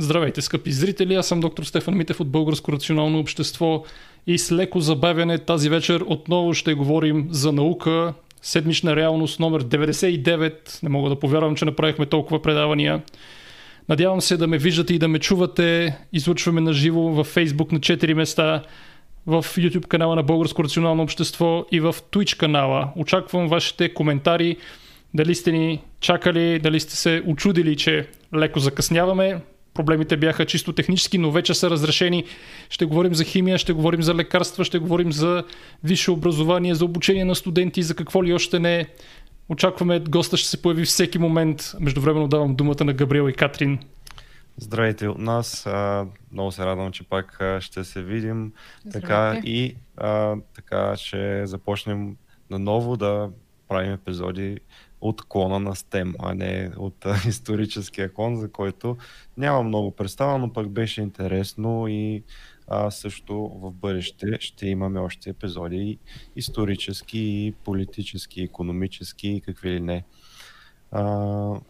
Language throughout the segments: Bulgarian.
Здравейте, скъпи зрители! Аз съм доктор Стефан Митев от Българско рационално общество и с леко забавяне тази вечер отново ще говорим за наука, седмична реалност номер 99. Не мога да повярвам, че направихме толкова предавания. Надявам се да ме виждате и да ме чувате. Излучваме на живо във Facebook на 4 места, в YouTube канала на Българско рационално общество и в Twitch канала. Очаквам вашите коментари. Дали сте ни чакали, дали сте се очудили, че леко закъсняваме. Проблемите бяха чисто технически, но вече са разрешени. Ще говорим за химия, ще говорим за лекарства, ще говорим за висше образование, за обучение на студенти, за какво ли още не. Очакваме, госта ще се появи всеки момент. Междувременно давам думата на Габриел и Катрин. Здравейте от нас. А, много се радвам, че пак ще се видим. Здравейте. Така и а, така ще започнем наново да правим епизоди от клона на STEM, а не от а, историческия клон, за който няма много представа, но пък беше интересно и а, също в бъдеще ще имаме още епизоди исторически, и политически, економически и какви ли не. А,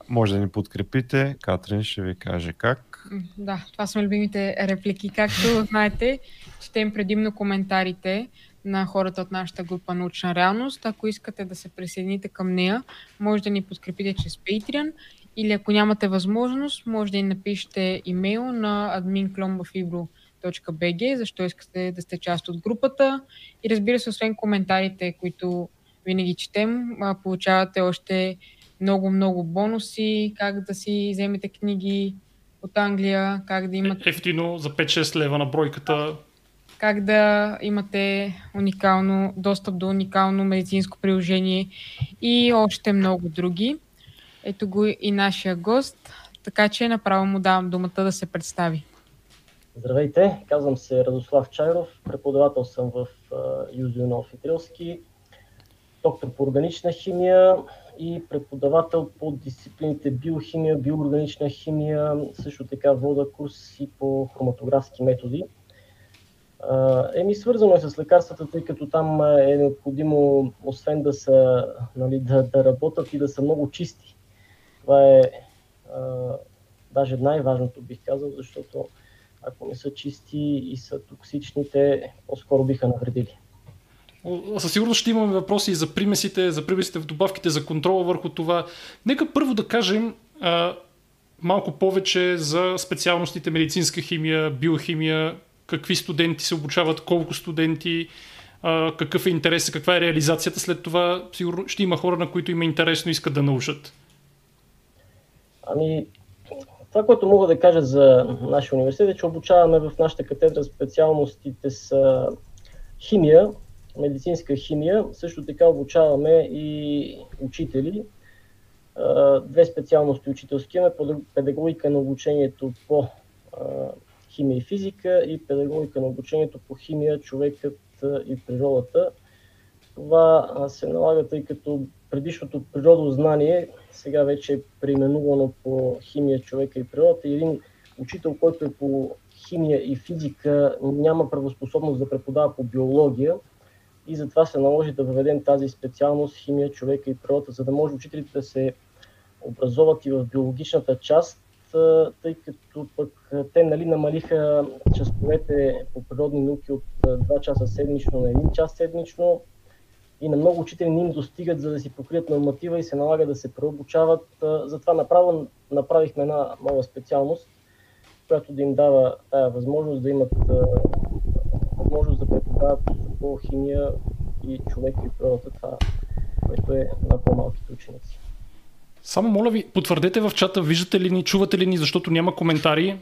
може да ни подкрепите. Катрин ще ви каже как. Да, това са любимите реплики. Както знаете, четем предимно коментарите на хората от нашата група Научна реалност. Ако искате да се присъедините към нея, може да ни подкрепите чрез Patreon или ако нямате възможност, може да ни напишете имейл на adminclombafibro.bg, защо искате да сте част от групата. И разбира се, освен коментарите, които винаги четем, получавате още много-много бонуси, как да си вземете книги от Англия, как да имате... Ефтино за 5-6 лева на бройката как да имате уникално, достъп до уникално медицинско приложение и още много други. Ето го и нашия гост, така че направо му давам думата да се представи. Здравейте, казвам се Радослав Чайров, преподавател съм в Юзио Нов Итрилски, доктор по органична химия и преподавател по дисциплините биохимия, биоорганична химия, също така вода курси по хроматографски методи. Еми, свързано е с лекарствата, тъй като там е необходимо, освен да, са, нали, да, да работят и да са много чисти. Това е а, даже най-важното, бих казал, защото ако не са чисти и са токсични, те по-скоро биха навредили. Със сигурност ще имаме въпроси и за примесите, за примесите в добавките, за контрола върху това. Нека първо да кажем а, малко повече за специалностите медицинска химия, биохимия, какви студенти се обучават, колко студенти, какъв е интерес, каква е реализацията. След това сигурно ще има хора, на които им е интересно искат да научат. Ами, това, което мога да кажа за нашия университет е, че обучаваме в нашата катедра специалностите с химия, медицинска химия. Също така обучаваме и учители. Две специалности учителски имаме, педагогика на обучението по химия и физика и педагогика на обучението по химия, човекът и природата. Това се налага, тъй като предишното природознание сега вече е преименувано по химия, човека и природата. Един учител, който е по химия и физика, няма правоспособност да преподава по биология и затова се наложи да въведем тази специалност химия, човека и природата, за да може учителите да се образоват и в биологичната част, тъй като пък те нали, намалиха часовете по природни науки от 2 часа седмично на 1 час седмично и на много учители не им достигат, за да си покрият норматива и се налага да се преобучават. Затова направо направихме една нова специалност, която да им дава тая възможност да имат възможност да преподават по химия и човек и природата, това, което е на по-малките ученици. Само моля ви, потвърдете в чата, виждате ли ни, чувате ли ни, защото няма коментари.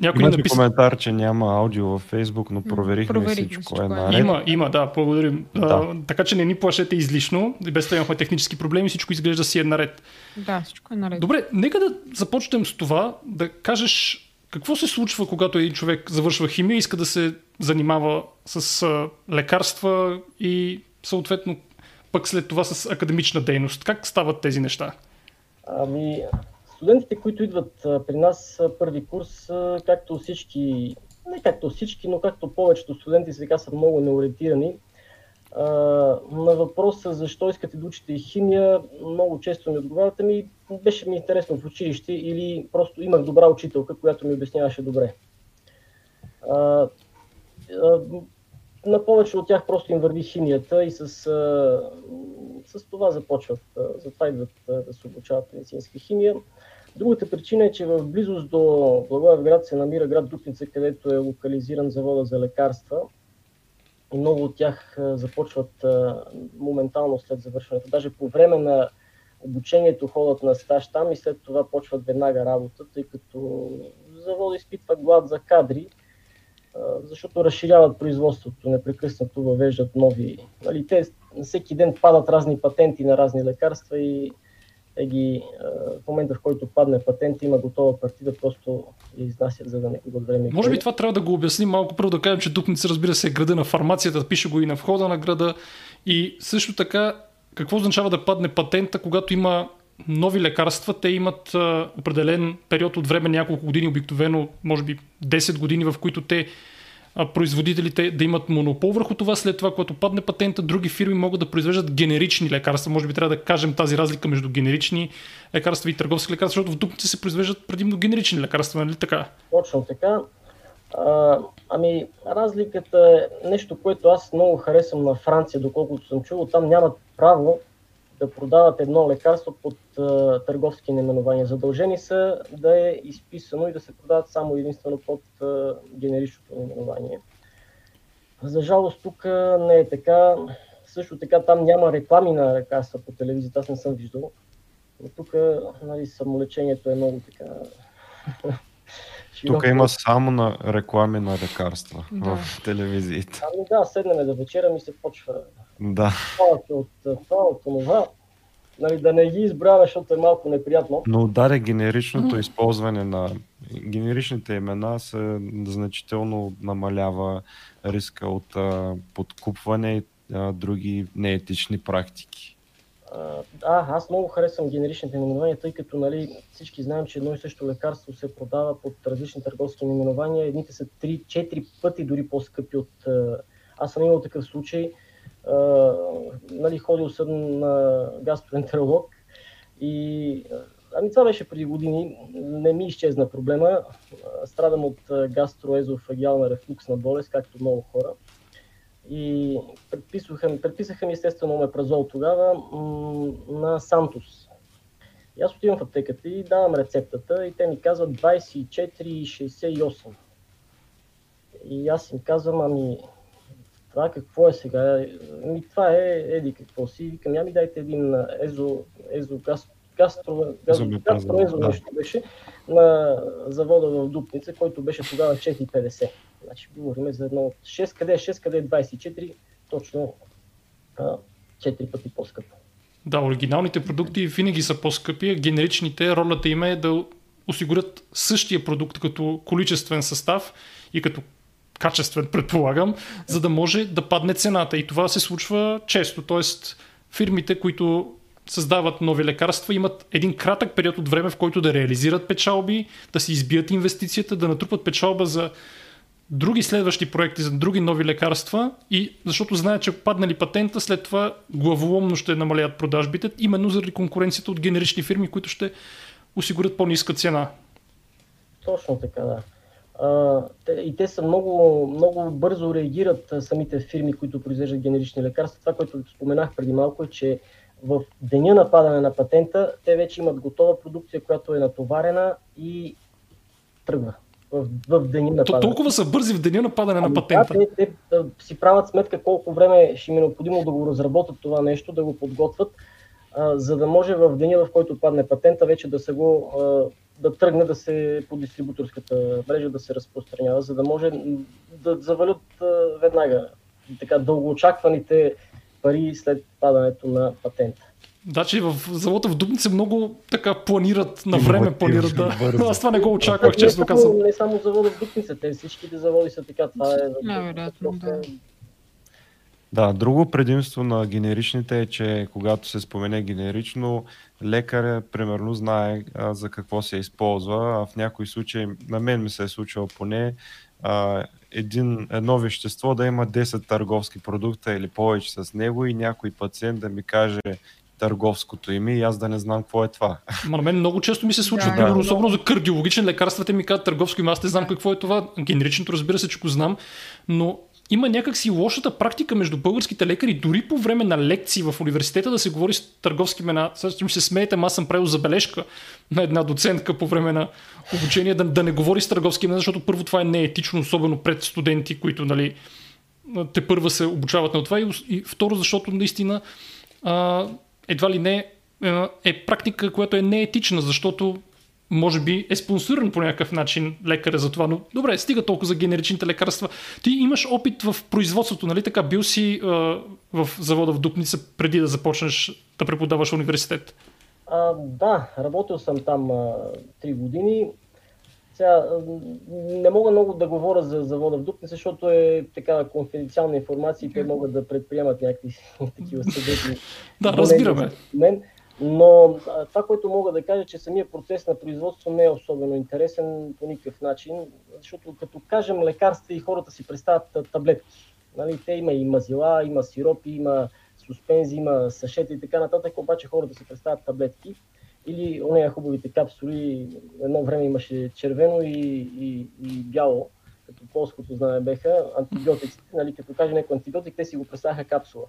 Някой Имаше напис... коментар, че няма аудио във Фейсбук, но проверихме Проверих, всичко, всичко е, е наред. Има, има, да, благодарим. Да. А, така че не ни плашете излишно. Без това имахме технически проблеми, всичко изглежда си е наред. Да, всичко е наред. Добре, нека да започнем с това, да кажеш какво се случва, когато един човек завършва химия и иска да се занимава с а, лекарства и съответно пък след това с академична дейност. Как стават тези неща? Ами, студентите, които идват при нас първи курс, както всички, не както всички, но както повечето студенти сега са много неориентирани, на въпроса защо искате да учите химия, много често ми отговаряте ми, беше ми интересно в училище или просто имах добра учителка, която ми обясняваше добре. На повече от тях просто им върви химията и с, а, с това започват, а, затова идват а, да се обучават медицинска химия. Другата причина е, че в близост до Благоевград се намира град Дупница, където е локализиран завода за лекарства. И много от тях започват моментално след завършването. Даже по време на обучението ходят на стаж там и след това почват веднага работа, тъй като завода изпитва глад за кадри, защото разширяват производството, непрекъснато въвеждат нови. Нали, те всеки ден падат разни патенти на разни лекарства и те ги, в момента в който падне патент, има готова партида, просто я изнасят, за да не губят време. Може би това трябва да го обясним малко. Първо да кажем, че Дупница, разбира се, е града на фармацията, пише го и на входа на града. И също така, какво означава да падне патента, когато има нови лекарства, те имат а, определен период от време, няколко години, обикновено, може би 10 години, в които те производителите да имат монопол върху това. След това, когато падне патента, други фирми могат да произвеждат генерични лекарства. Може би трябва да кажем тази разлика между генерични лекарства и търговски лекарства, защото в дупници се произвеждат предимно генерични лекарства, нали така? Точно така. А, ами, разликата е нещо, което аз много харесвам на Франция, доколкото съм чувал. Там нямат право да продават едно лекарство под а, търговски наименования. Задължени са да е изписано и да се продават само единствено под а, генеричното наименование. За жалост тук не е така. Също така там няма реклами на лекарства по телевизията, аз не съм виждал. Но тук нали, самолечението е много така тук има само на реклами на лекарства да. в телевизиите. Ами да, седнем да вечера ми се почва. Да. от това, от това. Нали, да не ги избравя, защото е малко неприятно. Но ударе генеричното използване на генеричните имена се значително намалява риска от а, подкупване и а, други неетични практики. Да, аз много харесвам генеричните наименования, тъй като нали, всички знаем, че едно и също лекарство се продава под различни търговски наименования. Едните са 3-4 пъти дори по-скъпи от... Аз съм имал такъв случай. нали, ходил съм на гастроентеролог и Ами това беше преди години. Не ми изчезна проблема. Страдам от гастроезофагиална рефлуксна болест, както много хора и предписаха, предписаха ми естествено мепразол тогава м- на Сантос. И аз отивам в аптеката и давам рецептата и те ми казват 24,68. И аз им казвам, ами това какво е сега? Ами това е, еди какво си. Викам, я ми дайте един езо, езо газ, гастро, гастро, гастро езо нещо беше на завода в Дупница, който беше тогава 4,50. Значи говорим за едно от 6, къде е 6, къде е 24, точно а, 4 пъти по-скъпо. Да, оригиналните продукти винаги са по-скъпи, генеричните ролята им е да осигурят същия продукт като количествен състав и като качествен, предполагам, за да може да падне цената. И това се случва често. Тоест, фирмите, които създават нови лекарства, имат един кратък период от време, в който да реализират печалби, да си избият инвестицията, да натрупат печалба за други следващи проекти за други нови лекарства и защото знаят, че паднали патента, след това главоломно ще намалят продажбите, именно заради конкуренцията от генерични фирми, които ще осигурят по-ниска цена. Точно така, да. И те са много, много бързо реагират самите фирми, които произвеждат генерични лекарства. Това, което споменах преди малко е, че в деня на падане на патента, те вече имат готова продукция, която е натоварена и тръгва в, в деня на падане. Толкова са бързи в деня на падане ами, на патента. Да, те, те, си правят сметка колко време ще им е необходимо да го разработят това нещо, да го подготвят, а, за да може в деня, в който падне патента, вече да се го а, да тръгне да се по дистрибуторската мрежа да се разпространява, за да може да завалят веднага така дългоочакваните пари след падането на патента. Да, че в завода в Дубница много така планират на време, планират да. Аз това не го очаквах, честно казвам. Не само завода в Дубница, те всичките заводи са така. Това е. Да. Да, друго предимство на генеричните е, че когато се спомене генерично, лекаря примерно знае а, за какво се използва, а в някои случаи, на мен ми се е случило поне, а, един, едно вещество да има 10 търговски продукта или повече с него и някой пациент да ми каже търговското име и аз да не знам какво е това. Ма на мен много често ми се случва, да, да. особено за кардиологичен лекарства, те ми казват търговско име, аз не знам какво е това. Генеричното разбира се, че го знам, но има някакси лошата практика между българските лекари, дори по време на лекции в университета да се говори с търговски имена. Сега ще ми се смеете, аз съм правил забележка на една доцентка по време на обучение да, да не говори с търговски имена, защото първо това е неетично, особено пред студенти, които нали, те първа се обучават на това и, и второ, защото наистина а, едва ли не е практика, която е неетична, защото може би е спонсориран по някакъв начин лекаря за това, но добре, стига толкова за генеричните лекарства. Ти имаш опит в производството, нали така? Бил си а, в завода в Дупница преди да започнеш да преподаваш университет. А, да, работил съм там а, 3 години. Сега, не мога много да говоря за завода в Дупница, защото е така конфиденциална информация и те могат да предприемат някакви такива съдебни. да, разбираме. Мен. Но това, което мога да кажа, че самия процес на производство не е особено интересен по никакъв начин, защото като кажем лекарства и хората си представят таблетки. Нали, те има и мазила, има сиропи, има суспензи, има сашети и така нататък, обаче хората си представят таблетки. Или ония хубавите капсули, едно време имаше червено и, и, и бяло, като полското знаме беха, антибиотиците, нали, като каже някой антибиотик, те си го представяха капсула.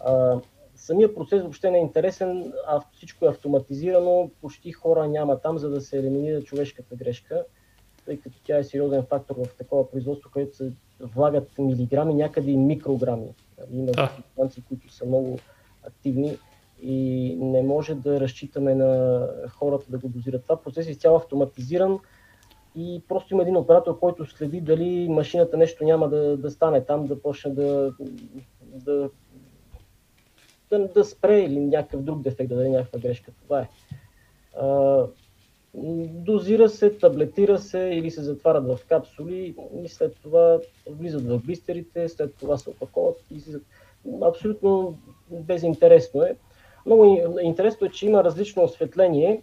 А, Самия процес въобще не е интересен, а всичко е автоматизирано, почти хора няма там, за да се елиминира човешката грешка, тъй като тя е сериозен фактор в такова производство, където се влагат милиграми, някъде и микрограми. Има субстанции, които са много активни и не може да разчитаме на хората да го дозират. Това процес е изцяло автоматизиран и просто има един оператор, който следи дали машината нещо няма да, да стане там, да почне да, да да, да спре или някакъв друг дефект, да даде някаква грешка. Това е. А, дозира се, таблетира се или се затварят в капсули и след това влизат в блистерите, след това се опаковат и излизат. Абсолютно безинтересно е. Много интересно е, че има различно осветление,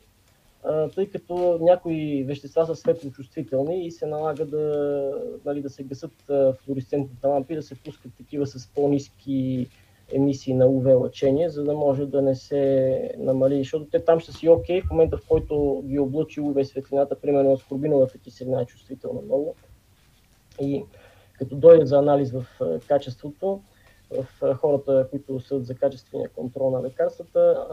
тъй като някои вещества са светлочувствителни и се налага да, нали, да се гасат флуоресцентните лампи, да се пускат такива с по-низки емисии на UV лъчение, за да може да не се намали, защото те там ще си окей, в момента в който ги облучи UV светлината, примерно аскорбиновата киселина е чувствителна много. И като дойде за анализ в е, качеството, в е, хората, които са за качествения контрол на лекарствата,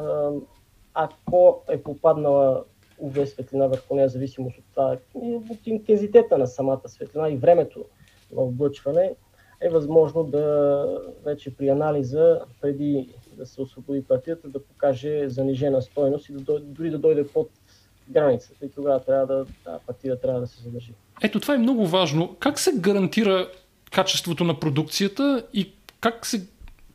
ако е попаднала UV светлина върху нея, зависимост от от интензитета на самата светлина и времето на облъчване, е възможно да вече при анализа, преди да се освободи партията, да покаже занижена стойност и да дори да дойде под границата и тогава трябва да, да партия трябва да се задържи. Ето това е много важно. Как се гарантира качеството на продукцията и как се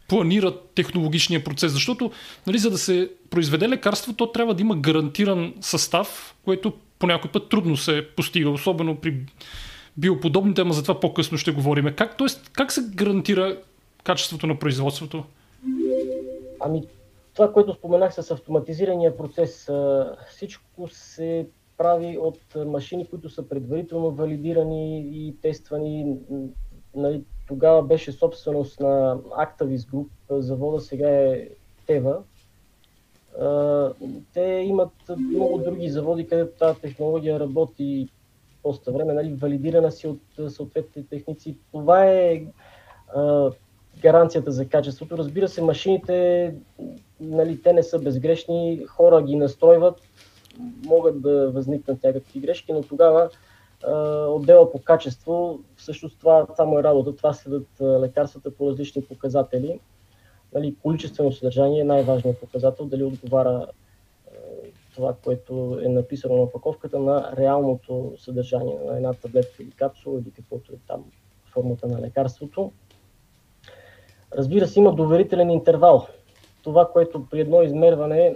планира технологичния процес? Защото нали, за да се произведе лекарство, то трябва да има гарантиран състав, което по някой път трудно се постига, особено при биоподобните, ама за това по-късно ще говорим. Как, тоест, как се гарантира качеството на производството? Ами, това, което споменах с автоматизирания процес, всичко се прави от машини, които са предварително валидирани и тествани. Нали, тогава беше собственост на Actavis Group, завода сега е Тева. Те имат много други заводи, където тази технология работи доста време, нали, валидирана си от съответните техници. Това е гаранцията за качеството. Разбира се, машините, нали, те не са безгрешни, хора ги настройват, могат да възникнат някакви грешки, но тогава отдела по качество, всъщност това само е работа, това следят лекарствата по различни показатели. Нали, количествено съдържание е най-важният показател, дали отговаря това, което е написано на опаковката, на реалното съдържание на една таблетка или капсула или каквото е там формата на лекарството. Разбира се, има доверителен интервал. Това, което при едно измерване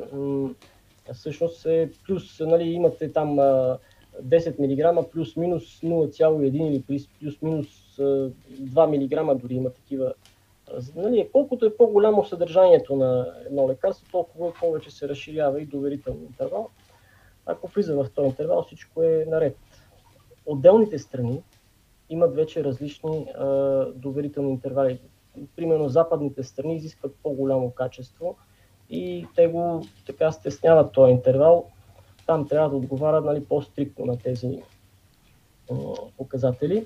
всъщност е плюс, нали, имате там 10 мг плюс-минус 0,1 или плюс-минус 2 мг, дори има такива нали, колкото е по-голямо съдържанието на едно лекарство, толкова повече се разширява и доверително интервал. Ако влиза в този интервал, всичко е наред. Отделните страни имат вече различни а, доверителни интервали. Примерно западните страни изискват по-голямо качество и те го така стесняват този интервал. Там трябва да отговарят нали, по-стриктно на тези показатели.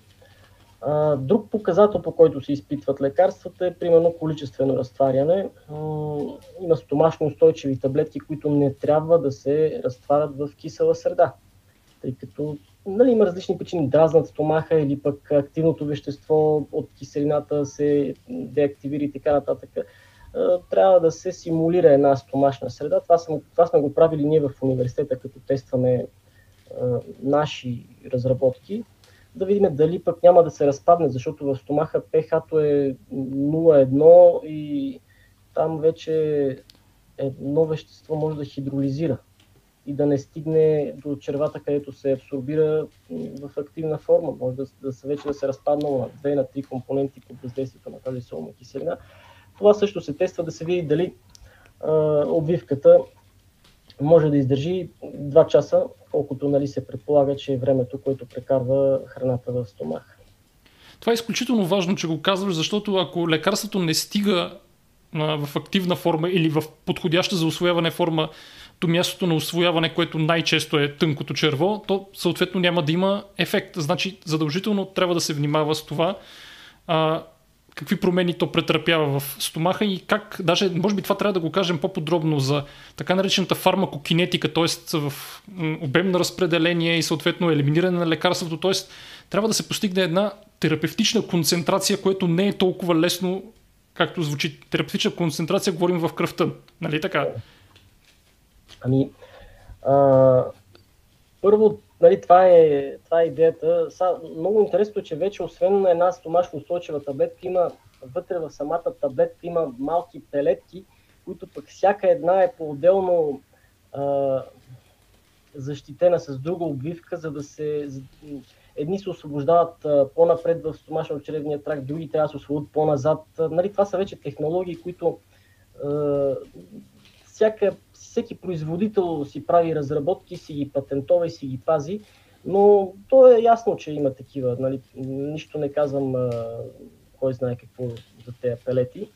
Друг показател, по който се изпитват лекарствата е примерно количествено разтваряне. Има стомашно устойчиви таблетки, които не трябва да се разтварят в кисела среда, тъй като нали, има различни причини, дразнат стомаха или пък активното вещество от киселината се деактивира и така нататък. Трябва да се симулира една стомашна среда. Това, съм, това сме го правили ние в университета, като тестваме а, наши разработки, да видим дали пък няма да се разпадне, защото в стомаха pH е 0,1 и там вече едно вещество може да хидролизира и да не стигне до червата, където се абсорбира в активна форма. Може да, да се вече да се разпаднало на 2 на 3 компоненти под въздействието на тази солна киселина. Това също се тества да се види дали а, обвивката може да издържи 2 часа, колкото нали, се предполага, че е времето, което прекарва храната в стомаха. Това е изключително важно, че го казваш, защото ако лекарството не стига в активна форма или в подходяща за освояване форма до мястото на освояване, което най-често е тънкото черво, то съответно няма да има ефект. Значи задължително трябва да се внимава с това а, какви промени то претърпява в стомаха и как, даже може би това трябва да го кажем по-подробно за така наречената фармакокинетика, т.е. в обем на разпределение и съответно елиминиране на лекарството, т.е. трябва да се постигне една терапевтична концентрация, което не е толкова лесно, както звучи терапевтична концентрация, говорим в кръвта. Нали така? Ами, а, първо, нали, това, е, това е идеята. Са, много интересно, че вече освен на една стомашно устойчива таблетка, има вътре в самата таблетка има малки пелетки, които пък всяка една е по-отделно а, защитена с друга обвивка, за да се... Едни се освобождават а, по-напред в стомашно-черевния тракт, други трябва да се освободят по-назад. Нали, това са вече технологии, които а, всяка всеки производител си прави разработки, си ги патентова и си ги пази, но то е ясно, че има такива. Нали? Нищо не казвам а, кой знае какво за тези пелети.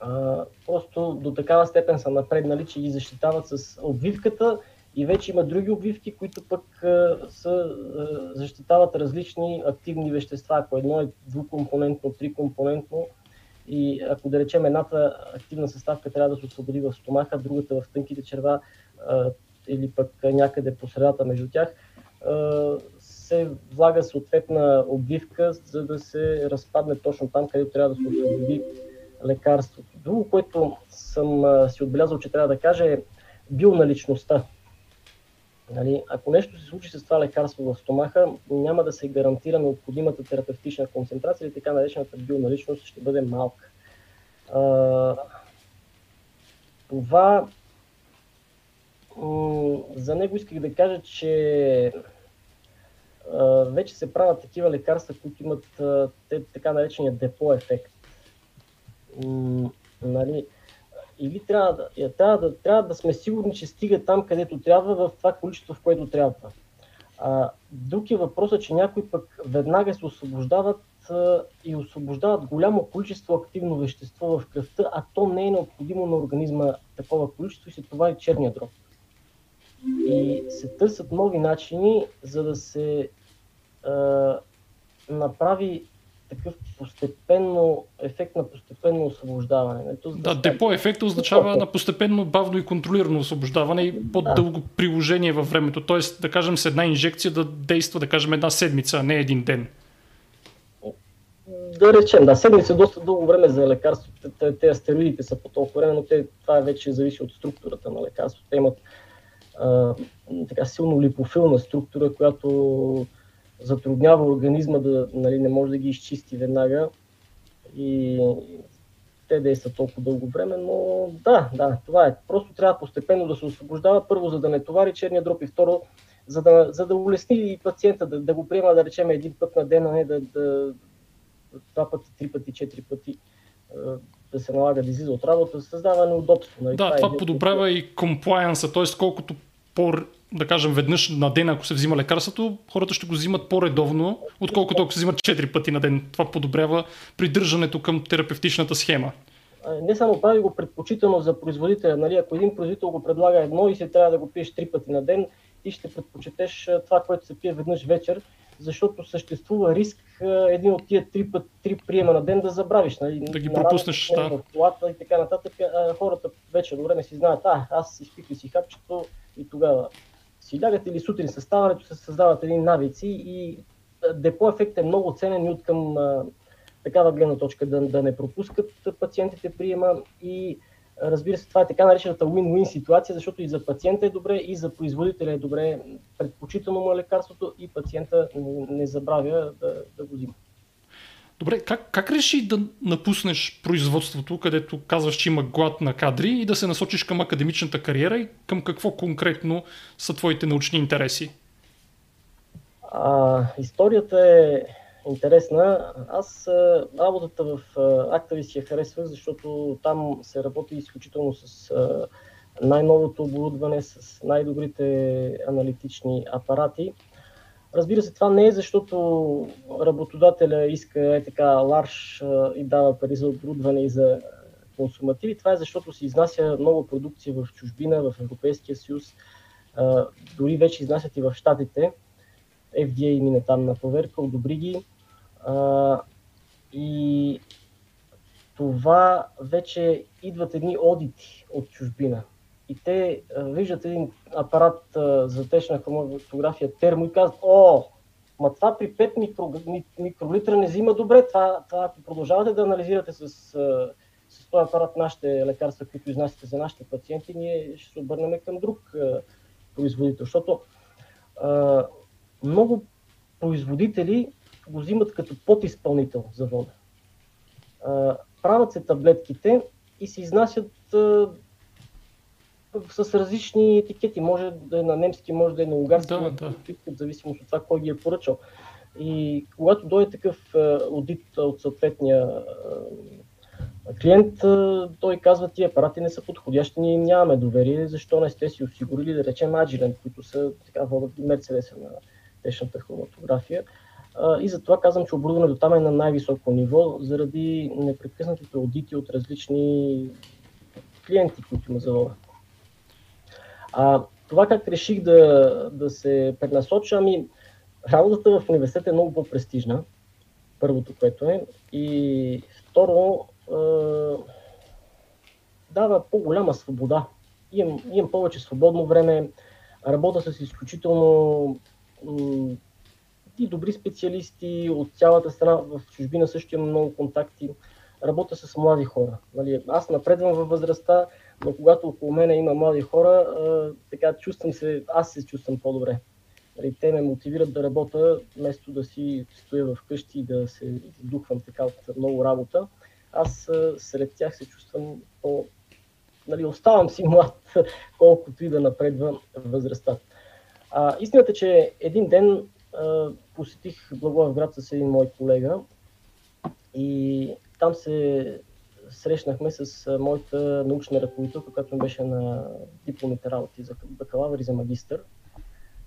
А, просто до такава степен са напреднали, че ги защитават с обвивката и вече има други обвивки, които пък а, са, а, защитават различни активни вещества. Ако едно е двукомпонентно, трикомпонентно, и ако да речем едната активна съставка трябва да се освободи в стомаха, другата в тънките черва а, или пък някъде по средата между тях, а, се влага съответна обвивка, за да се разпадне точно там, където трябва да се освободи лекарството. Друго, което съм а, си отбелязал, че трябва да кажа е бионаличността. Нали, ако нещо се случи с това лекарство в стомаха, няма да се гарантира необходимата терапевтична концентрация или така наречената бионаличност ще бъде малка. А, това за него исках да кажа, че а, вече се правят такива лекарства, които имат а, те, така наречения депо ефект. М, нали, или трябва да, трябва, да, трябва да сме сигурни, че стига там, където трябва, в това количество, в което трябва. А, друг е въпросът, че някои пък веднага се освобождават а, и освобождават голямо количество активно вещество в кръвта, а то не е необходимо на организма такова количество и се това е черния дроб. И се търсят нови начини, за да се а, направи такъв постепенно, ефект на постепенно освобождаване. Нали? То, да, да депо ефект означава на постепенно, бавно и контролирано освобождаване и по-дълго да. приложение във времето. Тоест, да кажем, с една инжекция да действа, да кажем, една седмица, а не един ден. Да речем, да, седмица е доста дълго време за лекарството. Те, те астероидите са по толкова време, но те, това вече зависи от структурата на лекарството. Те имат а, така силно липофилна структура, която затруднява организма да нали, не може да ги изчисти веднага и те действат толкова дълго време, но да, да, това е. Просто трябва постепенно да се освобождава, първо за да не товари черния дроб и второ за да, за да улесни и пациента да, да го приема, да речем един път на ден, а не да, да два пъти, три пъти, четири пъти. да се налага да излиза от работа, създава неудобство. Нали? Да, това, това подобрява и комплайанса, т.е. колкото по, да кажем, веднъж на ден, ако се взима лекарството, хората ще го взимат по-редовно, отколкото ако се взимат 4 пъти на ден. Това подобрява придържането към терапевтичната схема. Не само прави го предпочитано за производителя. Нали? Ако един производител го предлага едно и се трябва да го пиеш 3 пъти на ден, ти ще предпочетеш това, което се пие веднъж вечер, защото съществува риск един от тия три, път, три приема на ден да забравиш. Нали? Да ги пропуснеш. Да. В колата и така нататък. Хората вече до време си знаят, а, аз изпих ли си хапчето и тогава си лягат или сутрин с ставането се създават едни навици и депо ефект е много ценен и от към а, такава гледна точка да, да не пропускат пациентите приема и Разбира се, това е така наречената win-win ситуация, защото и за пациента е добре, и за производителя е добре. Предпочитано му е лекарството и пациента не, не забравя да, да го взима. Добре, как, как реши да напуснеш производството, където казваш, че има глад на кадри и да се насочиш към академичната кариера и към какво конкретно са твоите научни интереси? А, историята е интересна. Аз работата в Actavis я харесвах, защото там се работи изключително с най-новото оборудване, с най-добрите аналитични апарати. Разбира се, това не е защото работодателя иска е така ларш и дава пари за оборудване и за консумативи. Това е защото се изнася много продукция в чужбина, в Европейския съюз, дори вече изнасят и в Штатите. FDA мина там на проверка, одобри ги. А, и това вече идват едни одити от чужбина. И те а, виждат един апарат а, за течна хроматография термо и казват, о, ма това при 5 микро, микролитра не взима добре, това, това ако продължавате да анализирате с, с този апарат нашите лекарства, които изнасяте за нашите пациенти, ние ще се обърнем към друг а, производител, защото а, много производители го взимат като подизпълнител за вода. правят се таблетките и се изнасят а, с различни етикети. Може да е на немски, може да е на унгарски, да, да. в зависимост от това кой ги е поръчал. И когато дойде такъв аудит от съответния клиент, той казва, тия апарати не са подходящи, ние нямаме доверие, защо не сте си осигурили, да речем, Agilent, които са така водят Мерцедеса на течната хроматография. И затова казвам, че оборудването там е на най-високо ниво, заради непрекъснатите аудити от различни клиенти, които ме завода. А, това как реших да, да се пренасоча, ами работата в университета е много по-престижна, първото, което е. И второ, е, дава по-голяма свобода. Имам, имам повече свободно време, работя с изключително и добри специалисти от цялата страна. В чужбина също имам много контакти. Работя с млади хора. Нали, аз напредвам във възрастта, но когато около мен има млади хора, а, така чувствам се, аз се чувствам по-добре. Нали, те ме мотивират да работя, вместо да си стоя вкъщи и да се издухвам така от много работа. Аз а, сред тях се чувствам по... Нали, оставам си млад, колкото и да напредва възрастта. А, истината че един ден посетих Благоевград с един мой колега и там се срещнахме с моята научна ръководителка, която беше на дипломните работи за бакалавър и за магистър,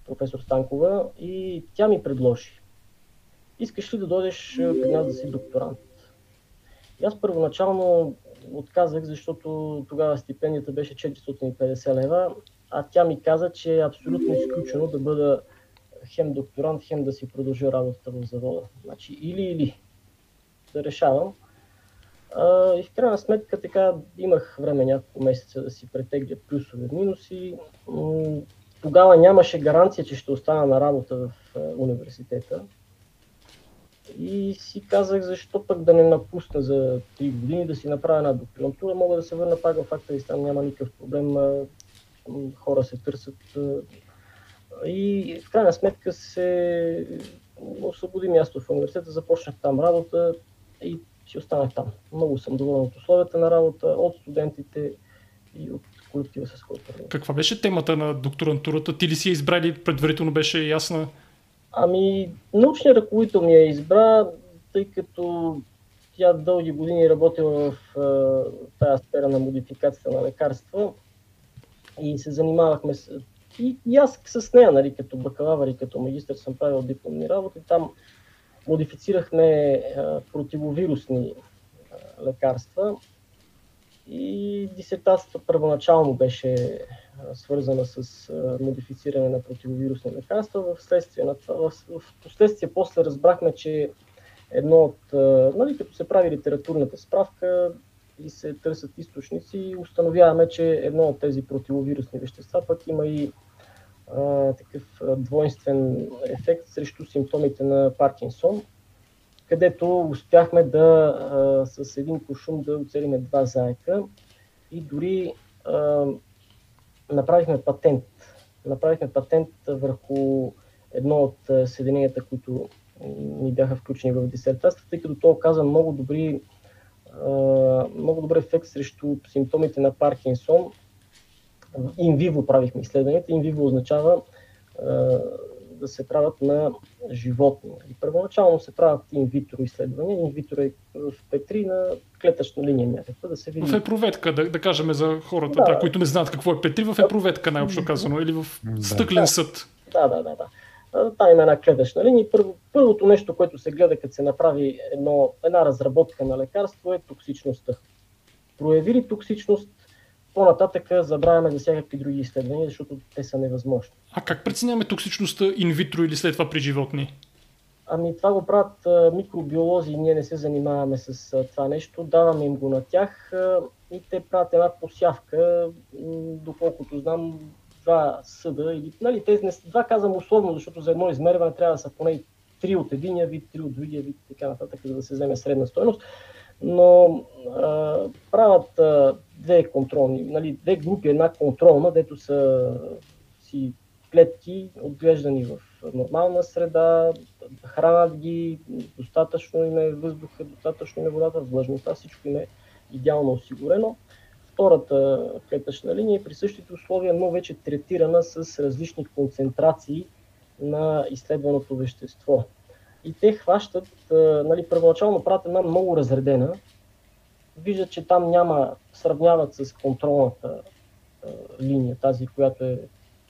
професор Станкова, и тя ми предложи. Искаш ли да дойдеш при нас да си докторант? И аз първоначално отказах, защото тогава стипендията беше 450 лева, а тя ми каза, че е абсолютно изключено да бъда хем докторант, хем да си продължа работата в завода. Значи или-или да решавам. А, и в крайна сметка така имах време няколко месеца да си претегля плюсове, минуси. Тогава нямаше гаранция, че ще остана на работа в университета. И си казах, защо пък да не напусна за 3 години, да си направя една докторантура, мога да се върна пак в акта и там няма никакъв проблем. Хора се търсят и в крайна сметка се освободи място в университета, започнах там работа и си останах там. Много съм доволен от условията на работа, от студентите и от колектива с който Каква беше темата на докторантурата? Ти ли си я избрали, предварително беше ясна? Ами, научният ръководител ми я избра, тъй като тя дълги години е работила в тази сфера на модификацията на лекарства и се занимавахме с... И, и аз с нея, нали, като бакалавър и като магистър съм правил дипломни работи. Там модифицирахме а, противовирусни а, лекарства и дисертацията първоначално беше свързана с модифициране на противовирусни лекарства. В на това, в, в последствие после разбрахме, че едно от, нали, като се прави литературната справка и се търсят източници, установяваме, че едно от тези противовирусни вещества пък има и такъв двойствен ефект срещу симптомите на Паркинсон, където успяхме да а, с един кошум да оцелиме два заека и дори а, направихме патент. Направихме патент върху едно от съединенията, които ни бяха включени в дисертацията, тъй като то оказа много добри много добър ефект срещу симптомите на Паркинсон. Инвиво правихме изследванията. Инвиво означава да се правят на животни. И първоначално се правят инвитро изследвания. Инвитро е в Петри на клетъчна линия някаква, да се види. В епроветка, да, да кажем за хората, да. Да, които не знаят какво е Петри, в епроветка най-общо казано, или в стъклен да. съд. Да, да, да. да. Там има една клетъчна линия. Първо, първото нещо, което се гледа, като се направи едно, една разработка на лекарство, е токсичността. Прояви ли токсичност, по-нататък забравяме за всякакви други изследвания, защото те са невъзможни. А как преценяваме токсичността инвитро или след това при животни? Ами това го правят а, микробиолози ние не се занимаваме с а, това нещо. Даваме им го на тях а, и те правят една посявка, доколкото знам, два съда. Или, нали, те не, два казвам условно, защото за едно измерване трябва да са поне три от единия вид, три от другия вид и така нататък, за да се вземе средна стоеност. Но а, правят а, две контролни, нали, две групи, една контролна, дето са си клетки, отглеждани в нормална среда, хранат ги, достатъчно им е въздуха, достатъчно им е водата, влажността, всичко им е идеално осигурено втората клетъчна линия при същите условия, но вече третирана с различни концентрации на изследваното вещество. И те хващат, нали, първоначално правят една много разредена, виждат, че там няма, сравняват с контролната линия, тази, която е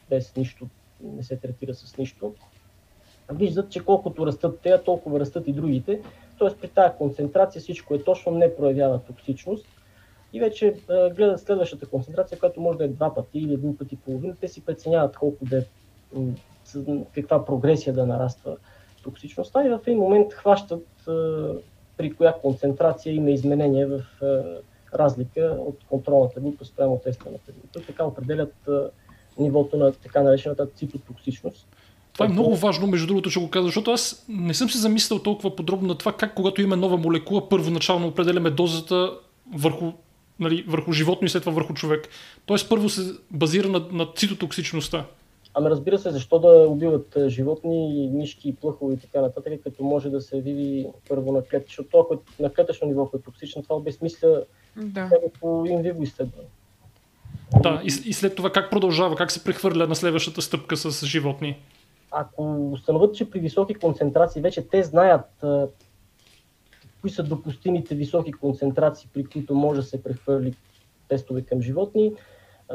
без нищо, не се третира с нищо. Виждат, че колкото растат те, толкова растат и другите. Тоест при тази концентрация всичко е точно, не проявява токсичност и вече а, гледат следващата концентрация, която може да е два пъти или един път и половина. Те си преценяват колко да е, каква прогресия да нараства токсичността и в един момент хващат а, при коя концентрация има изменение в а, разлика от контролната група спрямо тествената група. Така определят а, нивото на така наречената цитотоксичност. Това е много важно, между другото, ще го кажа, защото аз не съм се замислял толкова подробно на това как когато има нова молекула, първоначално определяме дозата върху нали, върху животно и след това върху човек. Тоест първо се базира на, на цитотоксичността. Ами разбира се, защо да убиват животни, мишки, плъхове и така нататък, като може да се види първо на клетъчно, защото ако е на клетъчно ниво ако е токсично, това обезмисля да. по инвиво изследване. Да, и, и след това как продължава, как се прехвърля на следващата стъпка с животни? Ако установят, че при високи концентрации вече те знаят кои са допустимите високи концентрации, при които може да се прехвърли тестове към животни.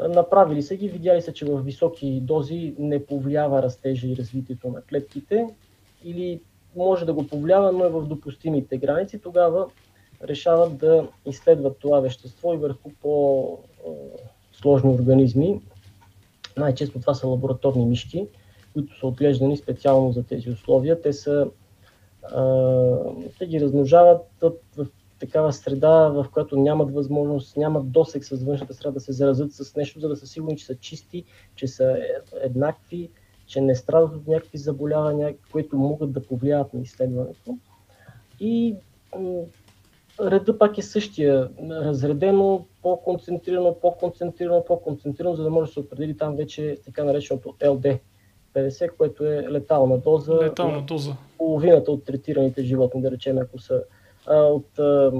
Направили са ги, видяли са, че в високи дози не повлиява растежа и развитието на клетките или може да го повлиява, но е в допустимите граници. Тогава решават да изследват това вещество и върху по-сложни организми. Най-често това са лабораторни мишки, които са отглеждани специално за тези условия. Те са те ги размножават в такава среда, в която нямат възможност, нямат досек с външната среда да се заразят с нещо, за да са сигурни, че са чисти, че са еднакви, че не страдат от някакви заболявания, които могат да повлияват на изследването. И реда пак е същия, разредено, по-концентрирано, по-концентрирано, по-концентрирано, за да може да се определи там вече така нареченото ЛД, 50, което е летална доза. Летална доза. Половината от третираните животни, да речем, ако са а, от а,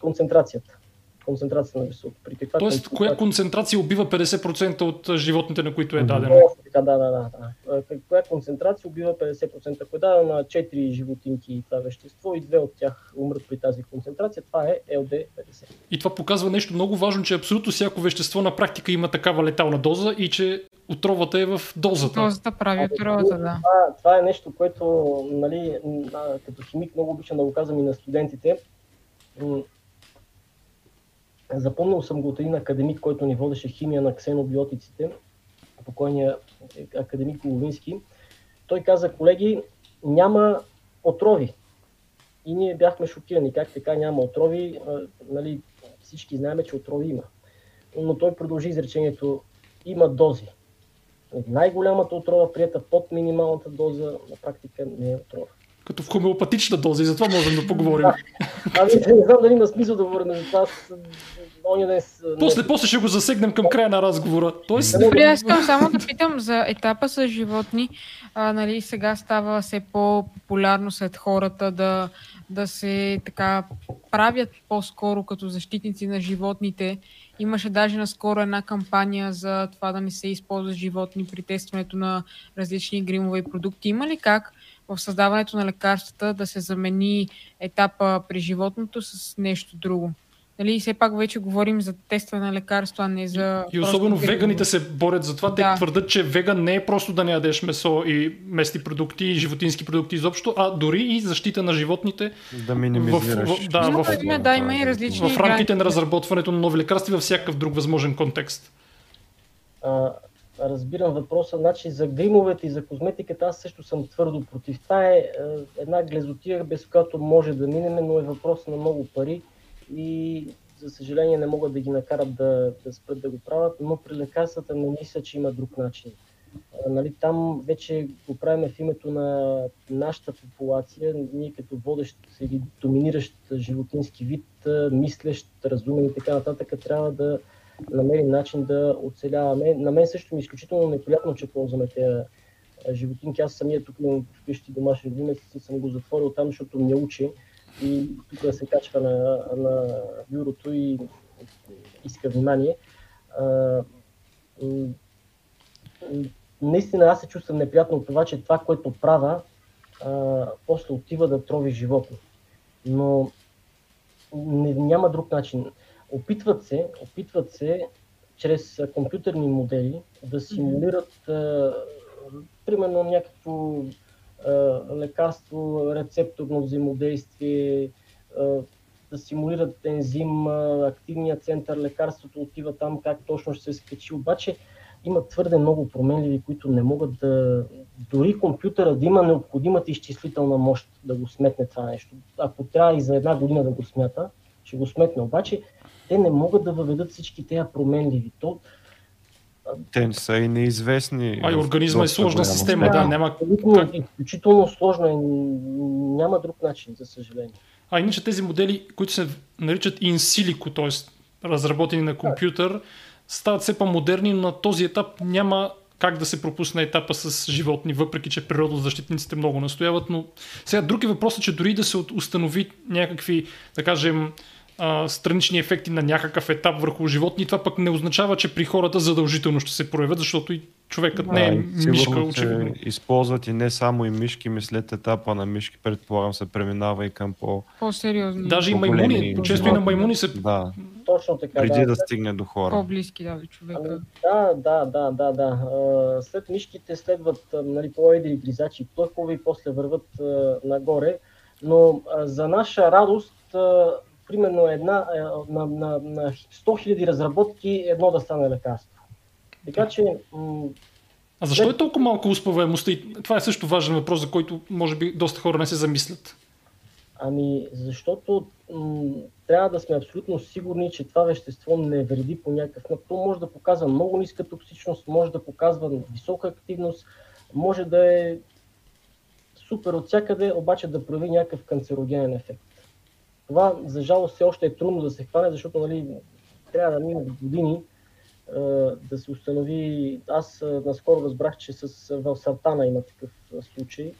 концентрацията. концентрация на високо. При каква Тоест, коя концентрация убива 50% от животните, на които е дадена? Да, да, да, да. Коя концентрация убива 50%? Ако е дадена на 4 животинки това вещество и две от тях умрат при тази концентрация, това е LD50. И това показва нещо много важно, че абсолютно всяко вещество на практика има такава летална доза и че отровата е в дозата. Дозата прави отровата, да. Това, това е нещо, което нали, като химик много обичам да го казвам и на студентите Запомнил съм го от един академик, който ни водеше химия на ксенобиотиците, покойния академик Ловински. Той каза, колеги, няма отрови. И ние бяхме шокирани, как така няма отрови. Нали, всички знаем, че отрови има. Но той продължи изречението, има дози. Най-голямата отрова, прията под минималната доза, на практика не е отрова като в хомеопатична доза и затова можем да поговорим. Ами не знам дали има смисъл да говорим за това. Днес, после, после ще го засегнем към края на разговора. Тоест... Добре, аз искам само да питам за етапа с животни. А, нали, сега става все по-популярно сред хората да, да се така правят по-скоро като защитници на животните. Имаше даже наскоро една кампания за това да не се използват животни при тестването на различни гримове продукти. Има ли как в създаването на лекарствата да се замени етапа при животното с нещо друго. Нали, все пак вече говорим за тестване на лекарства, а не за... И особено грибо. веганите се борят за това. Да. Те твърдат, че веган не е просто да не ядеш месо и местни продукти, и животински продукти изобщо, а дори и защита на животните. Да минимизираш. В, в, да, в, в, да, има и различни в рамките на разработването на нови лекарства във всякакъв друг възможен контекст. А, разбирам въпроса. Значи за гримовете и за козметиката аз също съм твърдо против. Това е, е една глезотия, без която може да минеме, но е въпрос на много пари и за съжаление не могат да ги накарат да, да спрат да го правят, но при лекарствата не мисля, че има друг начин. Нали, там вече го правим в името на нашата популация, ние като водещ или доминиращ животински вид, мислещ, разумен и така нататък, трябва да, намерим начин да оцеляваме. На мен също ми е изключително неприятно, че ползваме тези животинки. Аз самия тук имам вкъщи домашен любимец и съм го затворил там, защото ме учи и тук се качва на, на бюрото и иска внимание. А, наистина аз се чувствам неприятно от това, че това, което правя, а, после отива да трови животни. Но не, няма друг начин. Опитват се, опитват се чрез компютърни модели да симулират а, примерно някакво лекарство, рецепторно взаимодействие, да симулират ензим, активния център, лекарството отива там, как точно ще се скачи. Обаче има твърде много променливи, които не могат да... Дори компютъра да има необходимата изчислителна мощ да го сметне това нещо. Ако трябва и за една година да го смята, ще го сметне. Обаче те не могат да въведат всички тези променливи. То, те са и неизвестни. А и организма е сложна система, да, да няма... Как... Изключително сложно е, няма друг начин, за съжаление. А иначе тези модели, които се наричат silico, т.е. разработени на компютър, стават все по-модерни, но на този етап няма как да се пропусне етапа с животни, въпреки че природозащитниците много настояват, но сега други въпрос е, че дори да се установи някакви, да кажем, а, странични ефекти на някакъв етап върху животни, това пък не означава, че при хората задължително ще се проявят, защото и човекът не е мишка, очевидно. Използват и не само и мишки, ми след етапа на мишки, предполагам, се преминава и към по... По-сериозни. Даже и маймуни, често и на маймуни се... Да. Точно така, Преди да, да, стигне до хора. По-близки, да, човека. Ами, да, да, да, да, да. След мишките следват нали, по-едри гризачи, плъхове и после върват нагоре. Но за наша радост примерно една, е, на, на, на 100 000 разработки едно да стане лекарство. Така че... а защо е толкова малко успеваемостта? Това е също важен въпрос, за който може би доста хора не се замислят. Ами, защото м- трябва да сме абсолютно сигурни, че това вещество не вреди по някакъв начин. То може да показва много ниска токсичност, може да показва висока активност, може да е супер от всякъде, обаче да прояви някакъв канцерогенен ефект. Това, за жалост, все още е трудно да се хване, защото нали, трябва да минат години да се установи. Аз наскоро разбрах, че с, в Сартана има такъв случай.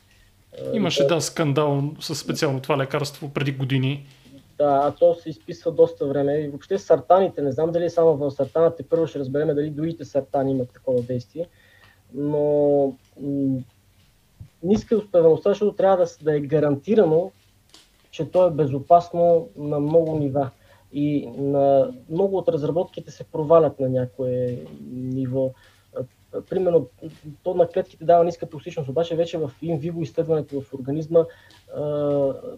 Имаше, да, скандал с специално това лекарство преди години. Да, а то се изписва доста време. И въобще сартаните, не знам дали е само в сартаните, първо ще разберем дали другите сартани имат такова действие. Но ниска успеваемостта, защото трябва да, да е гарантирано, че то е безопасно на много нива. И на много от разработките се провалят на някое ниво. Примерно, то на клетките дава ниска токсичност, обаче вече в инвиво изследването в организма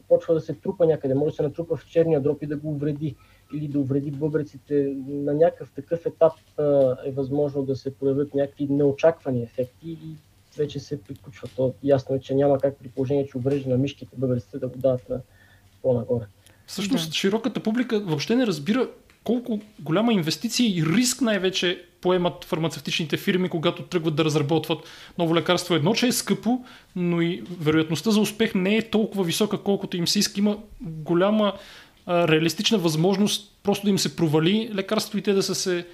почва да се трупа някъде. Може да се натрупа в черния дроп и да го увреди или да увреди бъбреците. На някакъв такъв етап е възможно да се проявят някакви неочаквани ефекти и вече се приключва. То ясно е, че няма как при положение, че уврежда на мишките бъбреците да го дават на по-нагоре. Всъщност, да. широката публика въобще не разбира колко голяма инвестиция и риск най-вече поемат фармацевтичните фирми, когато тръгват да разработват ново лекарство. Едно, че е скъпо, но и вероятността за успех не е толкова висока, колкото им се иска. Има голяма а, реалистична възможност просто да им се провали лекарство и те да са се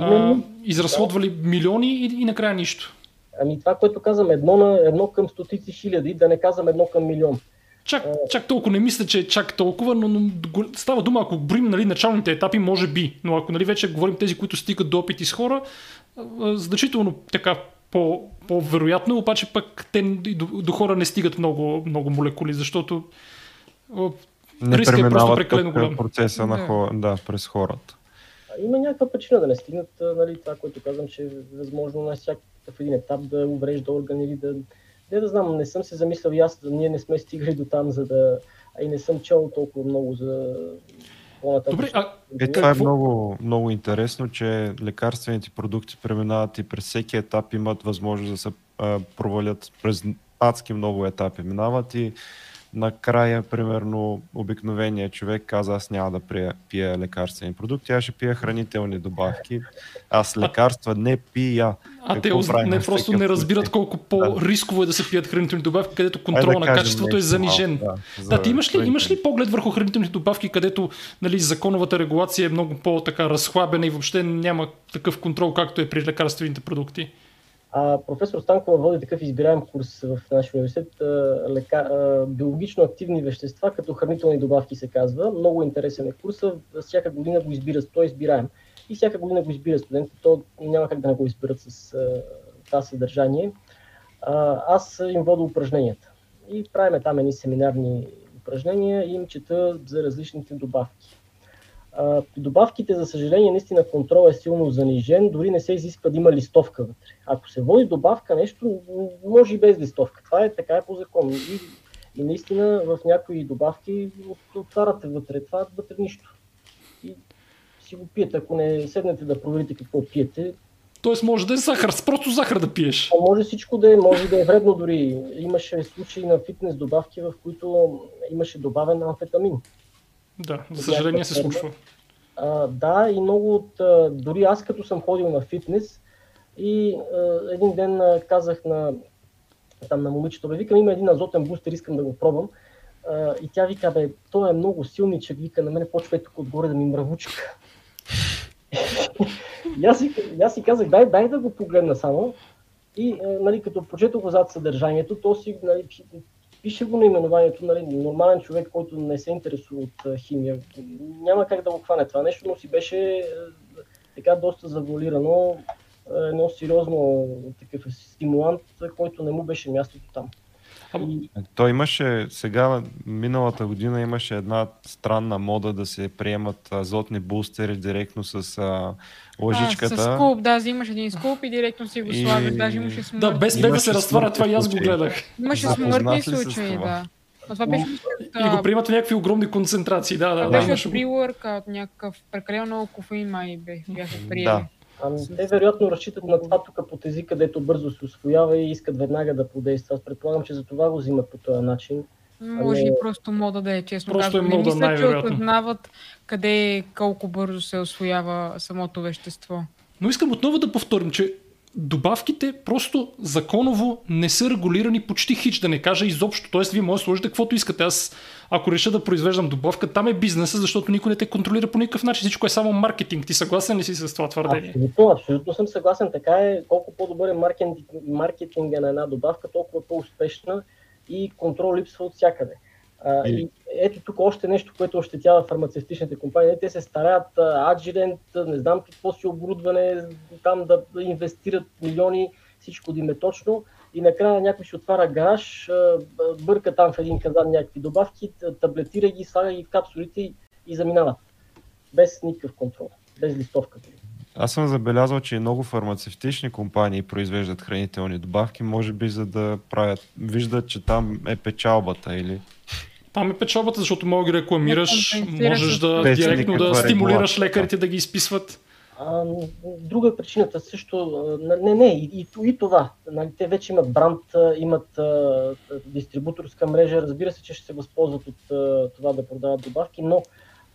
а, изразходвали да. милиони и, и накрая нищо. Ами това, което казвам, едно, на, едно към стотици хиляди, да не казвам едно към милион. Чак, чак толкова не мисля, че е чак толкова, но, но става дума, ако броим нали, началните етапи, може би. Но ако нали, вече говорим тези, които стигат до опити с хора, значително така по, по-вероятно, обаче пък те до, до хора не стигат много, много молекули, защото не риска е просто прекалено голям. процеса на хора, да, през хората. Има някаква причина да не стигнат нали, това, което казвам, че е възможно на всякакъв един етап да уврежда орган или да, не да знам, не съм се замислял и аз, ние не сме стигали до там, за да... А и не съм чел толкова много за Добре, а е, това е много, много интересно, че лекарствените продукти преминават и през всеки етап имат възможност да се а, провалят през адски много етапи. Минават и накрая, примерно, обикновения човек каза, аз няма да пия, пия лекарствени продукти, аз ще пия хранителни добавки. Аз лекарства не пия. А те не, просто не разбират колко по-рисково е да се пият хранителни добавки, където контрол на качеството е занижен. Да, да ти имаш ли, имаш ли поглед върху хранителните добавки, където нали, законовата регулация е много по-така разхлабена и въобще няма такъв контрол, както е при лекарствените продукти? А, професор Станкова води такъв избираем курс в нашия университет, лека, а, биологично активни вещества, като хранителни добавки се казва. Много интересен е курса, всяка година го избира, той е избираем. И всяка година го избира студентите, то няма как да не го изберат с а, това съдържание. А, аз им вода упражненията. И правиме там едни семинарни упражнения и им чета за различните добавки. При добавките, за съжаление, наистина контрол е силно занижен, дори не се изисква да има листовка вътре. Ако се води добавка нещо, може и без листовка. Това е така е по закон. И, и наистина в някои добавки отваряте вътре това, вътре нищо. И си го пиете. Ако не седнете да проверите какво пиете, Тоест може да е захар, просто захар да пиеш. А може всичко да е, може да е вредно дори. Имаше случаи на фитнес добавки, в които имаше добавен амфетамин. Да, за съжаление се случва. А, да, и много от... А, дори аз като съм ходил на фитнес и а, един ден а, казах на, там на момичето, бе, викам, има един азотен бустер, искам да го пробвам. А, и тя вика, бе, той е много силничък, вика, на мен почва тук отгоре да ми мравучка. и, аз си, аз си казах, дай, дай да го погледна само. И нали, като прочетох зад съдържанието, то си нали, пише го наименованието, нали, нормален човек, който не се интересува от химия, няма как да го хване това нещо, но си беше така доста завуалирано, едно сериозно такъв стимулант, който не му беше мястото там. И... Той имаше, сега, миналата година имаше една странна мода да се приемат азотни бустери директно с а, лъжичката. А, с скуп, да, взимаш един скуп и директно си го и... слагаш, даже имаше смъртни. Да, без, без да се разтваря, това и аз го гледах. Имаше смъртни случаи, да. А това беше... И го приемат в някакви огромни концентрации, да, да. Беше от pre от някакъв прекалено много кофеин май бяха приели. Да. Ами, те вероятно разчитат на това тук по тези, където бързо се освоява и искат веднага да подейства. Аз предполагам, че за това го взимат по този начин. Може ами... и просто мода да е, честно просто Е мода, Не мисля, че осъзнават къде колко бързо се освоява самото вещество. Но искам отново да повторим, че добавките просто законово не са регулирани почти хич, да не кажа изобщо. Тоест, вие може да сложите каквото искате. Аз, ако реша да произвеждам добавка, там е бизнеса, защото никой не те контролира по никакъв начин. Всичко е само маркетинг. Ти съгласен ли си с това твърдение? Абсолютно, абсолютно съм съгласен. Така е, колко по-добър е маркетинг, маркетинга на една добавка, толкова по-успешна и контрол липсва от всякъде. А, и... и ето тук още нещо, което ощетява фармацевтичните компании. Те се стараят аджирент, не знам какво си оборудване, там да инвестират милиони, всичко да им е точно. И накрая някой ще отваря гараж, бърка там в един казан някакви добавки, таблетира ги, слага ги в капсулите и заминават. Без никакъв контрол, без листовка. Аз съм забелязал, че много фармацевтични компании произвеждат хранителни добавки, може би за да правят, виждат, че там е печалбата или... Там е печалбата, защото мога да ги рекламираш, можеш да директно да стимулираш лекарите да ги изписват. А, друга е причината също, не, не, и, и, и това. Нали, те вече имат бранд, имат а, дистрибуторска мрежа, разбира се, че ще се възползват от а, това да продават добавки, но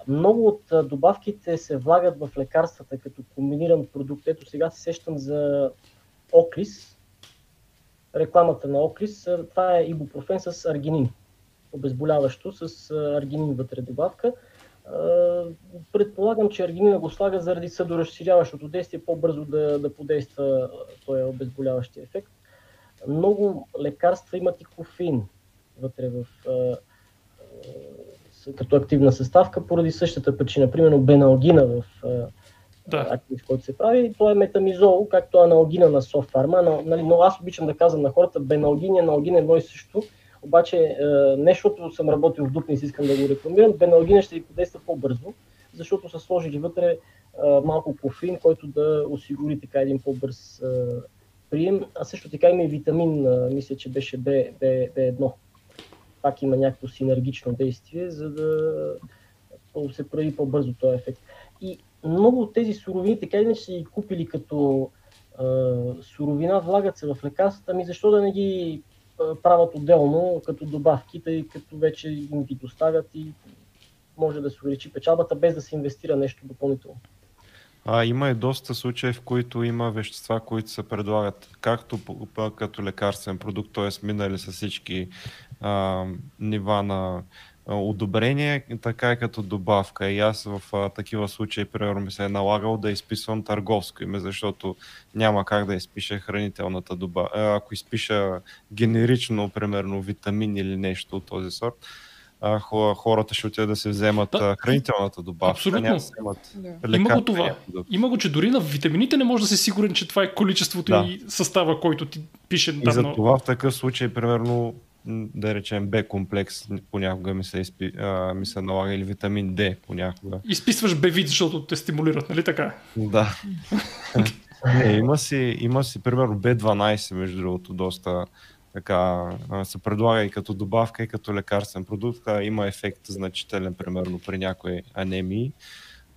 много от добавките се влагат в лекарствата като комбиниран продукт. Ето сега се сещам за Оклис, рекламата на Оклис. Това е ибупрофен с аргинин, обезболяващо с аргинин вътре добавка. Предполагам, че аргинина го слага заради съдоразширяващото действие, по-бързо да, да подейства този обезболяващия ефект. Много лекарства имат и кофеин вътре в като активна съставка поради същата причина. Примерно беналгина в да. актив, който се прави, то е метамизол, както аналгина на софтфарма. Но, нали, но аз обичам да казвам на хората, беналгин и аналгин е едно и също. Обаче, е, нещото съм работил в Дупни, искам да го рекламирам, беналгина ще ви подейства по-бързо, защото са сложили вътре е, малко кофеин, който да осигури така един по-бърз е, прием. А също така има и витамин, мисля, че беше B, B, B1 пак има някакво синергично действие, за да се прави по-бързо този ефект. И много от тези суровини, така иначе са ги купили като суровина, влагат се в лекарствата, ами защо да не ги правят отделно като добавки, тъй като вече им ги доставят и може да се увеличи печалбата без да се инвестира нещо допълнително. А, има и доста случаи, в които има вещества, които се предлагат както като лекарствен продукт, т.е. минали са всички а, нива на одобрение, така и като добавка. И аз в а, такива случаи, примерно, ми се е налагал да изписвам търговско име, защото няма как да изпиша хранителната добавка. Ако изпиша генерично, примерно, витамин или нещо от този сорт, а, хората ще отидат да се вземат да. хранителната добавка. Абсолютно. Няма да да. Има го това. Има го, че дори на витамините не може да си сигурен, че това е количеството да. и състава, който ти пише. И за това в такъв случай, примерно, да речем Б комплекс, понякога ми се, изпи, а, ми се налага или витамин D понякога. Изписваш Б вид, защото те стимулират, нали така? Да. Не, има си, има си примерно B12, между другото, доста така се предлага и като добавка, и като лекарствен продукт. Има ефект значителен, примерно при някои анемии.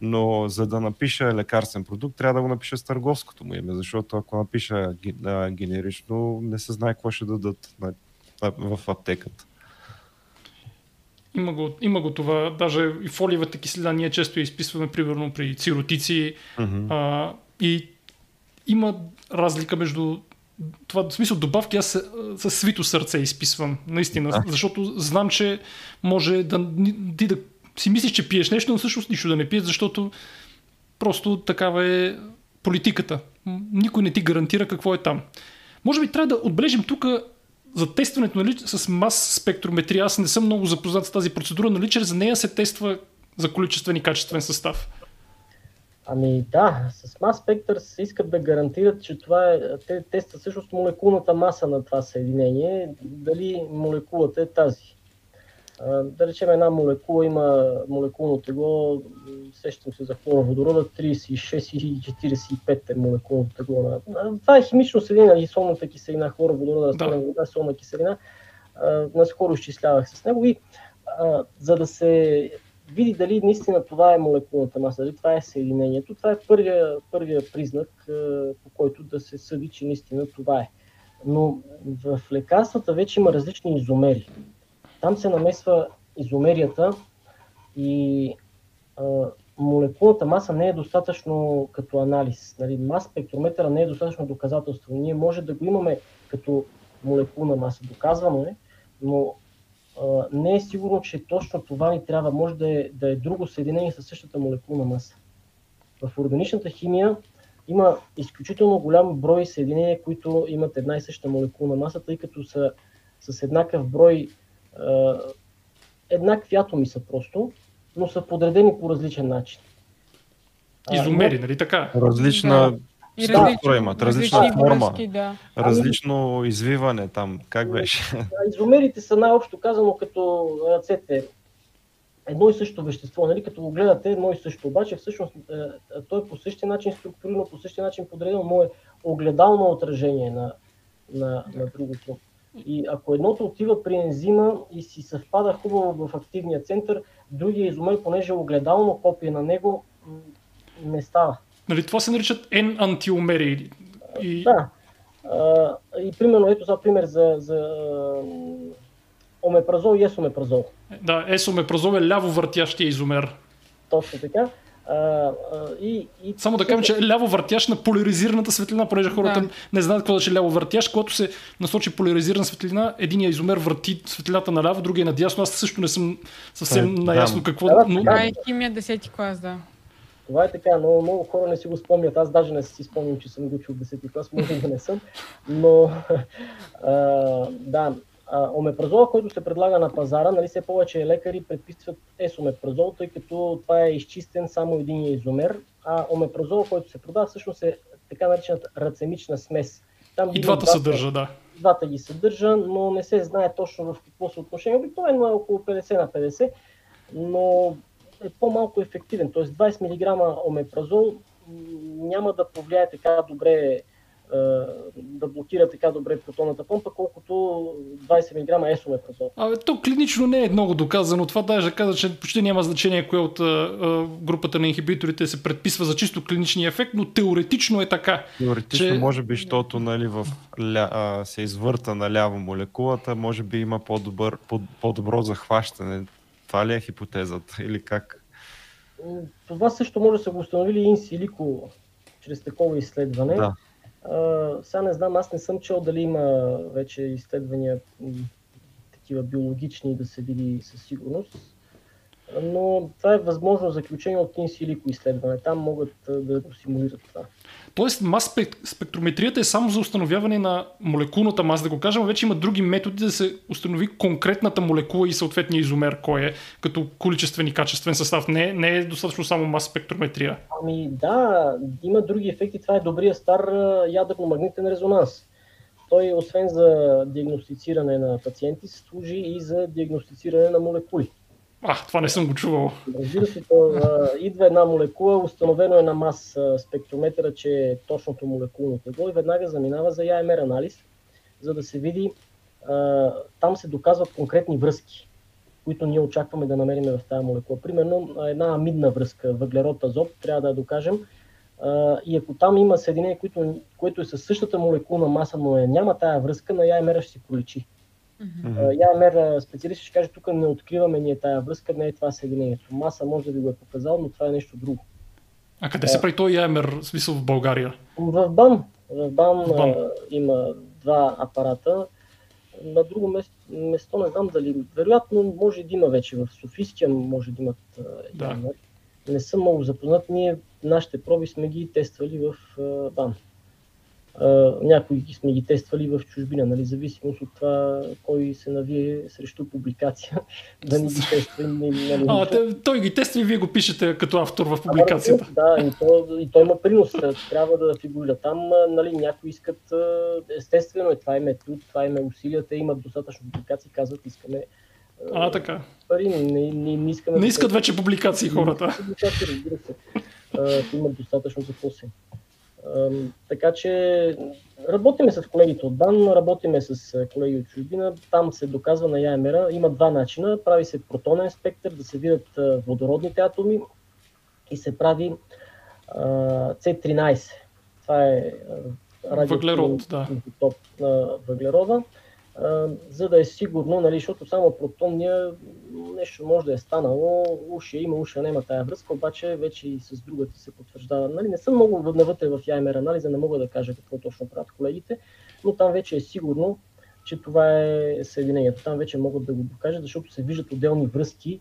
Но за да напиша лекарствен продукт, трябва да го напиша с търговското му име, защото ако напиша генерично, не се знае какво ще дадат в аптеката. Има го, има го това. Даже и фолиевата киселина ние често я изписваме, примерно при циротици. Mm-hmm. А, и има разлика между това, в смисъл добавки, аз с свито сърце изписвам, наистина, да. защото знам, че може да ти да си мислиш, че пиеш нещо, но всъщност нищо да не пиеш, защото просто такава е политиката. Никой не ти гарантира какво е там. Може би трябва да отбележим тук за тестването нали, с мас спектрометрия. Аз не съм много запознат с тази процедура, нали чрез нея се тества за количествен и качествен състав. Ами да, с Mass Spectre се искат да гарантират, че това е, те тестват всъщност молекулната маса на това съединение, дали молекулата е тази. Да речем една молекула има молекулно тегло, сещам се за хлороводорода, 36 и 45 е молекулното тегло. На... Това е химично съединение, нали, солната киселина, хлороводорода, да. вода, солна киселина. Наскоро изчислявах с него и за да се види дали наистина това е молекулната маса, дали това е съединението. Това е първия, първия признак, по който да се съди, че наистина това е. Но в лекарствата вече има различни изомери. Там се намесва изомерията и а, молекулната маса не е достатъчно като анализ. Нали, мас спектрометъра не е достатъчно доказателство. Ние може да го имаме като молекулна маса, доказвано е, но не е сигурно, че точно това ни трябва. Може да е, да е друго съединение със същата молекулна маса. В органичната химия има изключително голям брой съединения, които имат една и съща молекулна маса, тъй като са с еднакъв брой еднакви атоми са просто, но са подредени по различен начин. Изумери, нали така? Различна И структура имат, различна различни форма, връзки, да. различно извиване там. Как беше? Изомерите са най-общо казано като ръцете. Едно и също вещество, нали? като го гледате едно и също, обаче всъщност е, е, той е по същия начин структурирано, по същия начин подредено, но е огледално отражение на, на, на другото. И ако едното отива при ензима и си съвпада хубаво в активния център, другия изомер, понеже е огледално копие на него, не става. Нали, това се наричат N-антиомери. И... Да. А, и примерно, ето за пример за, за омепразол и есомепразол. Да, есомепразол е ляво въртящия изомер. Точно така. А, а, и, и Само да кажем, че е ляво въртящ на поляризираната светлина, понеже хората Да. не знаят какво да е ляво въртящ. Когато се насочи поляризирана светлина, единия изомер върти светлината наляво, другия надясно. Аз също не съм съвсем Е, да. наясно какво. Да, Но... Това е химия 10 клас, да. Това е така, но много хора не си го спомнят. Аз даже не си спомням, че съм го чул в 10 клас, може да не съм. Но а, да, омепразола, който се предлага на пазара, нали все повече лекари предписват есомепразол, тъй като това е изчистен само един изомер, а омепразол, който се продава, всъщност е така наречената рацемична смес. Там И двата съдържа, да. двата ги съдържа, но не се знае точно в какво съотношение. Обикновено е около 50 на 50, но е по-малко ефективен. Тоест 20 мг омепразол няма да повлияе така добре, да блокира така добре протонната помпа, колкото 20 мг есомепразол. Абе, то клинично не е много доказано. Това даже да кажа, че почти няма значение кое от а, а, групата на инхибиторите се предписва за чисто клиничния ефект, но теоретично е така. Теоретично, Че- може би, защото нали, в ля, а, се извърта наляво молекулата, може би има по-добър, по, по-добро захващане. Това ли е хипотезата или как? Това също може да са го установили инсилико чрез такова изследване. Да. Сега не знам, аз не съм чел дали има вече изследвания такива биологични да се види със сигурност. Но това е възможно заключение от инсилико изследване. Там могат да го симулират това. Тоест, мас спек- спектрометрията е само за установяване на молекулната маса, да го кажем, вече има други методи да се установи конкретната молекула и съответния изомер, кой е, като количествен и качествен състав. Не, не е достатъчно само мас спектрометрия. Ами да, има други ефекти. Това е добрия стар а, ядрено-магнитен резонанс. Той, освен за диагностициране на пациенти, служи и за диагностициране на молекули. А, това не съм го чувал. Разбира се, то, а, идва една молекула, установено е на мас спектрометъра, че е точното молекулно тегло и веднага заминава за ЯМР анализ, за да се види, а, там се доказват конкретни връзки, които ние очакваме да намерим в тази молекула. Примерно една амидна връзка, въглерод, азот, трябва да я докажем. А, и ако там има съединение, което, което е със същата молекулна маса, но е, няма тая връзка, на ЯМР ще си проличи. Uh, ЯМР специалист ще каже, тук не откриваме ние тая връзка, не е това съединението. Маса може да ви го е показал, но това е нещо друго. А къде се прави този ЯМР, в смисъл в България? В БАМ, в БАМ, В БАМ. а, има два апарата. На друго место, место не знам дали, вероятно може да има вече в Софийския, може да имат а, Да. ЯМР. Не съм много запознат, ние нашите проби сме ги тествали в а, БАМ. А, някои сме ги тествали в чужбина, нали, зависимост от това кой се навие срещу публикация, да ни ги тества. не- Нали, А, те, той ги тества и вие го пишете като автор в публикацията. Да, и то, и то има принос, трябва да фигурира. Там а, нали, някои искат, а, естествено е, това им е труд, това им е усилия, те имат достатъчно публикации, казват, искаме А, така. пари, не, не, не искаме... Не искат вече публикации хората. Публикации, разбира се. А, имат достатъчно за какво. А, така че работиме с колегите от БАН, работиме с колеги от чужбина, там се доказва на ЯМР, има два начина, прави се протонен спектър, да се видят водородните атоми и се прави а, C13. Това е радиоактивен да. изотоп на въглерода, за да е сигурно, нали, защото само протонния нещо може да е станало, уши има, уши няма тая връзка, обаче вече и с другата се потвърждава. Нали, не съм много навътре в ЯМР анализа, не мога да кажа какво точно правят колегите, но там вече е сигурно, че това е съединението. Там вече могат да го докажат, защото се виждат отделни връзки,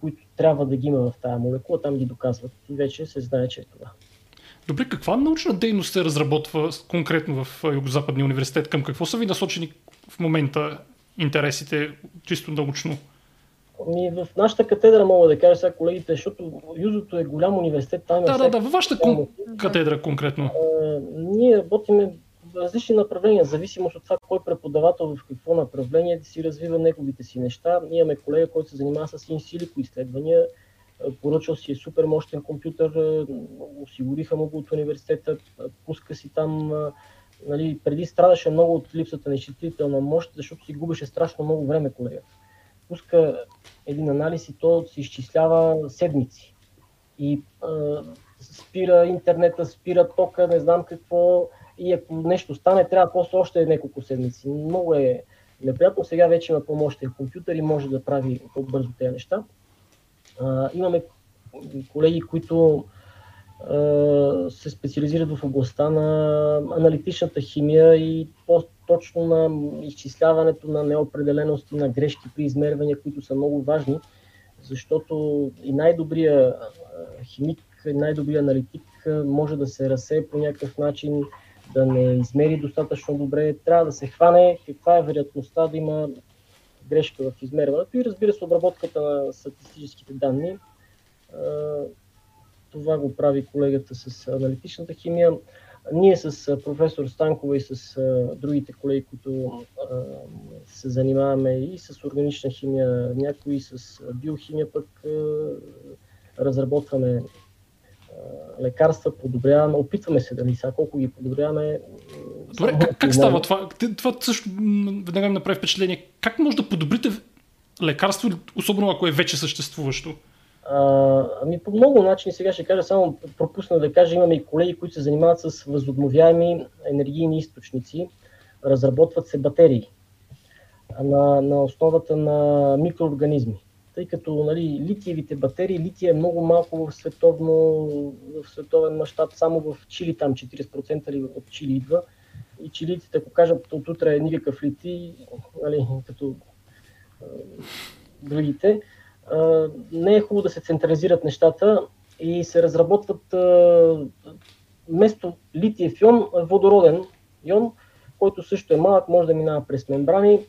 които трябва да ги има в тази молекула, там ги доказват и вече се знае, че е това. Добре, каква научна дейност се разработва конкретно в Югозападния университет? Към какво са ви насочени в момента интересите, чисто научно? Ми в нашата катедра мога да кажа сега колегите, защото Юзото е голям университет. Там е да, да, да, във вашата кон... катедра конкретно. А, ние работиме в различни направления, в зависимост от това кой преподавател в какво направление да си развива неговите си неща. Ние имаме колега, който се занимава с инсилико изследвания, поръчал си е супер мощен компютър, осигуриха му го от университета, пуска си там нали, преди страдаше много от липсата на изчислителна мощ, защото си губеше страшно много време колегата пуска един анализ и то се изчислява седмици. И а, спира интернета, спира тока, не знам какво. И ако нещо стане, трябва после още няколко седмици. Много е неприятно. Сега вече има по-мощен компютър и може да прави по-бързо тези неща. А, имаме колеги, които а, се специализират в областта на аналитичната химия и по точно на изчисляването на неопределености, на грешки при измервания, които са много важни, защото и най-добрия химик, и най-добрия аналитик може да се разсее по някакъв начин, да не измери достатъчно добре. Трябва да се хване каква е вероятността да има грешка в измерването и разбира се обработката на статистическите данни. Това го прави колегата с аналитичната химия. Ние с професор Станкова и с другите колеги, които се занимаваме и с органична химия, някои с биохимия, пък разработваме лекарства, подобряваме, опитваме се да ни са, колко ги подобряваме. Добре, как, как става това? Това също веднага ми направи впечатление. Как може да подобрите лекарство, особено ако е вече съществуващо? А, ами по много начини сега ще кажа, само пропусна да кажа, имаме и колеги, които се занимават с възобновяеми енергийни източници, разработват се батерии на, на основата на микроорганизми. Тъй като нали, литиевите батерии, лития е много малко в, световно, в световен мащаб, само в Чили там 40% ли от Чили идва. И чилиците, ако кажат от утре е никакъв литий, нали, като другите, не е хубаво да се централизират нещата и се разработват вместо литиев ион, водороден ион, който също е малък, може да минава през мембрани,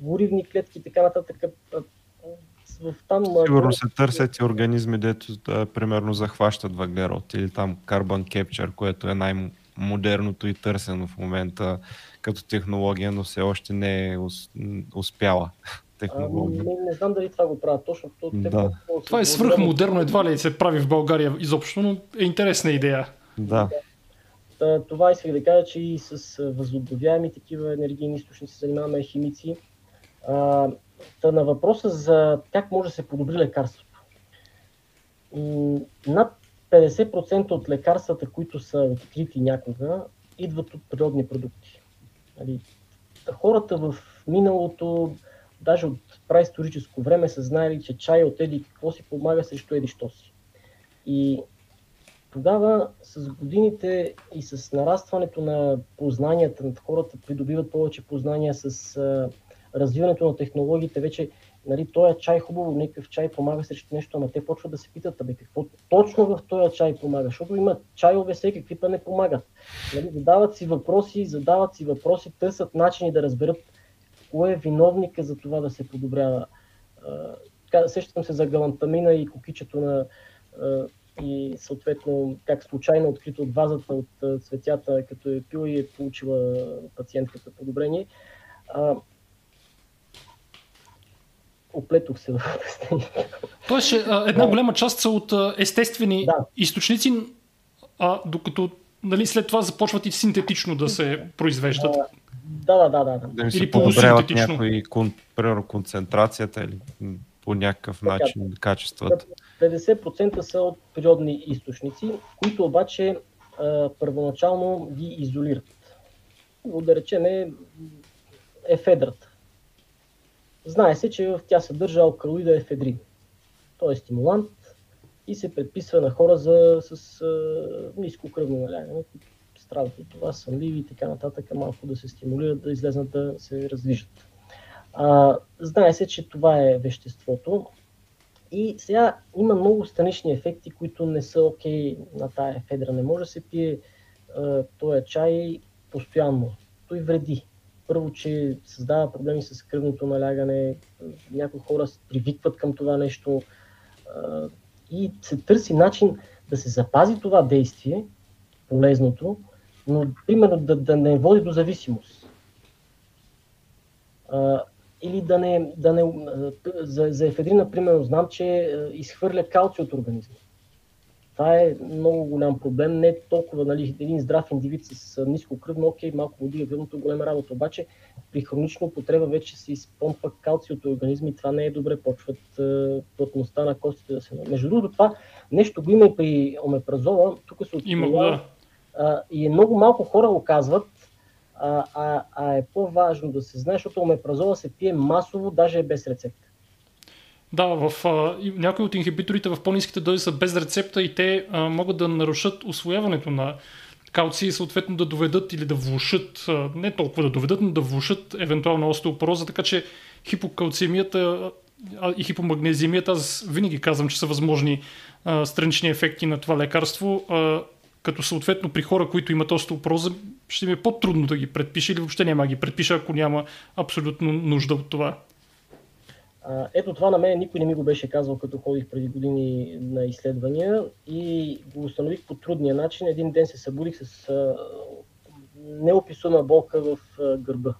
горивни клетки и така нататък. В там, Сигурно се търсят и организми, дето да, примерно захващат въглерод или там Carbon Capture, което е най-модерното и търсено в момента като технология, но все още не е успяла технология. не, не знам дали това го правят точно. То, да. Това е свръхмодерно, едва ли се прави в България изобщо, но е интересна идея. Да. да. Това исках да кажа, че и с възобновяеми такива енергийни източници се занимаваме химици. Та на въпроса за как може да се подобри лекарството. Над 50% от лекарствата, които са открити някога, идват от природни продукти. Нали, хората в миналото даже от праисторическо време са знаели, че чай от еди какво си помага срещу еди що си. И тогава с годините и с нарастването на познанията, на хората придобиват повече познания с развиването на технологиите, вече нали, този чай хубаво, някакъв чай помага срещу нещо, ама те почват да се питат, абе какво точно в този чай помага, защото има чайове все какви па не помагат. Нали, задават си въпроси, задават си въпроси, търсят начини да разберат кой е виновника за това да се подобрява. Сещам се за галантамина и кокичето на и съответно как случайно открито от вазата от цветята, като е пила и е получила пациентката подобрение. Оплетох се в обяснението. Тоест, една голяма част са от естествени да. източници, а докато нали, след това започват и синтетично да се произвеждат. Да, да, да. да. Да ми се подобряват някои, примерно концентрацията или по някакъв така, начин качествата. 50% са от природни източници, които обаче а, първоначално ги изолират. Да речем е ефедрата. Знае се, че тя съдържа алкалоида ефедрин. Той е стимулант и се предписва на хора за, с а, ниско кръвно налягане, страдат от това, сънливи и така нататък, малко да се стимулират, да излезнат да се раздвижат. А, знае се, че това е веществото. И сега има много странични ефекти, които не са окей на тая ефедра. Не може да се пие този чай постоянно. Той вреди. Първо, че създава проблеми с кръвното налягане, някои хора привикват към това нещо и се търси начин да се запази това действие, полезното, но примерно да, да не води до зависимост. Или да не, да не за, за ефедрина, примерно, знам, че изхвърля калци от организма. Това е много голям проблем. Не толкова нали, един здрав индивид с ниско кръвно, окей, малко води е кръвното, голема работа. Обаче при хронична употреба вече се изпомпва калци от организма и това не е добре. Почват плътността на костите да се... Между другото, това нещо го има и при омепразола. Тук се открива. Да. и много малко хора го казват, а, а, а е по-важно да се знае, защото омепразола се пие масово, даже е без рецепта. Да, в а, някои от инхибиторите в по-низките дози са без рецепта и те а, могат да нарушат освояването на калци и съответно да доведат или да влушат, а, не толкова да доведат, но да влушат евентуално остеопороза, така че хипокалциемията а, и хипомагнезиемията, аз винаги казвам, че са възможни а, странични ефекти на това лекарство, а, като съответно при хора, които имат остеопороза, ще ми е по-трудно да ги предпиша или въобще няма да ги предпиша, ако няма абсолютно нужда от това. Ето това на мен никой не ми го беше казал, като ходих преди години на изследвания и го установих по трудния начин. Един ден се събудих с неописуема болка в гърба.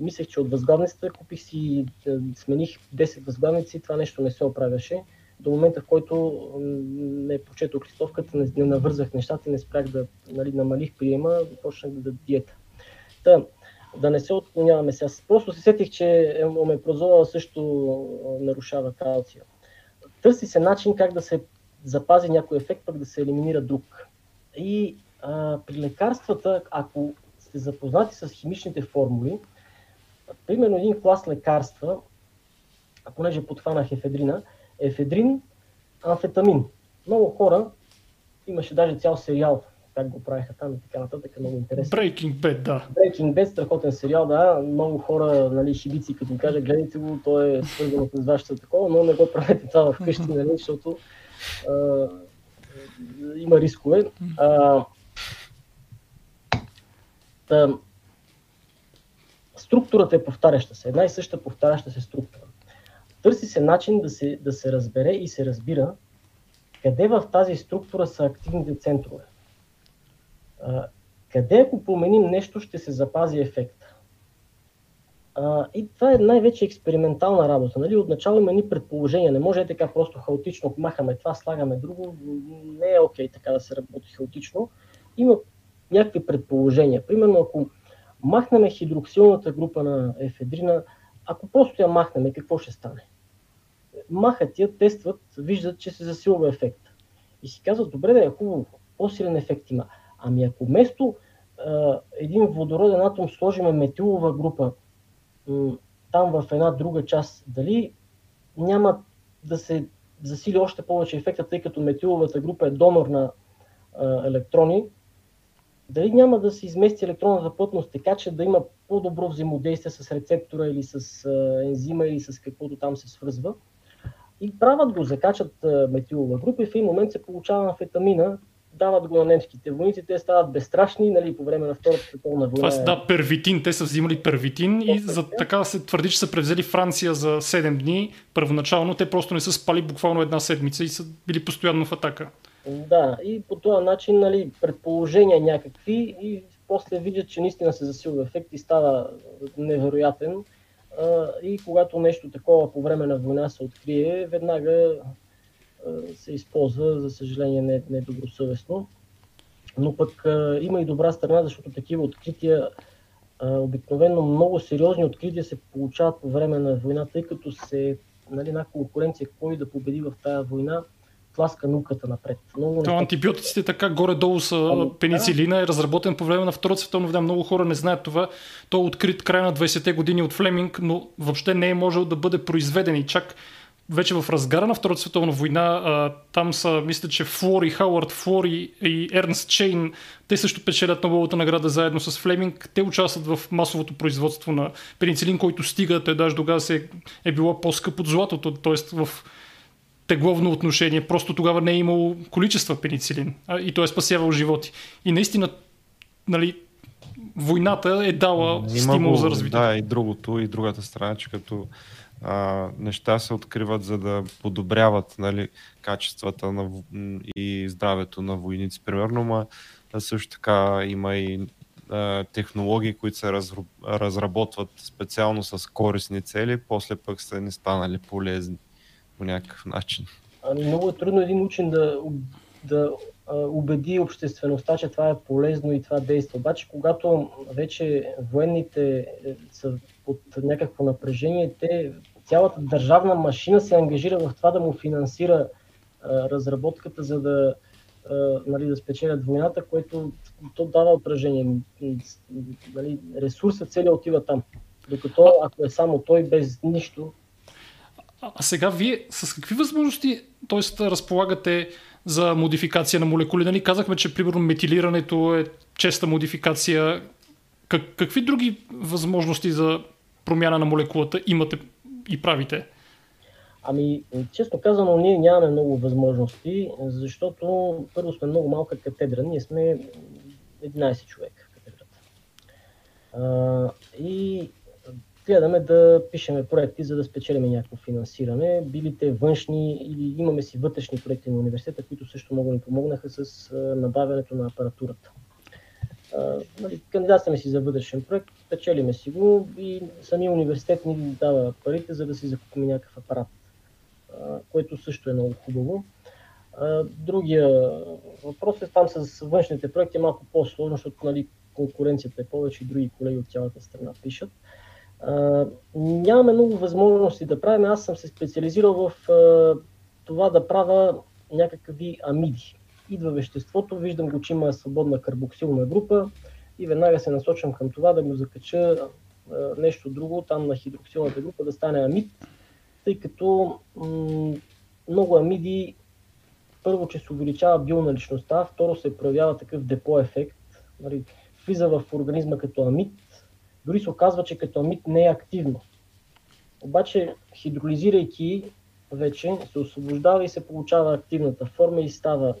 Мислех, че от възглавницата купих си, смених 10 възглавници, това нещо не се оправяше. До момента, в който не почетох листовката, не, не навързах нещата, не спрях да нали, намалих приема, почнах да диета. Та, да не се отклоняваме сега. Просто се сетих, че омепрозола също нарушава калция. Търси се начин как да се запази някой ефект, пък да се елиминира друг. И а, при лекарствата, ако сте запознати с химичните формули, примерно един клас лекарства, а понеже подхванах ефедрина, ефедрин, амфетамин. Много хора, имаше даже цял сериал как го правиха там и така нататък, е много интересно. Breaking Bad, да. Breaking Bad, страхотен сериал, да. Много хора, нали, шибици, като кажа, гледайте го, той е свързан с вашето такова, но не го правете това вкъщи, нали, защото а, има рискове. А, та, структурата е повтаряща се, една и съща повтаряща се структура. Търси се начин да се, да се разбере и се разбира къде в тази структура са активните центрове къде ако променим нещо, ще се запази ефекта. А, и това е най-вече експериментална работа. Нали? Отначало има ни предположения. Не може е така просто хаотично махаме това, слагаме друго. Не е окей okay, така да се работи хаотично. Има някакви предположения. Примерно, ако махнем хидроксилната група на ефедрина, ако просто я махнем, какво ще стане? Махат я, тестват, виждат, че се засилва ефект. И си казват, добре да е хубаво, по-силен ефект има. Ами ако вместо а, един водороден атом сложим метилова група м- там в една друга част, дали няма да се засили още повече ефекта, тъй като метиловата група е донор на а, електрони, дали няма да се измести електронната плътност така, че да има по-добро взаимодействие с рецептора или с а, ензима или с каквото там се свързва. И правят го, закачат метилова група и в един момент се получава амфетамина, дават го на немските войници, те стават безстрашни нали, по време на Втората световна война. Това са да, первитин, те са взимали первитин и за така се твърди, че са превзели Франция за 7 дни. Първоначално те просто не са спали буквално една седмица и са били постоянно в атака. Да, и по този начин нали, предположения някакви и после видят, че наистина се засилва ефект и става невероятен. И когато нещо такова по време на война се открие, веднага се използва, за съжаление, не, не добросъвестно. Но пък има и добра страна, защото такива открития, обикновено много сериозни открития се получават по време на войната, тъй като се нали, една конкуренция, кой да победи в тази война, тласка науката напред. Много То, антибиотиците така горе-долу са ами, пеницилина, е разработен по време на Втората световна война. Много хора не знаят това. Той е открит края на 20-те години от Флеминг, но въобще не е можел да бъде произведен и чак вече в разгара на Втората световна война, а, там са, мисля, че Флори, Хауърд Флори и Ернст Чейн, те също печелят Нобеловата награда заедно с Флеминг. Те участват в масовото производство на пеницилин, който стига, той даже тогава се е било по-скъп от златото, т.е. в тегловно отношение. Просто тогава не е имало количества пеницилин а, и той е спасявал животи. И наистина, нали, войната е дала Има стимул го, за развитие. Да, и другото, и другата страна, че като а, неща се откриват, за да подобряват нали, качествата на, и здравето на войници, примерно, ма също така има и а, технологии, които се разру, разработват специално с корисни цели, после пък са не станали полезни по някакъв начин. Ами много е трудно един учен да, да убеди обществеността, че това е полезно и това действа. Обаче, когато вече военните е, са под някакво напрежение, те, цялата държавна машина се ангажира в това да му финансира а, разработката, за да, а, нали, да спечелят войната, което то дава отражение. Нали, ресурсът целият отива там. Докато ако е само той без нищо. А сега вие с какви възможности т.е. разполагате за модификация на молекули. Нали, казахме, че примерно метилирането е честа модификация. Как, какви други възможности за промяна на молекулата имате и правите? Ами, честно казано, ние нямаме много възможности, защото първо сме много малка катедра. Ние сме 11 човека катедрата. А, и гледаме да пишеме проекти, за да спечелиме някакво финансиране. Били те външни или имаме си вътрешни проекти на университета, които също много ни помогнаха с набавянето на апаратурата. Нали, кандидатстваме си за вътрешен проект, печелиме си го и самия университет ни дава парите, за да си закупим някакъв апарат, което също е много хубаво. Другия въпрос е там с външните проекти е малко по-сложно, защото нали, конкуренцията е повече и други колеги от цялата страна пишат нямаме много възможности да правим. Аз съм се специализирал в това да правя някакви амиди. Идва веществото, виждам го, че има свободна карбоксилна група и веднага се насочвам към това да му закача нещо друго, там на хидроксилната група да стане амид, тъй като м- много амиди първо, че се увеличава бионаличността, второ се проявява такъв депо ефект, нали, влиза в организма като амид, дори се оказва, че като амид не е активно. Обаче, хидролизирайки вече, се освобождава и се получава активната форма и става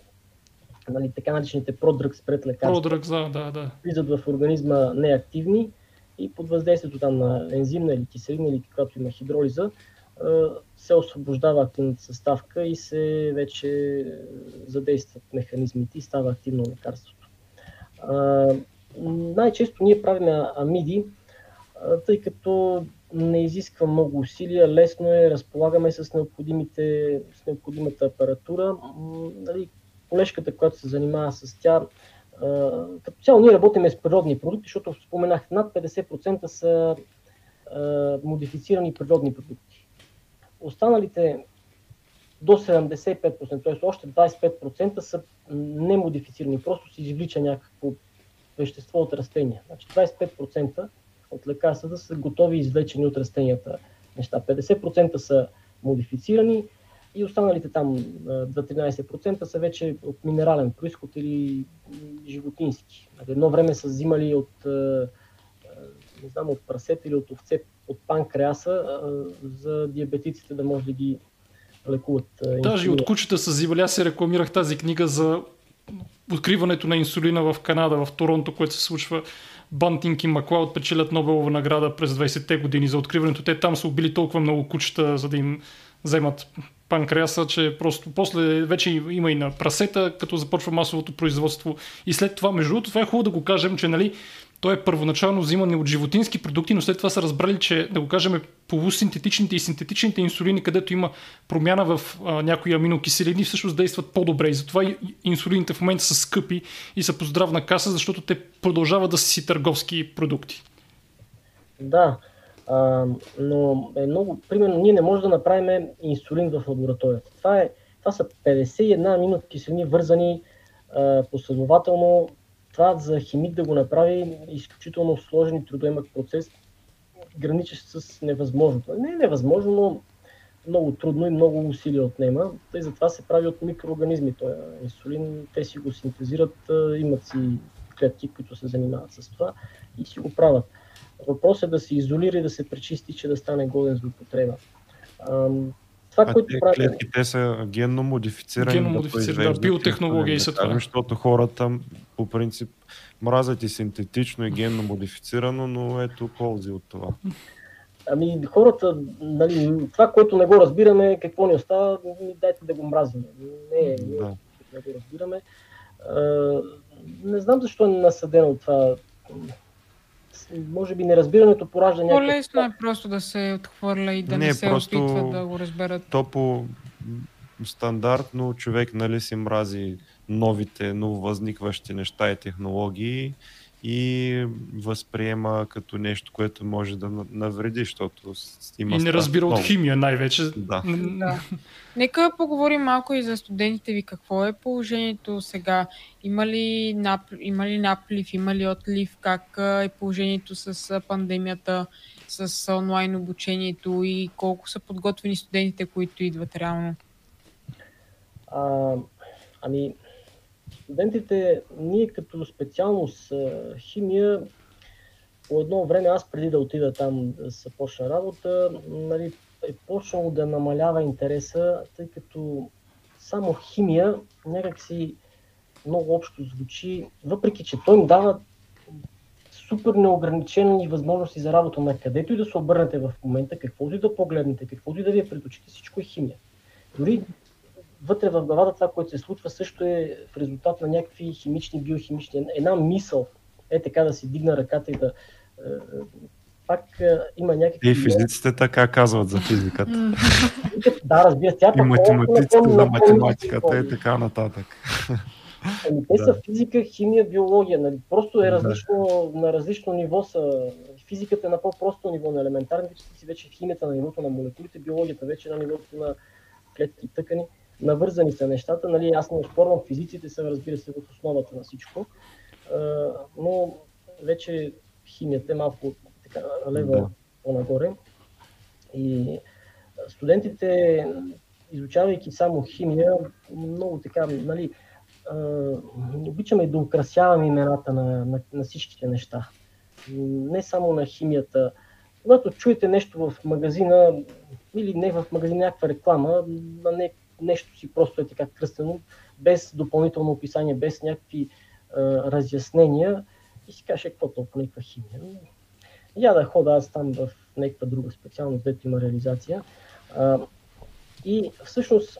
нали, така наречените продръгс пред лекарства. Продръгс, да, да, да. Влизат в организма неактивни и под въздействието там на ензимна или киселина или каквато има хидролиза, се освобождава активната съставка и се вече задействат механизмите и става активно лекарството най-често ние правим амиди, тъй като не изисква много усилия, лесно е, разполагаме с, необходимите, с необходимата апаратура. Нали, колежката, която се занимава с тя, като цяло ние работиме с природни продукти, защото споменах, над 50% са модифицирани природни продукти. Останалите до 75%, т.е. още 25% са немодифицирани, просто се извлича някакво вещество от растения. Значи 25% от лекарствата са готови извлечени от растенията неща. 50% са модифицирани и останалите там 2-13% са вече от минерален происход или животински. Едно време са взимали от, не знам, от прасета или от овце, от панкреаса за диабетиците да може да ги лекуват. Даже от кучета са взимали. Аз се рекламирах тази книга за откриването на инсулина в Канада, в Торонто, което се случва. Бантинг и Маклауд печелят Нобелова награда през 20-те години за откриването. Те там са убили толкова много кучета, за да им вземат панкреаса, че просто после вече има и на прасета, като започва масовото производство. И след това, между другото, това е хубаво да го кажем, че нали, той е първоначално взимане от животински продукти, но след това са разбрали, че да го кажем полусинтетичните и синтетичните инсулини, където има промяна в а, някои аминокиселини, всъщност действат по-добре. И затова инсулините в момента са скъпи и са по здравна каса, защото те продължават да са си търговски продукти. Да, а, но е много, примерно, ние не можем да направим инсулин в лабораторията. Това, е, това са 51 аминокиселини вързани а, последователно това за химик да го направи е изключително сложен и трудоемък процес, граничещ с невъзможното. Не е невъзможно, но много трудно и много усилия отнема. Тъй затова се прави от микроорганизми. Той инсулин, те си го синтезират, имат си клетки, които се занимават с това и си го правят. Въпросът е да се изолира и да се пречисти, че да стане годен за употреба. Това, а което прави... клетките са генно модифицирани. Генно модифицирани, да, биотехнология и са това. Защото хората по принцип мразят и синтетично и генно модифицирано, но ето ползи от това. Ами хората, нали, това, което не го разбираме, какво ни остава, дайте да го мразим. Не, да. не го разбираме. А, не знам защо е насъдено това. Може би неразбирането поражда някакво... По-лесно е просто да се отхвърля и да не, не се просто опитва да го разберат. То по стандартно човек нали си мрази новите, нововъзникващи неща и технологии и възприема като нещо, което може да навреди, защото има... И не разбира от химия най-вече. Да. да. Нека поговорим малко и за студентите ви. Какво е положението сега? Има ли, нап... има ли наплив, има ли отлив? Как е положението с пандемията, с онлайн обучението и колко са подготвени студентите, които идват реално? А, ами, студентите, ние като специалност химия, по едно време, аз преди да отида там да се почна работа, нали, е почнало да намалява интереса, тъй като само химия някакси много общо звучи, въпреки че той им дава супер неограничени възможности за работа на където и да се обърнете в момента, каквото и да погледнете, каквото и да ви е пред очите, всичко е химия. Дори вътре в главата това, което се случва, също е в резултат на някакви химични, биохимични. Една мисъл е така да си дигна ръката и да. Е, пак е, има някакви. И физиците така казват за физиката. да, разбира се. И математиците на математиката и така нататък. Ами, те да. са физика, химия, биология. Нали? Просто е различно, да. на различно ниво са. Физиката е на по-просто ниво на елементарните частици, вече химията на нивото на молекулите, биологията вече на нивото на клетки и тъкани навързани са нещата. Нали, аз не оспорвам, физиците са, разбира се, в основата на всичко, но вече химията е малко така, лева да. по-нагоре. И студентите, изучавайки само химия, много така, нали, обичаме да украсяваме имената на, на, на всичките неща. Не само на химията. Когато чуете нещо в магазина, или не в магазина, някаква реклама, на не нещо си просто е така кръстено, без допълнително описание, без някакви а, разяснения и си каже, какво толкова някаква химия. Я да хода аз там в някаква друга специалност, дето има реализация. А, и всъщност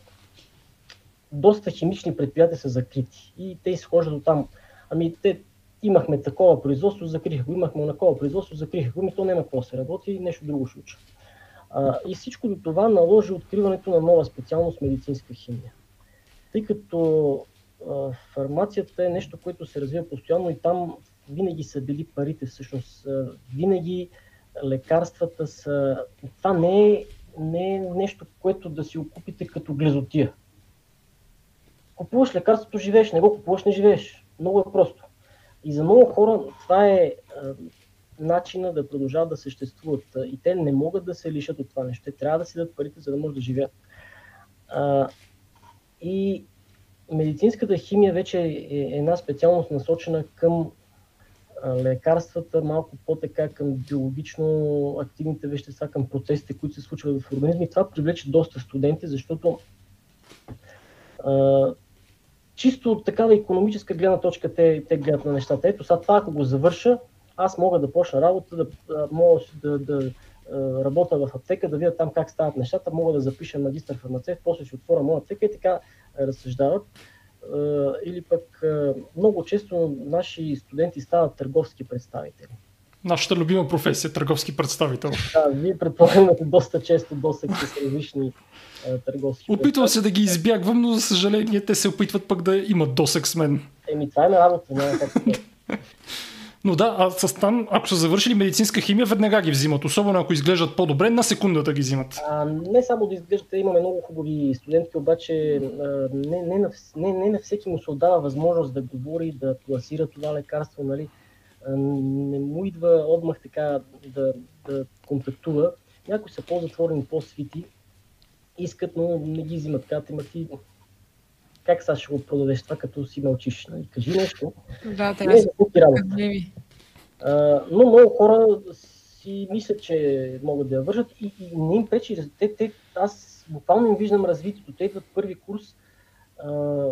доста химични предприятия са закрити и те изхождат от там. Ами те имахме такова производство, закриха го, имахме такова производство, закриха го, ми то няма какво се работи, нещо друго ще уча. А, и всичко до това наложи откриването на нова специалност медицинска химия. Тъй като а, фармацията е нещо, което се развива постоянно и там винаги са били парите, всъщност винаги лекарствата са... Това не е, не е нещо, което да си окупите като глезотия. Купуваш лекарството, живееш, не го купуваш, не живееш. Много е просто. И за много хора това е начина да продължават да съществуват. И те не могат да се лишат от това нещо. Те трябва да си дадат парите, за да могат да живеят. А, и медицинската химия вече е една специалност насочена към лекарствата, малко по-така към биологично активните вещества, към процесите, които се случват в организма. И това привлече доста студенти, защото а, чисто от такава економическа гледна точка те, те гледат на нещата. Ето сега това, ако го завърша, аз мога да почна работа, да, мога да, да, да работя в аптека, да видя там как стават нещата, мога да запиша магистър фармацевт, после ще отворя моя аптека и така разсъждават. Или пък много често наши студенти стават търговски представители. Нашата любима професия, търговски представител. Да, вие предполагате доста често досег с различни търговски Опитвам се да ги избягвам, но за съжаление те се опитват пък да имат досек с мен. Еми, това е на работа, как Но да, а с там, ако са завършили медицинска химия, веднага ги взимат. Особено ако изглеждат по-добре, на секунда ги взимат. А, не само да изглеждат, имаме много хубави студентки, обаче не, не, на, не, не на всеки му се отдава възможност да говори, да пласира това лекарство. Нали? Не му идва отмах така да, да контактува. Някои са по-затворени, по-свити, искат, но не ги взимат. Казват, има ти как сега ще го продадеш това, като си мълчиш? Нали? Кажи нещо. Да, трябва да са Но много хора си мислят, че могат да я вържат и, и не им пречи. Те, те, аз буквално им виждам развитието. Те идват първи курс а,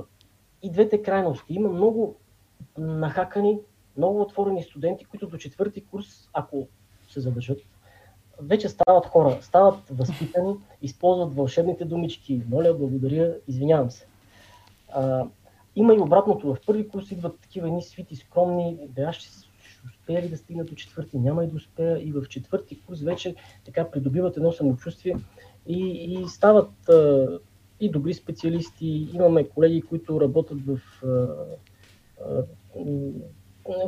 и двете крайности. Има много нахакани, много отворени студенти, които до четвърти курс, ако се задържат, вече стават хора, стават възпитани, използват вълшебните думички. Моля, благодаря, извинявам се. А, има и обратното. В първи курс идват такива едни свити, скромни. Да, ще успея ли да стигна до четвърти? Няма и да успея. И в четвърти курс вече така придобиват едно самочувствие и, и стават а, и добри специалисти. Имаме колеги, които работят в а, а,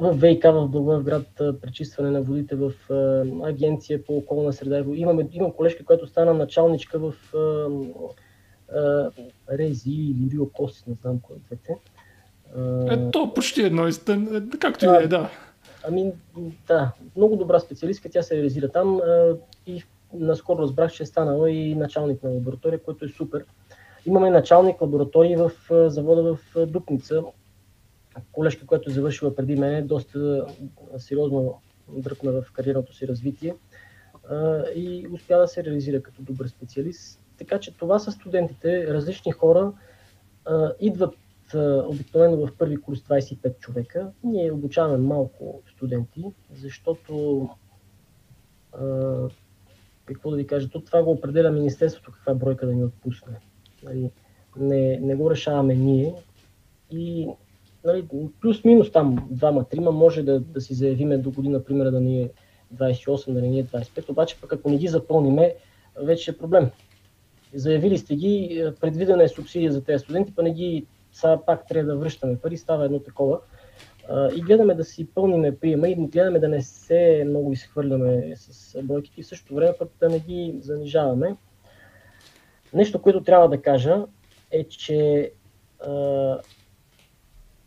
в ВИК в Благоевград, пречистване на водите в агенция по околна среда. Имаме, имам колежка, която стана началничка в Рези или Риокос, не знам кой двете. Ето, почти едно, е, както и да е, да. Ами, да, много добра специалистка, тя се реализира там и наскоро разбрах, че е станала и началник на лаборатория, което е супер. Имаме началник лаборатории в завода в Дупница, колежка, която е завършила преди мен, доста сериозно дръпна в кариерното си развитие и успя да се реализира като добър специалист. Така че това са студентите, различни хора, идват обикновено в първи курс 25 човека. Ние обучаваме малко студенти, защото какво да ви кажа, то това го определя Министерството каква бройка да ни отпусне. Нали, не, не го решаваме ние и нали, плюс-минус там двама-трима може да, да си заявиме до година, например, да ни е 28, да ни е 25, обаче пък ако не ги запълниме, вече е проблем. Заявили сте ги, предвидена е субсидия за тези студенти, па не ги сега пак трябва да връщаме пари, става едно такова. И гледаме да си пълниме приема и гледаме да не се много изхвърляме с бройките и в същото време пък да не ги занижаваме. Нещо, което трябва да кажа е, че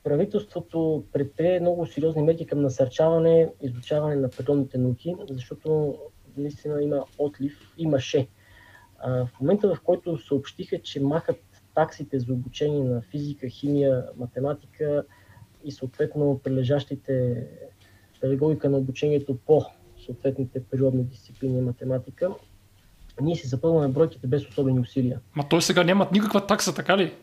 правителството предприе много сериозни мерки към насърчаване, изучаване на природните науки, защото наистина има отлив, имаше. В момента, в който съобщиха, че махат таксите за обучение на физика, химия, математика и съответно прилежащите педагогика на обучението по съответните природни дисциплини и математика, ние си запълваме бройките без особени усилия. Ма той сега нямат никаква такса, така ли?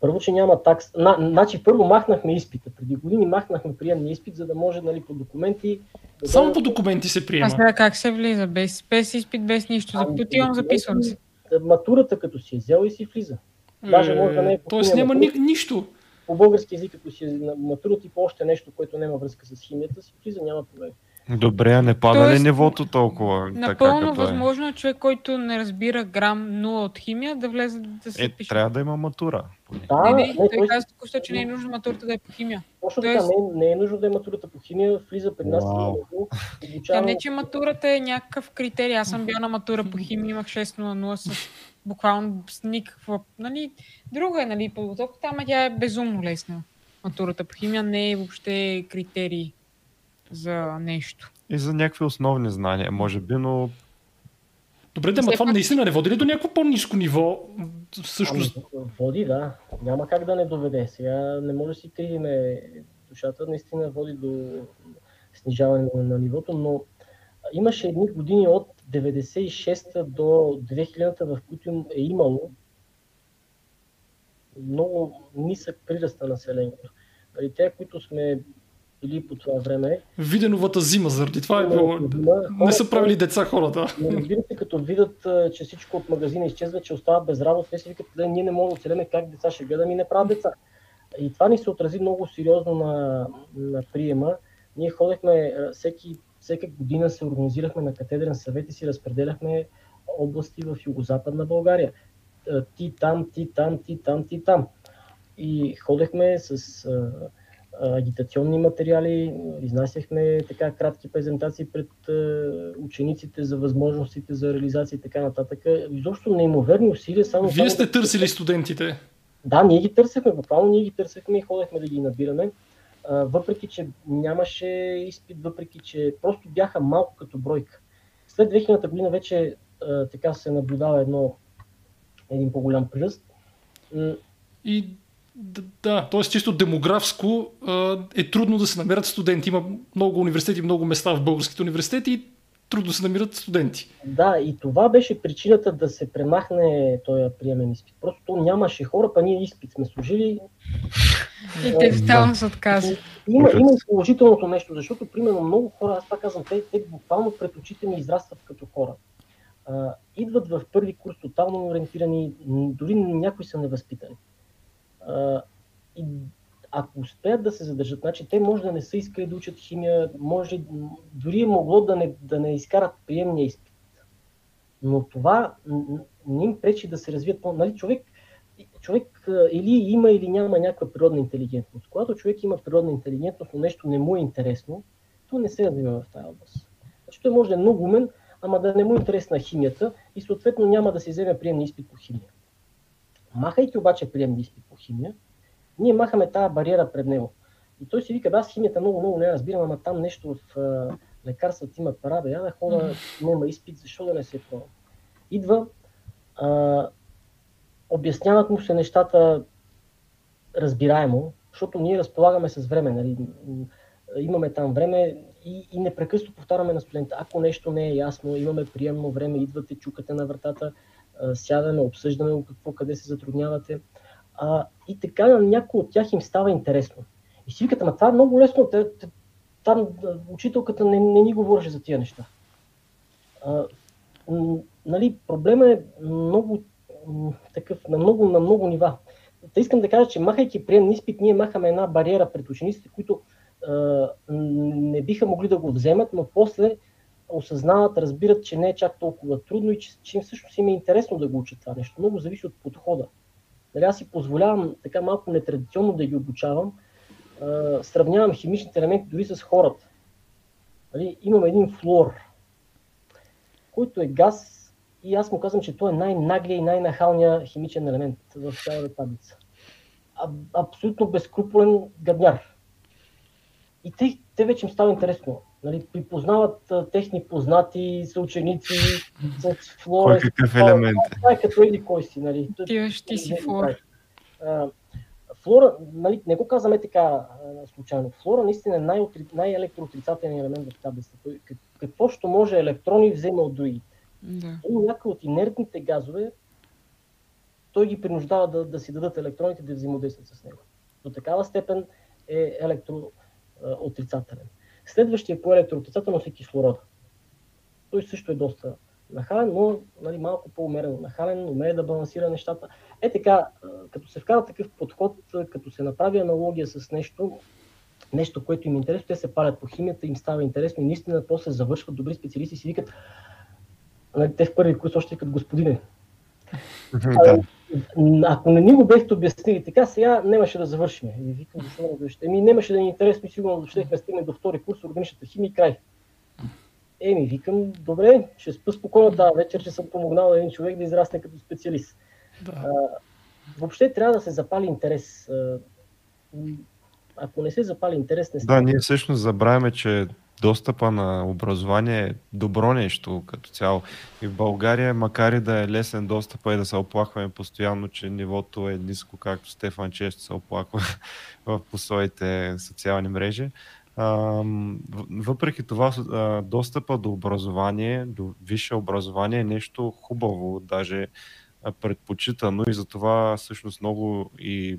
Първо, че няма такс. На, значи, първо махнахме изпита. Преди години махнахме приемния изпит, за да може нали, по документи. Да Само по документи се приема. А сега как се влиза? Без, без изпит, без нищо. За път имам записвам се. Матурата като си е взел и си влиза. Даже може да не е Тоест няма ни, нищо. По български език, ако си е матурата и по още нещо, което няма връзка с химията, си влиза, няма проблем. Добре, а не пада Тоест, ли нивото толкова? Напълно така, възможно е човек, който не разбира грам нула от химия, да влезе да се е, пише. трябва да има матура. Да, не, не, не той каза току че не е нужно матурата да е по химия. Точно така, Тоест... не, не, е нужно да е матурата по химия, влиза при нас. Wow. Обучава... не, че матурата е някакъв критерий. Аз съм бил на матура по химия, имах 6 на 0 с буквално с никаква... Нали, друга е, нали, подготовка, там тя е безумно лесна. Матурата по химия не е въобще критерий за нещо. И за някакви основни знания, може би, но... Добре, да, това наистина не води ли до някакво по-низко ниво? Също... Ами, води, да. Няма как да не доведе. Сега не може да си кривиме душата. Наистина води до снижаване на, на нивото, но имаше едни години от 96-та до 2000-та, в които е имало много нисък приръст на населението. Нали, те, които сме или по това време. Виденовата зима, заради това е било. Не са правили деца хората. Не разбира се, като видят, че всичко от магазина изчезва, че остават без работа, те си викат, ние не можем да оцелеме как деца ще гледаме и не правят деца. И това ни се отрази много сериозно на, на приема. Ние ходехме, всеки, всека година се организирахме на катедрен съвет и си разпределяхме области в Югозападна България. Ти там, ти там, ти там, ти там. И ходехме с агитационни материали, изнасяхме така кратки презентации пред учениците за възможностите за реализация и така нататък. Изобщо неимоверни усилия. Само Вие сте търсили студентите? Да, ние ги търсехме, буквално ние ги търсехме и ходехме да ги набираме. Въпреки, че нямаше изпит, въпреки, че просто бяха малко като бройка. След 2000 година вече така се наблюдава едно, един по-голям приръст. И да, т.е. чисто демографско е трудно да се намерят студенти. Има много университети, много места в българските университети и трудно се намират студенти. Да, и това беше причината да се премахне този приемен изпит. Просто нямаше хора, па ние изпит сме служили. И те тотално се отказват. Има, има и положителното нещо, защото, примерно, много хора, аз това казвам, те, те буквално пред очите ми израстват като хора. А, идват в първи курс тотално ориентирани, дори някои са невъзпитани. И ако успеят да се задържат, значи те може да не са искали да учат химия, може дори е могло да не, да не изкарат приемния изпит. Но това не им пречи да се развият. Нали, човек, човек или има или няма някаква природна интелигентност. Когато човек има природна интелигентност, но нещо не му е интересно, то не се развива в тази област. Значи той може да е много умен, ама да не му е интересна химията и съответно няма да си вземе приемни изпит по химия. Махайки обаче приемни изпит по химия, ние махаме тази бариера пред него. И той си вика, да, аз химията много, много не разбирам, ама там нещо в а, лекарствата има пара, бе, я да хода, няма изпит, защо да не се пробвам. Идва, а, обясняват му се нещата разбираемо, защото ние разполагаме с време, нали? имаме там време и, и непрекъснато повтаряме на студента, ако нещо не е ясно, имаме приемно време, идвате, чукате на вратата, сядаме, обсъждаме какво, къде се затруднявате. А, и така на някои от тях им става интересно. И си викат, ама това е много лесно, те, те, там учителката не, не ни говореше за тия неща. А, нали, проблема е много такъв, на много, на много нива. Та искам да кажа, че махайки приемни изпит, ние махаме една бариера пред учениците, които а, не биха могли да го вземат, но после осъзнават, разбират, че не е чак толкова трудно и че, че им всъщност им е интересно да го учат това нещо. Много зависи от подхода. Нали, аз си позволявам така малко нетрадиционно да ги обучавам. А, сравнявам химичните елементи дори с хората. Нали, имам един флор, който е газ и аз му казвам, че той е най-наглия и най-нахалния химичен елемент в цялата таблица. А, абсолютно безкруполен гадняр. И те, те вече им става интересно. Нали, припознават а, техни познати, съученици, с флора. Кой какъв елемент е? Това е като еди кой си. Нали. Ти, ти си флора. Флора, нали, не го казваме така а, случайно. Флора наистина е най- най-електроотрицателният елемент в таблицата. Какво ще може електрони взема от другите? Да. Някои от инертните газове, той ги принуждава да, да си дадат електроните да взаимодействат с него. До такава степен е електроотрицателен. Следващия по електроотрицателност е кислорода. Той също е доста нахален, но нали, малко по-умерено нахален, умее да балансира нещата. Е така, като се вкара такъв подход, като се направи аналогия с нещо, нещо, което им е интересно, те се палят по химията, им става интересно и наистина после завършват добри специалисти и си викат, Нали, те в първи курс още като господине. Да. Ако не ни го бехте обяснили така, сега нямаше да завършим. И викам, защо не го Еми, нямаше да ни е интересно и сигурно ще стигне до втори курс органичната химия и край. Еми, викам, добре, ще спа спокойно тази вечер, че съм помогнал един човек да израсне като специалист. Да. А, въобще трябва да се запали интерес. Ако не се запали интерес, не. Да, ние всъщност забравяме, че достъпа на образование е добро нещо като цяло. И в България, макар и да е лесен достъп и да се оплакваме постоянно, че нивото е ниско, както Стефан често се оплаква в по своите социални мрежи, въпреки това, достъпа до образование, до висше образование е нещо хубаво, даже предпочитано и затова всъщност много и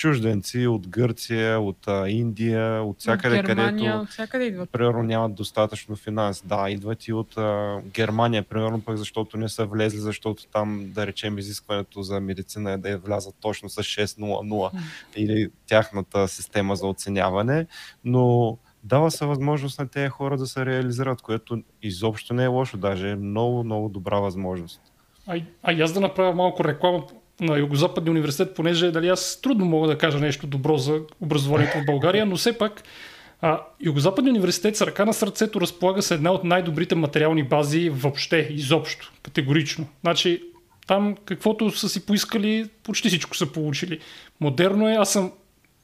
чужденци от Гърция, от а, Индия, от всякъде, от Германия, където от всякъде идват. примерно нямат достатъчно финанс. Да, идват и от а, Германия, примерно пък защото не са влезли, защото там, да речем, изискването за медицина е да е влязат точно с 6.00 или тяхната система за оценяване, но дава се възможност на тези хора да се реализират, което изобщо не е лошо, даже е много, много добра възможност. А, а аз да направя малко реклама на Югозападния университет, понеже дали аз трудно мога да кажа нещо добро за образованието в България, но все пак а, Югозападния университет с ръка на сърцето разполага с една от най-добрите материални бази въобще, изобщо, категорично. Значи, там каквото са си поискали, почти всичко са получили. Модерно е, аз съм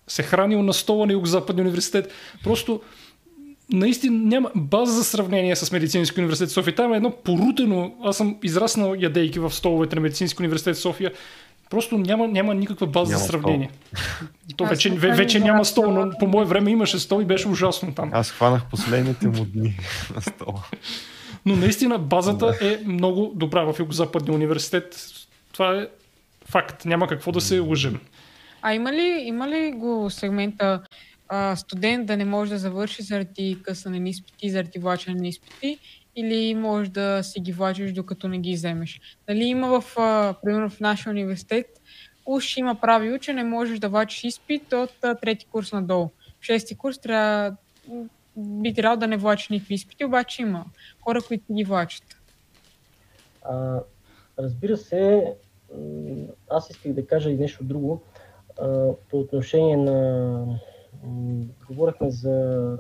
се хранил на стола на Югозападния университет. Просто наистина няма база за сравнение с Медицински университет София. Там е едно порутено. Аз съм израснал ядейки в столовете на Медицински университет София. Просто няма, няма никаква база няма за сравнение. Стол. То вече, вече няма стол, но по мое време имаше стол и беше ужасно там. Аз хванах последните му дни на стола. Но наистина базата е много добра в Юго-Западния университет. Това е факт. Няма какво да се лъжем. А има ли, има ли го сегмента а, студент да не може да завърши заради късане на изпити, заради влачане на изпити или може да си ги влачиш докато не ги вземеш? Дали има в, а, примерно в нашия университет, уж има правило, че не можеш да влачиш изпит от а, трети курс надолу. В шести курс трябва, би трябвало да не влачиш никакви изпити, обаче има хора, които ги влачат. А, разбира се, аз исках да кажа и нещо друго. А, по отношение на... Говорихме за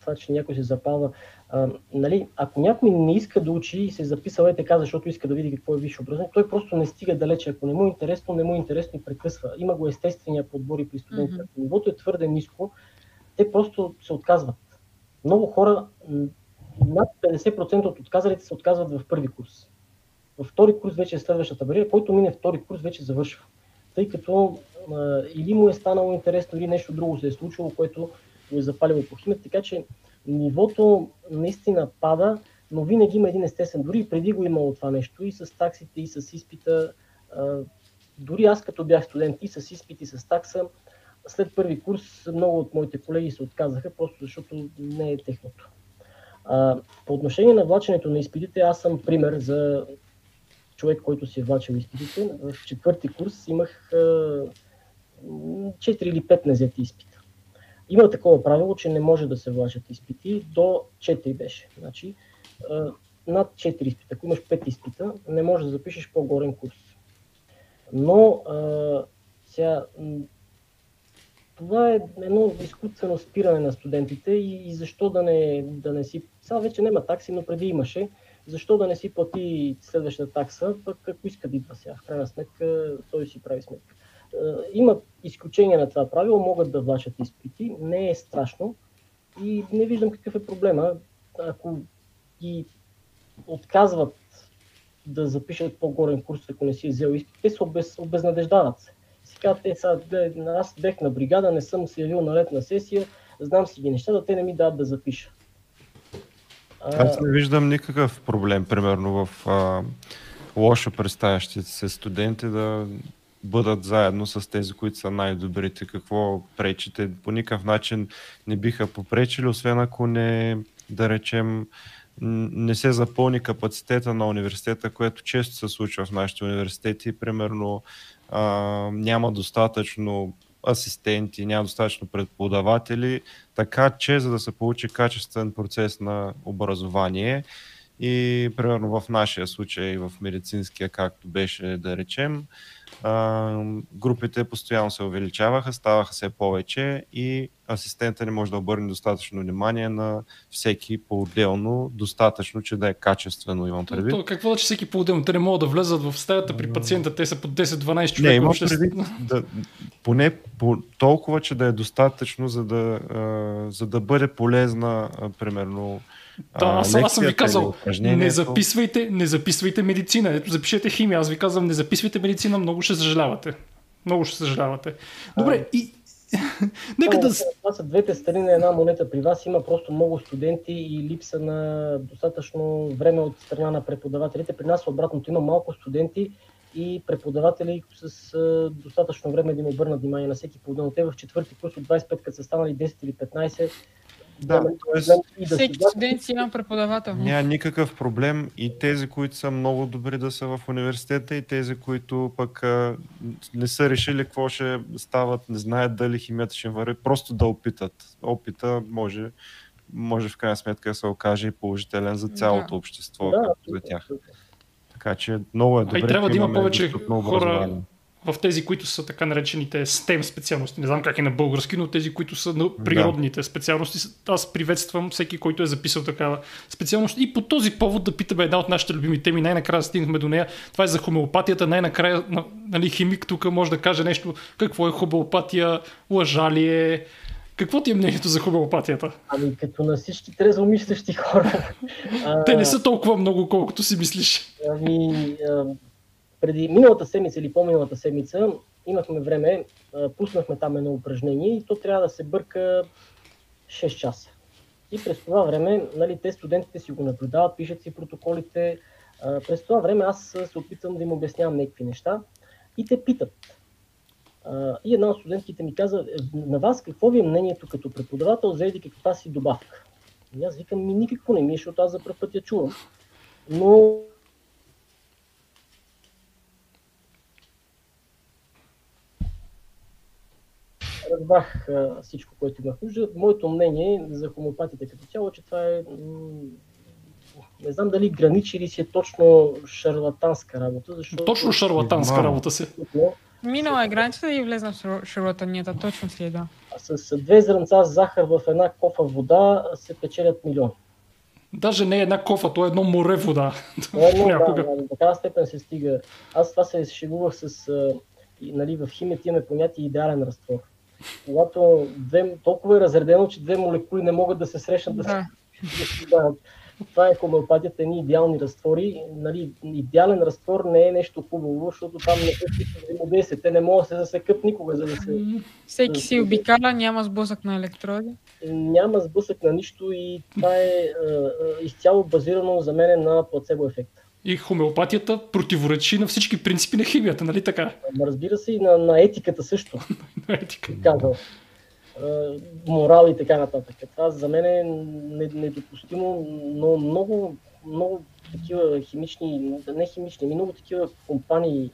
това, че някой се запалва. А, нали, ако някой не иска да учи и се е записал е така, защото иска да види какво е висше образование, той просто не стига далече. Ако не му е интересно, не му е интересно и прекъсва. Има го естествения подбор и при студентите. Ако нивото е твърде ниско, те просто се отказват. Много хора, над 50% от отказалите се отказват в първи курс. Във втори курс вече е следващата бариера, който мине втори курс вече завършва. Тъй като или му е станало интересно, или нещо друго се е случило, което го е запалило по химията, така че нивото наистина пада, но винаги има един естествен. Дори и преди го имало това нещо, и с таксите, и с изпита. Дори аз като бях студент и с изпити, и с такса, след първи курс много от моите колеги се отказаха, просто защото не е техното. По отношение на влаченето на изпитите, аз съм пример за човек, който си е влачил изпитите. В четвърти курс имах 4 или 5 незети изпита. Има такова правило, че не може да се влачат изпити. До 4 беше. Значи, над 4 изпита. Ако имаш 5 изпита, не можеш да запишеш по-горен курс. Но сега това е едно изкуствено спиране на студентите и, и защо да не, да не си... Сега вече няма такси, но преди имаше. Защо да не си плати следващата такса, пък ако иска да идва сега. В крайна сметка той си прави сметка. Е, има изключения на това правило, могат да влачат изпити, не е страшно и не виждам какъв е проблема. Ако ги отказват да запишат по-горен курс, ако не си е взел изпит, те се обез, обезнадеждават се сега те са, аз бех на бригада, не съм се явил на летна сесия, знам си ги нещата, те не ми дадат да запиша. Аз не виждам никакъв проблем, примерно в а, лошо представящите се студенти да бъдат заедно с тези, които са най-добрите. Какво пречите? По никакъв начин не биха попречили, освен ако не, да речем, не се запълни капацитета на университета, което често се случва в нашите университети. Примерно а, няма достатъчно асистенти, няма достатъчно преподаватели, така че за да се получи качествен процес на образование и примерно в нашия случай в медицинския, както беше да речем, групите постоянно се увеличаваха, ставаха все повече и асистента не може да обърне достатъчно внимание на всеки по-отделно, достатъчно, че да е качествено, имам предвид. То, какво да, че всеки по-отделно? Те не могат да влезат в стаята при пациента, те са по 10-12 човека. Не, имам предвид, да, поне по толкова, че да е достатъчно, за да, за да бъде полезна, примерно, да, аз, аз съм ви казал, не записвайте, не записвайте медицина. Ето, запишете химия. Аз ви казвам, не записвайте медицина, много ще съжалявате. Много ще съжалявате. Добре, а, и... Нека да... Това са двете страни на една монета. При вас има просто много студенти и липса на достатъчно време от страна на преподавателите. При нас обратното има малко студенти и преподаватели с а, достатъчно време да им обърнат внимание на всеки по Те в четвърти курс от 25, като са станали 10 или 15, да, т.е. всеки студент си има преподавател. Няма никакъв проблем и тези, които са много добри да са в университета и тези, които пък а, не са решили какво ще стават, не знаят дали химията ще върви, просто да опитат. Опита може, може в крайна сметка да се окаже и положителен за цялото да. общество, да, за тях. Така че много е добре. А и трябва да има повече хора, в тези, които са така наречените STEM специалности. Не знам как е на български, но тези, които са на природните да. специалности. Аз приветствам всеки, който е записал такава специалност. И по този повод да питаме една от нашите любими теми. Най-накрая стигнахме до нея. Това е за хомеопатията. Най-накрая нали, химик тук може да каже нещо. Какво е хомеопатия, лъжа ли е, какво ти е мнението за хомеопатията? Ами като на всички трезвомислещи хора. Те не са толкова много, колкото си мислиш. Ами, преди миналата седмица или по-миналата седмица имахме време, пуснахме там едно упражнение и то трябва да се бърка 6 часа. И през това време, нали, те студентите си го наблюдават, пишат си протоколите. През това време аз се опитвам да им обяснявам някакви неща и те питат. И една от студентките ми каза, «Е, на вас какво ви е мнението като преподавател за каква си добавка? И аз викам, ми никакво не ми, е, защото аз за първ път я чувам. Но разбрах а, всичко, което имах нужда. Моето мнение за хомеопатите като цяло, е, че това е не знам дали граничи или си е точно шарлатанска работа. Защото... Точно шарлатанска работа си. Минала е границата и влезна в шарлатанията, точно си е, да. С две зранца захар в една кофа вода се печелят милиони. Даже не е една кофа, то е едно море вода. Едно, да, да, до такава степен се стига. Аз това се шегувах с... Нали, в химията имаме понятие идеален разтвор. Когато две, толкова е разредено, че две молекули не могат да се срещнат да, да. да това е хомеопатията, едни идеални разтвори. Нали, идеален разтвор не е нещо хубаво, защото там не е взаимодействие. Те не могат да се засекат никога, за да се... Всеки си обикаля, няма сблъсък на електроди. Няма сблъсък на нищо и това е а, изцяло базирано за мен на плацебо ефекта. И хомеопатията противоречи на всички принципи на химията, нали така? Разбира се и на, на етиката също. на етика. Казал морал и така нататък. Това за мен е недопустимо, но много, много такива химични, не химични, много такива компании,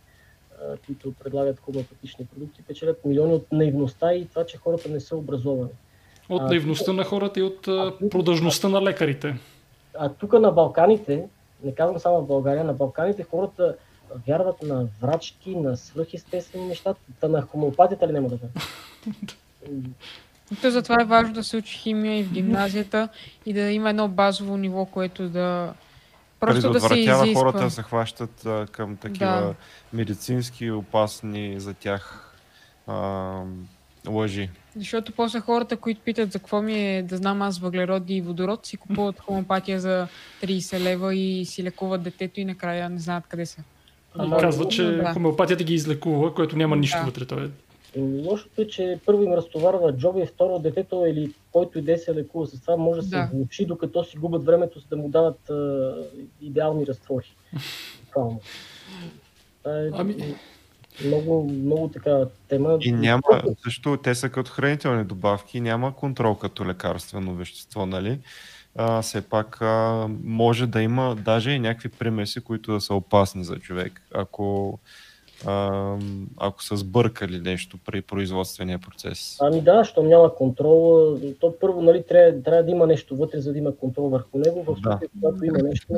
които предлагат хомеопатични продукти, печелят милиони от наивността и това, че хората не са образовани. От наивността а, на хората и от а, продължността на лекарите. А тук на Балканите, не казвам само в България, на Балканите хората вярват на врачки, на свръхестествени неща, та на хомеопатията ли няма да вярват? То затова е важно да се учи химия и в гимназията и да има едно базово ниво, което да просто да се изисква. хората да се хващат а, към такива да. медицински опасни за тях а, лъжи. Защото после хората, които питат за какво ми е да знам аз въглероди и водород, си купуват хомопатия за 30 лева и си лекуват детето и накрая не знаят къде са. Ама, казват, че да. хомеопатията ги излекува, което няма нищо да. вътре. Това е Лошото е, че първо им разтоварва джоба и второ детето или който и да се лекува с това може да се влучи, докато си губят времето, за да му дават а, идеални разтвори. Това е ами... много, много така тема. И няма, също те са като хранителни добавки, няма контрол като лекарствено вещество, нали? А, все пак а, може да има даже и някакви примеси, които да са опасни за човек. Ако а, ако са сбъркали нещо при производствения процес? Ами да, щом няма контрол, то първо нали, трябва, трябва да има нещо вътре, за да има контрол върху него. В случай, да. когато има нещо,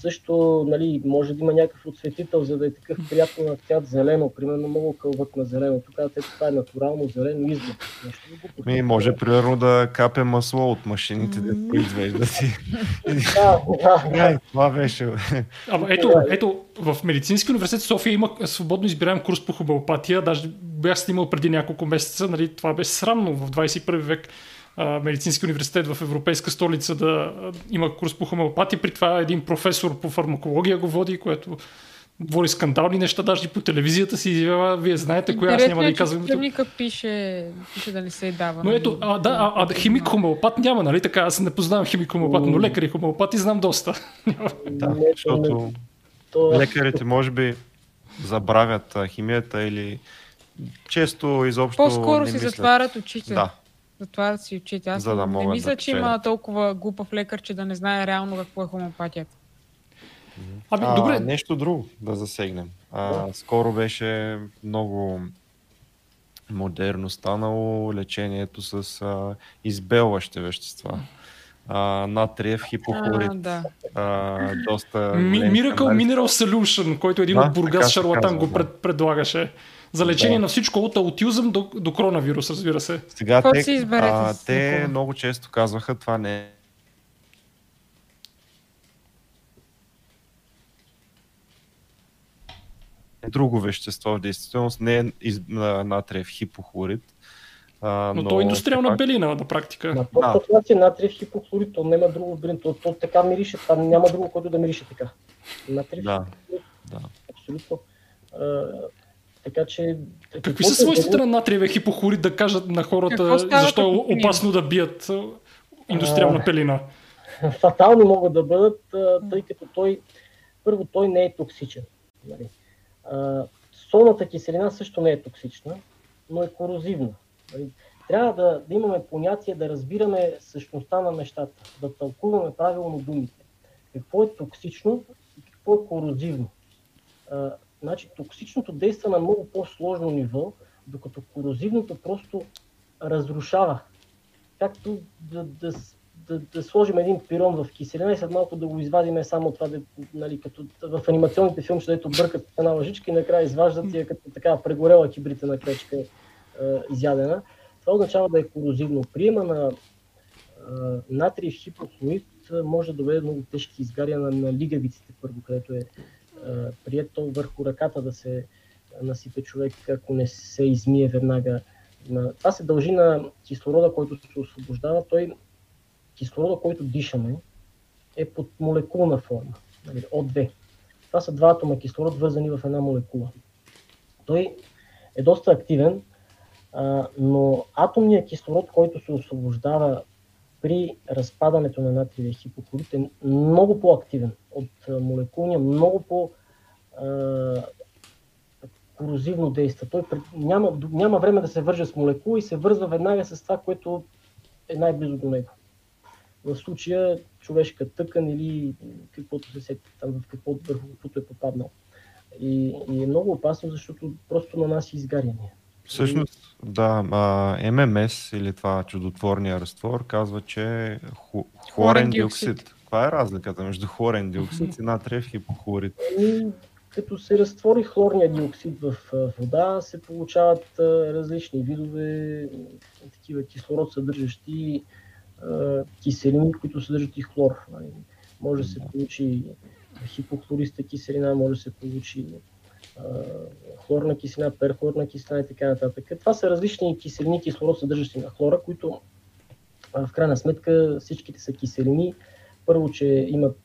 също нали, може да има някакъв отсветител, за да е такъв приятно на цвят зелено. Примерно много кълват на зелено. Тук те това е натурално зелено избор. Ми, може примерно да капе масло от машините да произвежда си. да, да. Това беше. Ама ето, ето, в Медицински университет София има свободно избираем курс по хомеопатия. Даже бях снимал преди няколко месеца. Нали, това беше срамно в 21 век медицински университет в европейска столица да има курс по хомеопатия. При това един професор по фармакология го води, което говори скандални неща, даже и по телевизията си изявява. Вие знаете коя, аз няма да ви казвам. Дневника пише, пише да не се дава. Но ето, а, да, а, а химик хомеопат няма, нали така? Аз не познавам химик хомеопат, но лекари хомеопати знам доста. да, защото лекарите може би забравят химията или често изобщо По-скоро си затварят очите. Да, Затварят си очите. Аз За да не мисля, да че има толкова глупав лекар, че да не знае реално какво е хомеопатията. Ами, а, добре. Нещо друго да засегнем. А, скоро беше много модерно станало лечението с а, избелващи вещества. А, натриев хипохлорид. А, да. а, доста Miracle Mineral Solution, който един да, от Бургас шарлатан го пред, предлагаше. За лечение да. на всичко от аутизъм до, до коронавирус, разбира се. Сега те, а, те много често казваха, това не е друго вещество в действителност, не е из, на, натриев хипохлорид. А, но, но то е индустриална пак... белина на практика. На да. си натриев хипохлорид, то няма друго белина, то, то така мирише, там няма друго, което да мирише така. Натриев да. да. Абсолютно. Така че. Какви са свойствата на натриевия хипохлорид да кажат на хората защо е опасно да бият индустриална пелина? Фатални могат да бъдат, тъй като той, първо, той не е токсичен. Нали? солната киселина също не е токсична. но е корозивна. Нали? Трябва да, да имаме понятие, да разбираме същността на нещата, да тълкуваме правилно думите. Какво е токсично и какво е корозивно. Значи, токсичното действа на много по-сложно ниво, докато корозивното просто разрушава. Както да, да, да, да сложим един пирон в киселина и след малко да го извадиме само това, да, нали, като в анимационните филми, където бъркат една лъжичка и накрая изваждат и като така прегорела на клечка е, изядена. Това означава да е корозивно. Приема на е, натриев хипохлорид може да доведе много тежки изгария на, на лигавиците, първо, където е, прието върху ръката да се насипе човек, ако не се измие веднага. Това се дължи на кислорода, който се освобождава. Той кислорода, който дишаме, е под молекулна форма, нали, О2. Това са два атома кислород, вързани в една молекула. Той е доста активен, но атомният кислород, който се освобождава при разпадането на натриевия хипохлорид е много по-активен от молекулния, много по- корозивно действа. Той няма, няма време да се върже с молекула и се вързва веднага с това, което е най-близо до него в случая човешка тъкан или каквото се сети там, в какво, върху каквото е попаднал. И, и е много опасно, защото просто на нас изгаряне. Всъщност, да, а, ММС или това чудотворния разтвор казва, че ху, хлорен диоксид. Каква е разликата между хлорен диоксид и натриев хипохлорид? И, като се разтвори хлорния диоксид в вода, се получават различни видове такива кислород съдържащи киселини, които съдържат и хлор. Нали. Може да се получи хипохлориста киселина, може да се получи хлорна киселина, перхлорна киселина и така нататък. Това са различни киселини, кислород съдържащи на хлора, които в крайна сметка всичките са киселини. Първо, че имат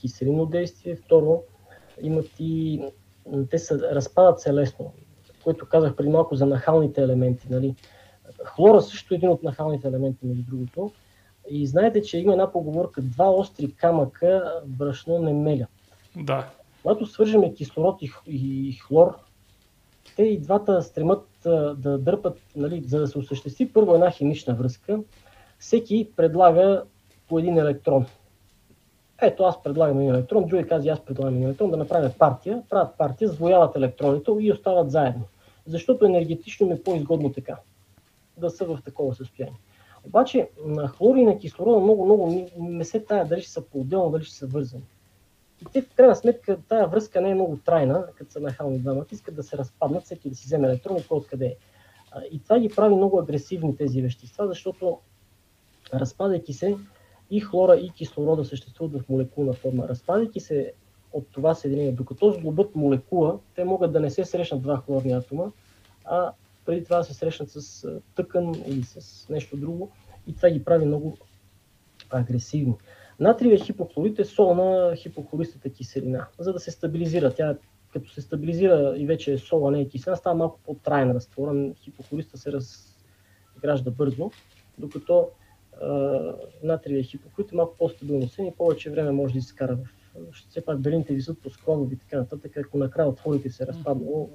киселино действие, второ, имат и те се разпадат се лесно, което казах преди малко за нахалните елементи. Нали? Хлора също е един от нахалните елементи, между другото. И знаете, че има една поговорка, два остри камъка брашно не мелят. Да. Когато свържеме кислород и, и хлор, те и двата стремат да дърпат, нали, за да се осъществи първо една химична връзка, всеки предлага по един електрон. Ето аз предлагам един електрон, други казва аз предлагам един електрон, да направят партия, правят партия, сдвояват електроните и остават заедно. Защото енергетично ми е по-изгодно така да са в такова състояние. Обаче на хлори и на кислорода много, много не се тая дали ще са по-отделно, дали ще са вързани. И те в крайна сметка тая връзка не е много трайна, като са нахални двамата, искат да се разпаднат, всеки да си вземе електрон и кой откъде е. И това ги прави много агресивни тези вещества, защото разпадайки се и хлора и кислорода съществуват в молекулна форма. Разпадайки се от това съединение, докато сглобят молекула, те могат да не се срещнат два хлорни атома, а преди това да се срещнат с тъкан или с нещо друго и това ги прави много агресивни. Натриевия хипохлорид е солна хипохлористата киселина, за да се стабилизира. Тя като се стабилизира и вече е сола, не е киселина, става малко по-трайна разтвора. Хипохлориста се разгражда бързо, докато натриевия хипохлорид е малко по-стабилно и повече време може да изкара в все пак белините висят по складове и така нататък, ако накрая отворите се разпаднало.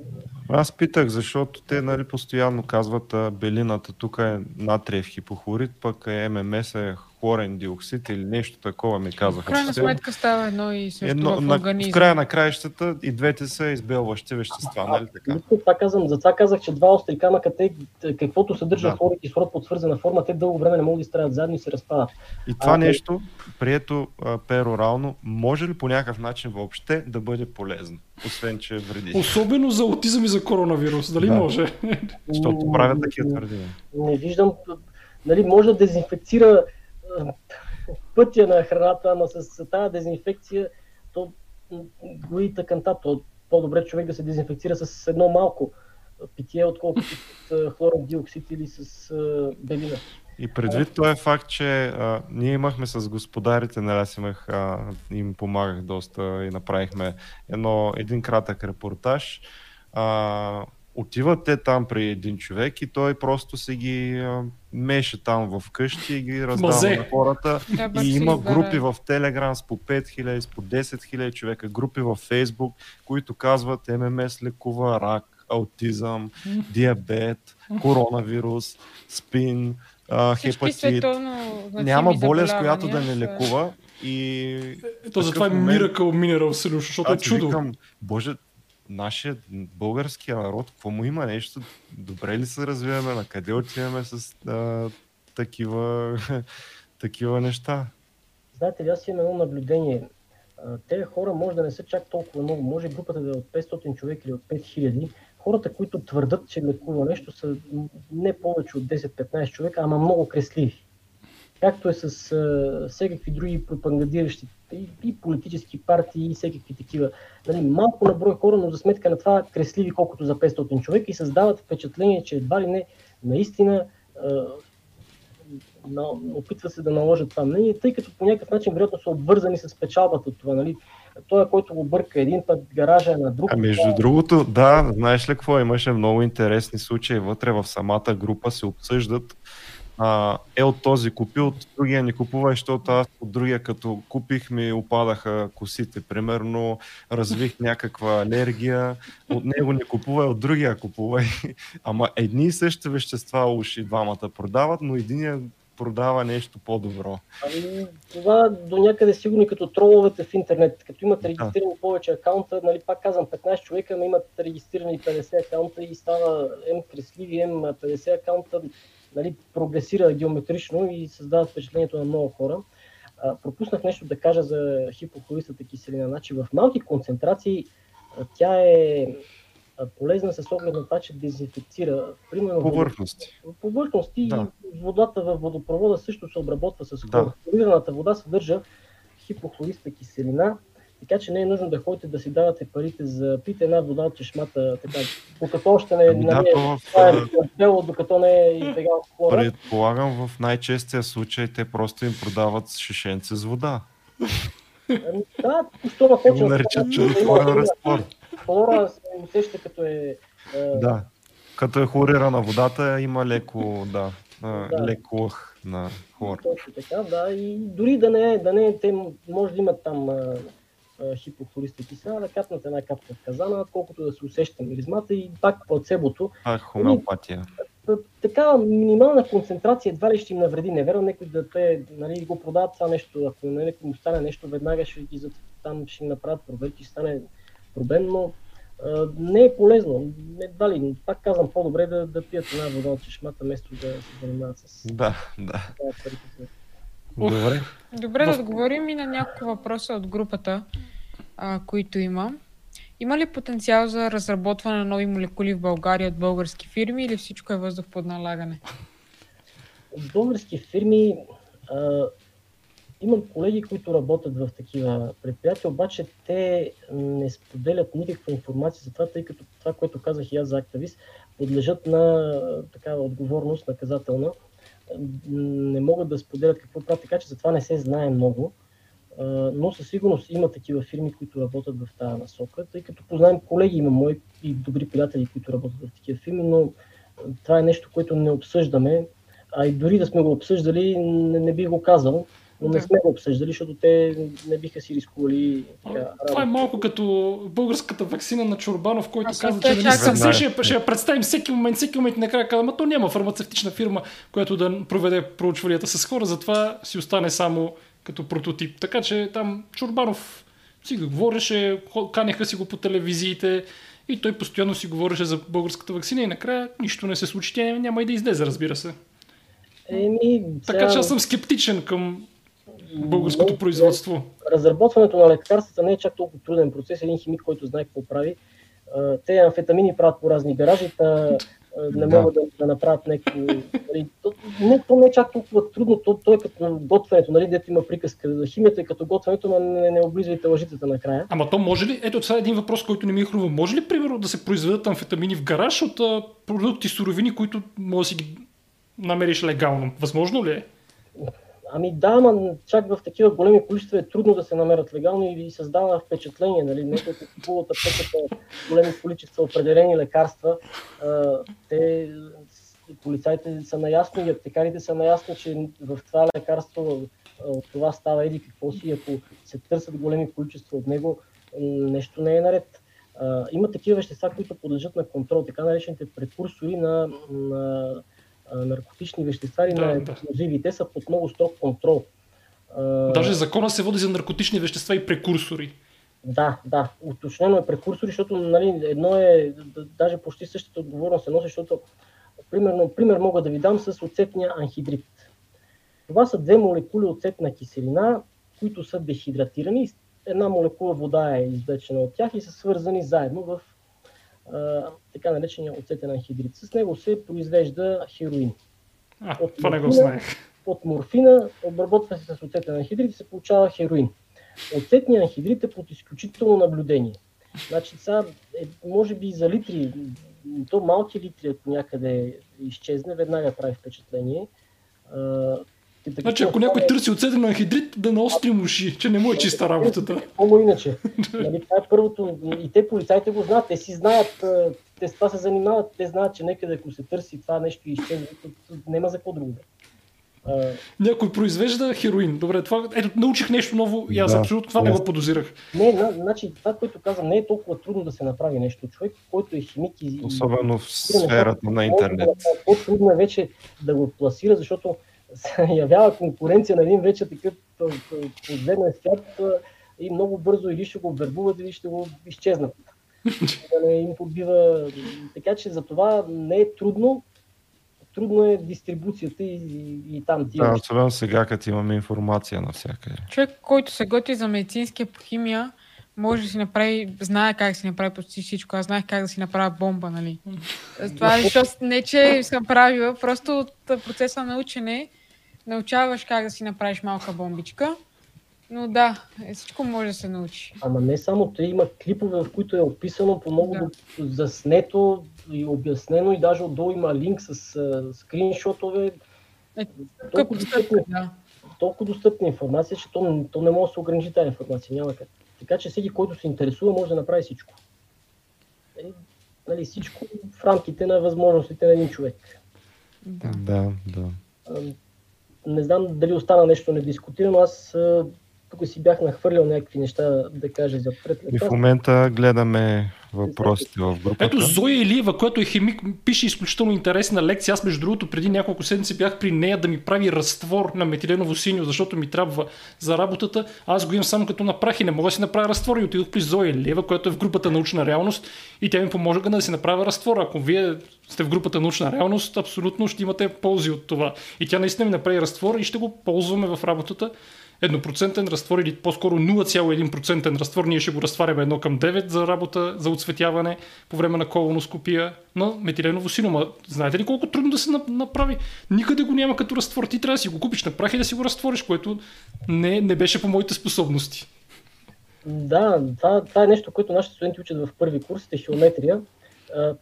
Аз питах, защото те нали, постоянно казват белината тук е натриев хипохлорид, пък е ММС е хлорен диоксид или нещо такова ми казаха. В крайна сметка става едно и също едно, в организма. В края на краищата и двете са избелващи вещества, нали така? Това казвам, затова казах, че два остри камъка, те, каквото съдържа да. хлор и кислород под свързана форма, те дълго време не могат да изтраят заедно и се разпадат. И това а, нещо, прието перорално, може ли по някакъв начин въобще да бъде полезно? Освен, че вреди. Особено за аутизъм и за коронавирус, дали да. може? Защото правят такива твърдения. Не виждам, нали, може да дезинфекцира пътя на храната, ама с тази дезинфекция, то гои тъканта, то по-добре човек да се дезинфекцира с едно малко питие, отколкото с хлорен диоксид или с белина. И предвид този факт, че а, ние имахме с господарите, нали аз имах, а, им помагах доста и направихме едно, един кратък репортаж. А, отиват те там при един човек и той просто се ги а, меше там в къщи и ги раздава на хората. Да, и има групи в Телеграм с по 5000, с по 10 000 човека, групи в Фейсбук, които казват ММС лекува рак, аутизъм, диабет, коронавирус, спин, а, хепатит. Няма болест, която да не лекува. И Ето затова е момент... Miracle Mineral Solution, защото е чудо. Викам, Боже, нашия българския народ, какво му има нещо? Добре ли се развиваме? На къде отиваме с а, такива, такива неща? Знаете ли, аз имам едно наблюдение. Те хора може да не са чак толкова много. Може групата да е от 500 човек или от 5000. Хората, които твърдат, че лекува нещо, са не повече от 10-15 човека, ама много кресливи както е с а, всякакви други пропагандиращи и, и политически партии и всякакви такива. Нали, малко на брой хора, но за сметка на това кресливи колкото за 500 човека и създават впечатление, че едва ли не наистина а, на, опитва се да наложат това мнение, тъй като по някакъв начин вероятно са обвързани с печалбата от това. Нали? Той, който го бърка един път, гаража е на друг. А между това... другото, да, знаеш ли какво? Имаше много интересни случаи вътре в самата група, се обсъждат а, е от този купил, от другия не купува, защото аз от другия като купих ми опадаха косите. Примерно развих някаква алергия, от него не купува, от другия купува. Ама едни и същи вещества уж и двамата продават, но единия продава нещо по-добро. Ами, това до някъде сигурно като троловете в интернет. Като имат регистрирани повече акаунта, нали, пак казвам 15 човека, но имат регистрирани 50 акаунта и става М кресливи, М 50 акаунта нали, прогресира геометрично и създава впечатлението на много хора. А, пропуснах нещо да кажа за хипохлористата киселина. Значи в малки концентрации тя е полезна с оглед на това, че дезинфекцира. Примерно, повърхности. Повърхности да. и водата в водопровода също се обработва с хлор. Да. вода съдържа хипохлориста киселина, така че не е нужно да ходите да си давате парите за пите една вода от чешмата, така, докато още не, ами да, е бело, докато не е избегал хлора. Предполагам в най-честия случай те просто им продават шишенце с вода. Ами, да, що ма почва. наричат чудотворен разтвор. Хлора се усеща като е... Да, като е хлорирана водата, има леко, да, да. леко лъх на хлор. Точно така, да. И дори да не, да не те може да имат там хипохлориста киселина, да капнат една капка в казана, колкото да се усеща миризмата и пак плацебото. А, хомеопатия. Така минимална концентрация едва ли ще им навреди. Не верно някой да те нали, го продават това нещо. Ако нали, му стане нещо, веднага ще ги там ще им направят проверки, ще стане проблем, но а, не е полезно. Едва ли, пак казвам, по-добре да, да пият една вода от чешмата, вместо да се занимават с... Да, да. Добре. Добре, да отговорим и на няколко въпроса от групата, а, които има. Има ли потенциал за разработване на нови молекули в България от български фирми или всичко е въздух под налагане? От български фирми а, имам колеги, които работят в такива предприятия, обаче те не споделят никаква информация за това, тъй като това, което казах и аз за Актавис, подлежат на такава отговорност наказателна не могат да споделят какво правят, така че за това не се знае много. Но със сигурност има такива фирми, които работят в тази насока, тъй като познаем колеги, има мои и добри приятели, които работят в такива фирми, но това е нещо, което не обсъждаме, а и дори да сме го обсъждали, не, не би го казал но не сме го обсъждали, защото те не биха си рискували. Това е малко като българската вакцина на Чорбанов, който а, каза, че нали, ще, ще, ще я представим всеки момент, всеки момент накрая казва, но то няма фармацевтична фирма, която да проведе проучванията с хора, затова си остане само като прототип. Така че там Чорбанов си го говореше, канеха си го по телевизиите и той постоянно си говореше за българската вакцина и накрая нищо не се случи, тя няма и да излезе, разбира се. Еми, така че аз съм скептичен към българското производство? Разработването на лекарствата не е чак толкова труден процес. Един химик, който знае какво прави. Те амфетамини правят по разни гаражи, та не да. могат да, да направят някакво... Нали, то, не, то не е чак толкова трудно, то, то е като готвенето, нали, дето има приказка за химията е като готвенето, но не, не облизвайте лъжицата накрая. Ама то може ли, ето това е един въпрос, който не ми е хрумва, може ли примерно да се произведат амфетамини в гараж от а, продукти, суровини, които може да си ги намериш легално? Възможно ли е? Ами да, ама чак в такива големи количества е трудно да се намерят легално и създава впечатление, нали? Не като купуват аптеката големи количества определени лекарства, а, те полицайите са наясно и аптекарите са наясно, че в това лекарство от това става еди какво си, ако се търсят големи количества от него, нещо не е наред. А, има такива вещества, които подлежат на контрол, така наречените прекурсори на, на наркотични вещества и да, на. Да. Те са под много строг контрол. Даже закона се води за наркотични вещества и прекурсори. Да, да, уточнено е прекурсори, защото нали, едно е, даже почти същата отговорност се носи, защото примерно, пример мога да ви дам с оцетния анхидрит. Това са две молекули оцетна киселина, които са дехидратирани. Една молекула вода е извлечена от тях и са свързани заедно в а, така наречения оцетен анхидрит. С него се произвежда хероин. А, от това морфина, не го знаех. От морфина обработва се с оцетен анхидрит и се получава хероин. Оцетният анхидрит е под изключително наблюдение. Значи сега, е, може би за литри, то малки литри, ако някъде изчезне, веднага прави впечатление. Значи, ако някой търси оцетен анхидрит, да наостри уши, че не му е чиста работата. Какво иначе? нали, това е първото. И те полицайите го знаят. Те си знаят, те с това се занимават. Те знаят, че някъде ако се търси това нещо и изчезне, няма за какво друго. Някой произвежда хероин. Добре, това, ето, научих нещо ново и аз да, абсолютно това не го подозирах. Не, значи това, което казвам, не е толкова трудно да се направи нещо. Човек, който е химик и... Особено в сферата на интернет. По-трудно е вече да го пласира, защото се явява конкуренция на един вече такъв подземен свят и много бързо или ще го вербуват, или ще го изчезнат. да не им подбива. Така че за това не е трудно, трудно е дистрибуцията и, и, и там тия. Да, особено сега, като имаме информация навсякъде. Човек, който се готви за медицинска химия, може да си направи, знае как си направи почти всичко. Аз знаех как да си направя бомба, нали? Това е, защото не, че съм правила, просто от процеса на учене научаваш как да си направиш малка бомбичка. Но да, е, всичко може да се научи. Ама не само, те има клипове, в които е описано по много да. заснето и обяснено и даже отдолу има линк с uh, скриншотове. Е, толкова, достъпна, да. толкова достъпна информация, че то, то не може да се ограничи тази информация. Няма как. Така че всеки, който се интересува, може да направи всичко. Е, нали, всичко в рамките на възможностите на един човек. Да, да. да. Не знам дали остана нещо недискутирано. Аз тук си бях нахвърлял някакви неща да кажа за пред. И в момента гледаме въпросите в групата. Ето Зоя Илиева, която е химик, пише изключително интересна лекция. Аз между другото преди няколко седмици бях при нея да ми прави разтвор на метиленово синьо, защото ми трябва за работата. Аз го имам само като на прах и не мога да си направя разтвор. И отидох при Зоя Илиева, която е в групата научна реалност и тя ми поможе да си направя разтвор. Ако вие сте в групата научна реалност, абсолютно ще имате ползи от това. И тя наистина ми направи разтвор и ще го ползваме в работата еднопроцентен разтвор или по-скоро 0,1% разтвор, ние ще го разтваряме едно към 9 за работа, за оцветяване по време на колоноскопия на метиленово сино. знаете ли колко трудно да се направи? Никъде го няма като разтвор. Ти трябва да си го купиш на прах и да си го разтвориш, което не, не беше по моите способности. Да, това, това е нещо, което нашите студенти учат в първи курс, техиометрия.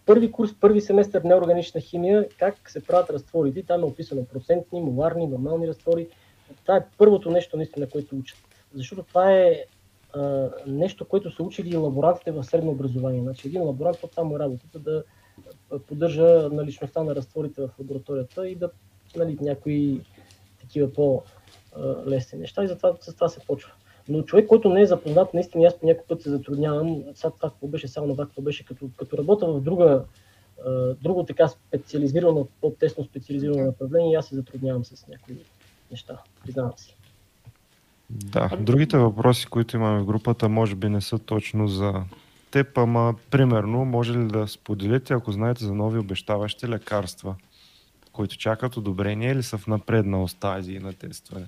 Първи курс, първи семестър неорганична химия, как се правят разтворите. Там е описано процентни, моларни, нормални разтвори това е първото нещо, наистина, което учат. Защото това е а, нещо, което са учили и лаборантите в средно образование. Значи един лаборант, то там е работата да поддържа наличността на разтворите в лабораторията и да нали, някои такива по-лесни неща и затова с това се почва. Но човек, който не е запознат, наистина аз по някой път се затруднявам. Сега това какво беше, само това какво беше, като, като работа в друга, друго така специализирано, по-тесно специализирано направление, аз се затруднявам с някои неща, признавам си. Да, другите въпроси, които имаме в групата, може би не са точно за теб, ама примерно, може ли да споделите, ако знаете за нови обещаващи лекарства, които чакат одобрение или са в напреднал стадии на тестване?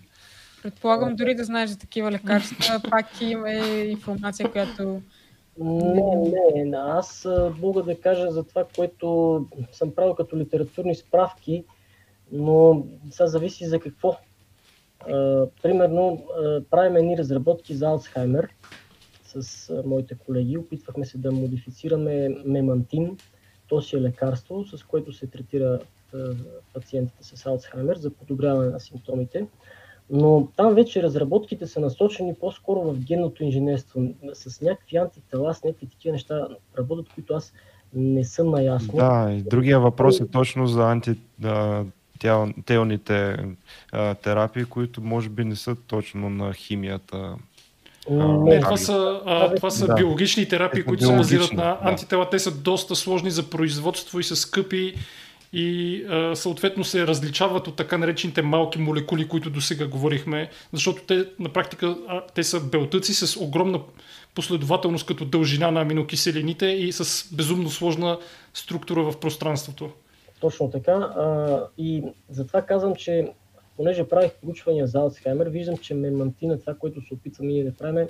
Предполагам дори да знаеш за такива лекарства, пак има информация, която... Не, не, аз мога да кажа за това, което съм правил като литературни справки, но сега зависи за какво примерно, правим едни разработки за Алцхаймер с моите колеги. Опитвахме се да модифицираме мемантин, то си е лекарство, с което се третира пациентите с Алцхаймер за подобряване на симптомите. Но там вече разработките са насочени по-скоро в генното инженерство, с някакви антитела, с някакви такива неща работят, които аз не съм наясно. Да, и другия въпрос е точно за анти, телните а, терапии, които може би не са точно на химията Не, това са, а, това са да. биологични терапии, които се базират на да. антитела. Те са доста сложни за производство и са скъпи и а, съответно се различават от така наречените малки молекули, които до сега говорихме, защото те на практика а, те са белтъци с огромна последователност като дължина на аминокиселините и с безумно сложна структура в пространството. Точно така. А, и затова казвам, че понеже правих проучвания за Алцхаймер, виждам, че мемантина, това, което се опитваме ние да правим,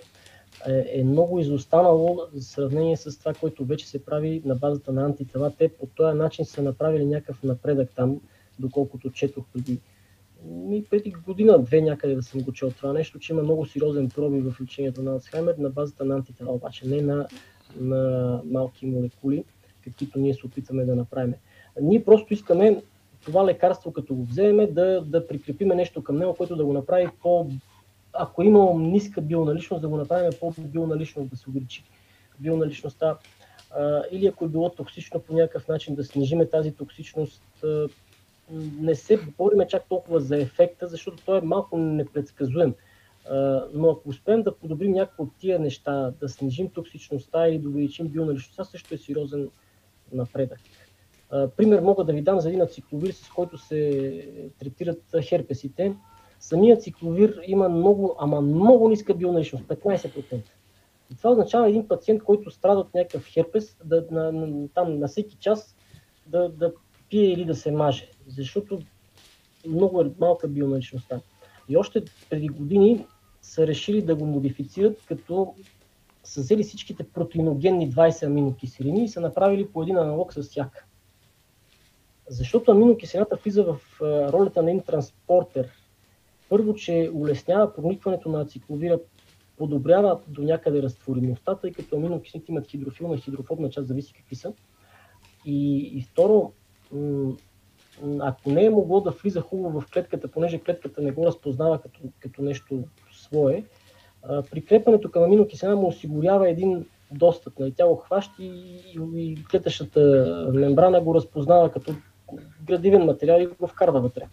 е, е много изостанало за сравнение с това, което вече се прави на базата на антитела. Те по този начин са направили някакъв напредък там, доколкото четох преди ми преди година-две някъде да съм го чел това нещо, че има много сериозен проби в лечението на Алцхаймер на базата на антитела, обаче не на, на малки молекули, каквито ние се опитваме да направим. Ние просто искаме това лекарство, като го вземем, да, да прикрепиме нещо към него, което да го направи по... Ако има ниска бионаличност, да го направим по-бионалично, да се увеличи бионаличността. Или ако е било токсично по някакъв начин, да снижиме тази токсичност. Не се бориме чак толкова за ефекта, защото той е малко непредсказуем. Но ако успеем да подобрим някакво от тия неща, да снижим токсичността или да увеличим бионаличността, също е сериозен напредък. Пример мога да ви дам за един ацикловир, с който се третират херпесите. Самият цикловир има много, ама много ниска бионаличност, 15%. И това означава един пациент, който страда от някакъв херпес, да, на, на, там на всеки час да, да пие или да се маже, защото много е малка бионаличността. И още преди години са решили да го модифицират, като са взели всичките протеиногенни 20 аминокиселини и са направили по един аналог с всяка. Защото аминокиселината влиза в ролята на един транспортер. Първо, че улеснява проникването на ацикловира, подобрява до някъде разтворимостта, тъй като аминокиселините имат хидрофилна и хидрофобна част, зависи какви са. И, и второ, ако не е могло да влиза хубаво в клетката, понеже клетката не го разпознава като, като нещо свое, прикрепването към аминокиселина му осигурява един достъп. Нали? Тя го хваща и, и, клетъчната мембрана го разпознава като градивен материал и го вкарва вътре.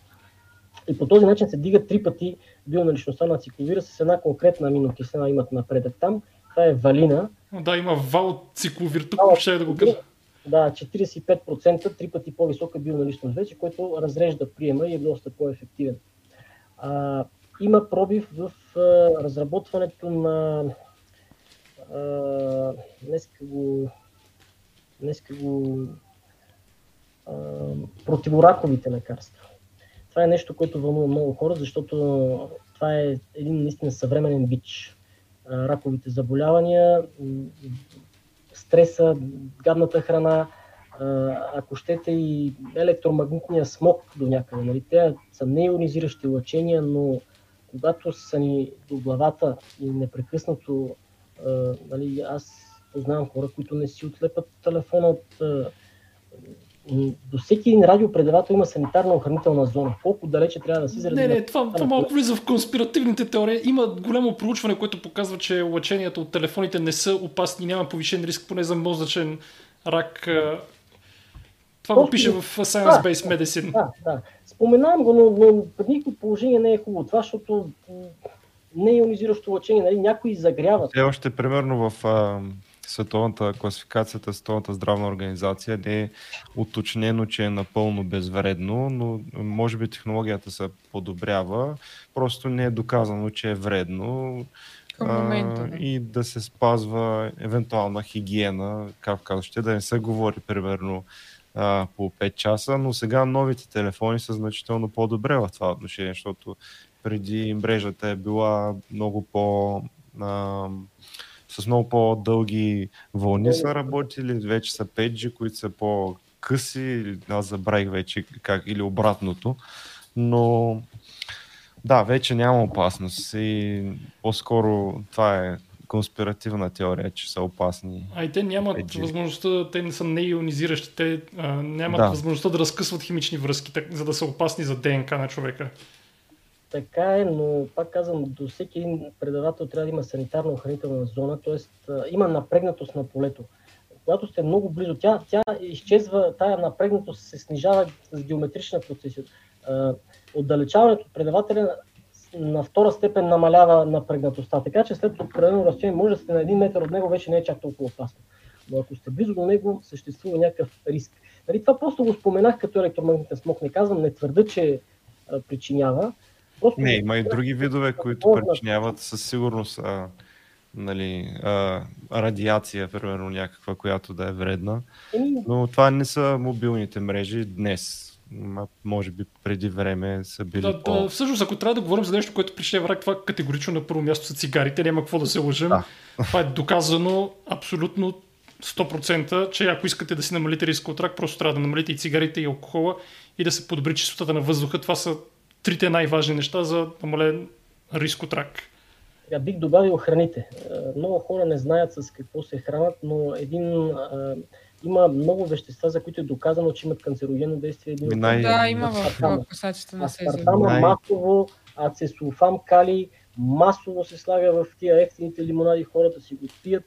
И по този начин се дига три пъти бионаличността на цикловира с една конкретна аминокиселина имат напредък там. Това е валина. Да, има вал цикловир, тук ще да го кажа. Да, 45%, три пъти по-висока бионаличност вече, който разрежда приема и е доста по-ефективен. А, има пробив в а, разработването на а, днеска го, днеска го противораковите лекарства. Това е нещо, което вълнува много хора, защото това е един наистина съвременен бич. Раковите заболявания, стреса, гадната храна, ако щете и електромагнитния смог до някъде. Нали? Те са неионизиращи лъчения, но когато са ни до главата и непрекъснато, нали, аз познавам хора, които не си отлепат телефона от до всеки един радиопредавател има санитарна охранителна зона. Колко далече трябва да си заради... Не, не, това, това малко влиза в конспиративните теории. Има голямо проучване, което показва, че лъченията от телефоните не са опасни, няма повишен риск поне за мозъчен рак. Това го пише в Science Based Medicine. Да, да. Споменавам го, но, но при никакво положение не е хубаво това, защото не е ионизиращо лъчение, нали? някои загряват. Е още примерно в световната класификацията, световната здравна организация не е уточнено, че е напълно безвредно, но може би технологията се подобрява. Просто не е доказано, че е вредно. момента, а, и да се спазва евентуална хигиена, как казвате, да не се говори примерно а, по 5 часа, но сега новите телефони са значително по-добре в това отношение, защото преди мрежата е била много по... А, с много по-дълги вълни са работили, вече са 5G, които са по-къси, аз забравих вече как, или обратното, но да, вече няма опасност и по-скоро това е конспиративна теория, че са опасни. А и те нямат 5G. възможността, те не са неионизиращи, те а, нямат да. възможността да разкъсват химични връзки, так, за да са опасни за ДНК на човека. Така е, но пак казвам, до всеки един предавател трябва да има санитарна охранителна зона, т.е. има напрегнатост на полето. Когато сте много близо, тя, тя изчезва, тая напрегнатост се снижава с геометрична процесия. Отдалечаването от предавателя на втора степен намалява напрегнатостта. Така че след определено разстояние може да сте на един метър от него, вече не е чак толкова опасно. Но ако сте близо до него, съществува някакъв риск. Нали, това просто го споменах като електромагнитен смок. Не казвам, не твърда, че причинява. Просто не, има и други видове, които причиняват със сигурност а, нали, а, радиация, примерно някаква, която да е вредна. Но това не са мобилните мрежи днес може би преди време са били да, по... да, всъщност, ако трябва да говорим за нещо, което причинява рак, това категорично на първо място са цигарите, няма какво да се лъжим. Да. Това е доказано абсолютно 100%, че ако искате да си намалите риска от рак, просто трябва да намалите и цигарите и алкохола и да се подобри чистотата на въздуха. Това са трите най-важни неща за намален риск от рак. Я бих добавил храните. Много хора не знаят с какво се хранат, но един има много вещества, за които е доказано, че имат канцерогенно действие. Един най- да, има в писачета на сезон. Аспартама масово, ацесулфам кали, масово се слага в тия ефтините лимонади, хората си го пият.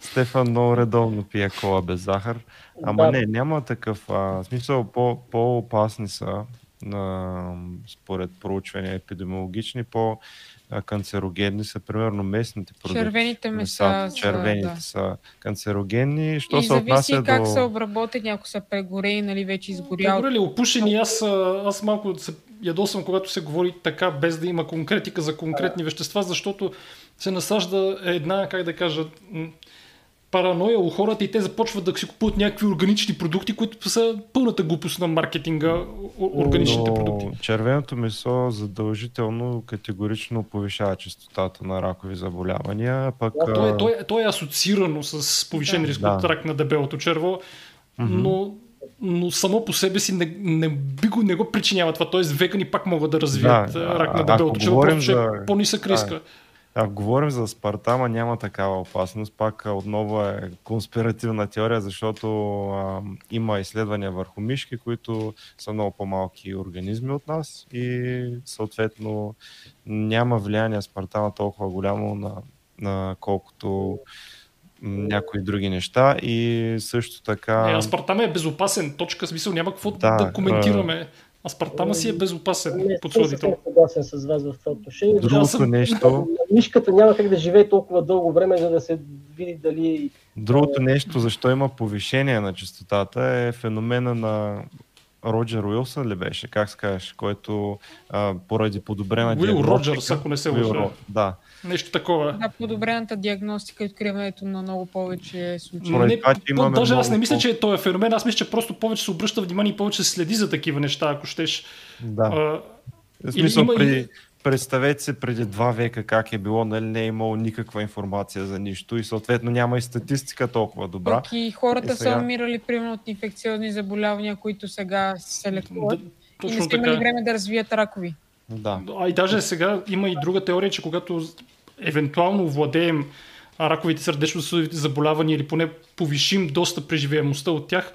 Стефан много редовно пие кола без захар. Ама да. не, няма такъв. А, смисъл, по, по-опасни са а, според проучвания епидемиологични, по канцерогенни са примерно местните продукти. Червените меса. червените са, да. са канцерогенни. Що и се отнася зависи как до... са обработени, ако са прегорели, нали, вече изгоряли. Прегорели, опушени. Аз, аз малко се ядосвам, когато се говори така, без да има конкретика за конкретни вещества, защото се насажда една, как да кажа, параноя у хората и те започват да си купуват някакви органични продукти, които са пълната глупост на маркетинга, органичните Но продукти. Червеното месо задължително категорично повишава частотата на ракови заболявания. Пък, да, то, е, то, е, то е асоциирано с повишен риск да. от рак на дебелото черво, mm-hmm. но но само по себе си не, не, би го, не го причинява това. Тоест вегани пак могат да развият да, рак на дебелото черво, просто за... е по-нисък риска. Да ако говорим за Спартама, няма такава опасност. Пак отново е конспиративна теория, защото а, има изследвания върху мишки, които са много по-малки организми от нас и съответно няма влияние Спартама толкова голямо на, на колкото някои други неща и също така... Е, Аспартам е безопасен, точка, смисъл няма какво да, да коментираме. Аспартама си е безопасен не, подсладител. Не съм съгласен с вас в това отношение. Другото съм... нещо... Мишката няма как да живее толкова дълго време, за да се види дали... Другото нещо, защо има повишение на частотата е феномена на Роджер Уилсън ли беше, как скажеш, който а, поради подобрена Уил Роджерс, ако не се лъжа. Да. Нещо такова. Да, подобрената диагностика и откриването на много повече случаи. Не, това, даже аз не мисля, че е този феномен, аз мисля, че просто повече се обръща внимание и повече се следи за такива неща, ако щеш. Да. А, в смисъл, има... при, представете се преди два века как е било, нали не е имало никаква информация за нищо и съответно няма и статистика толкова добра. Пък и хората и сега... са умирали примерно от инфекциозни заболявания, които сега се лекуват да, и не са имали време да развият ракови. Да. А и даже сега има и друга теория, че когато евентуално владеем раковите сърдечно-съдовите заболявания или поне повишим доста преживеемостта от тях,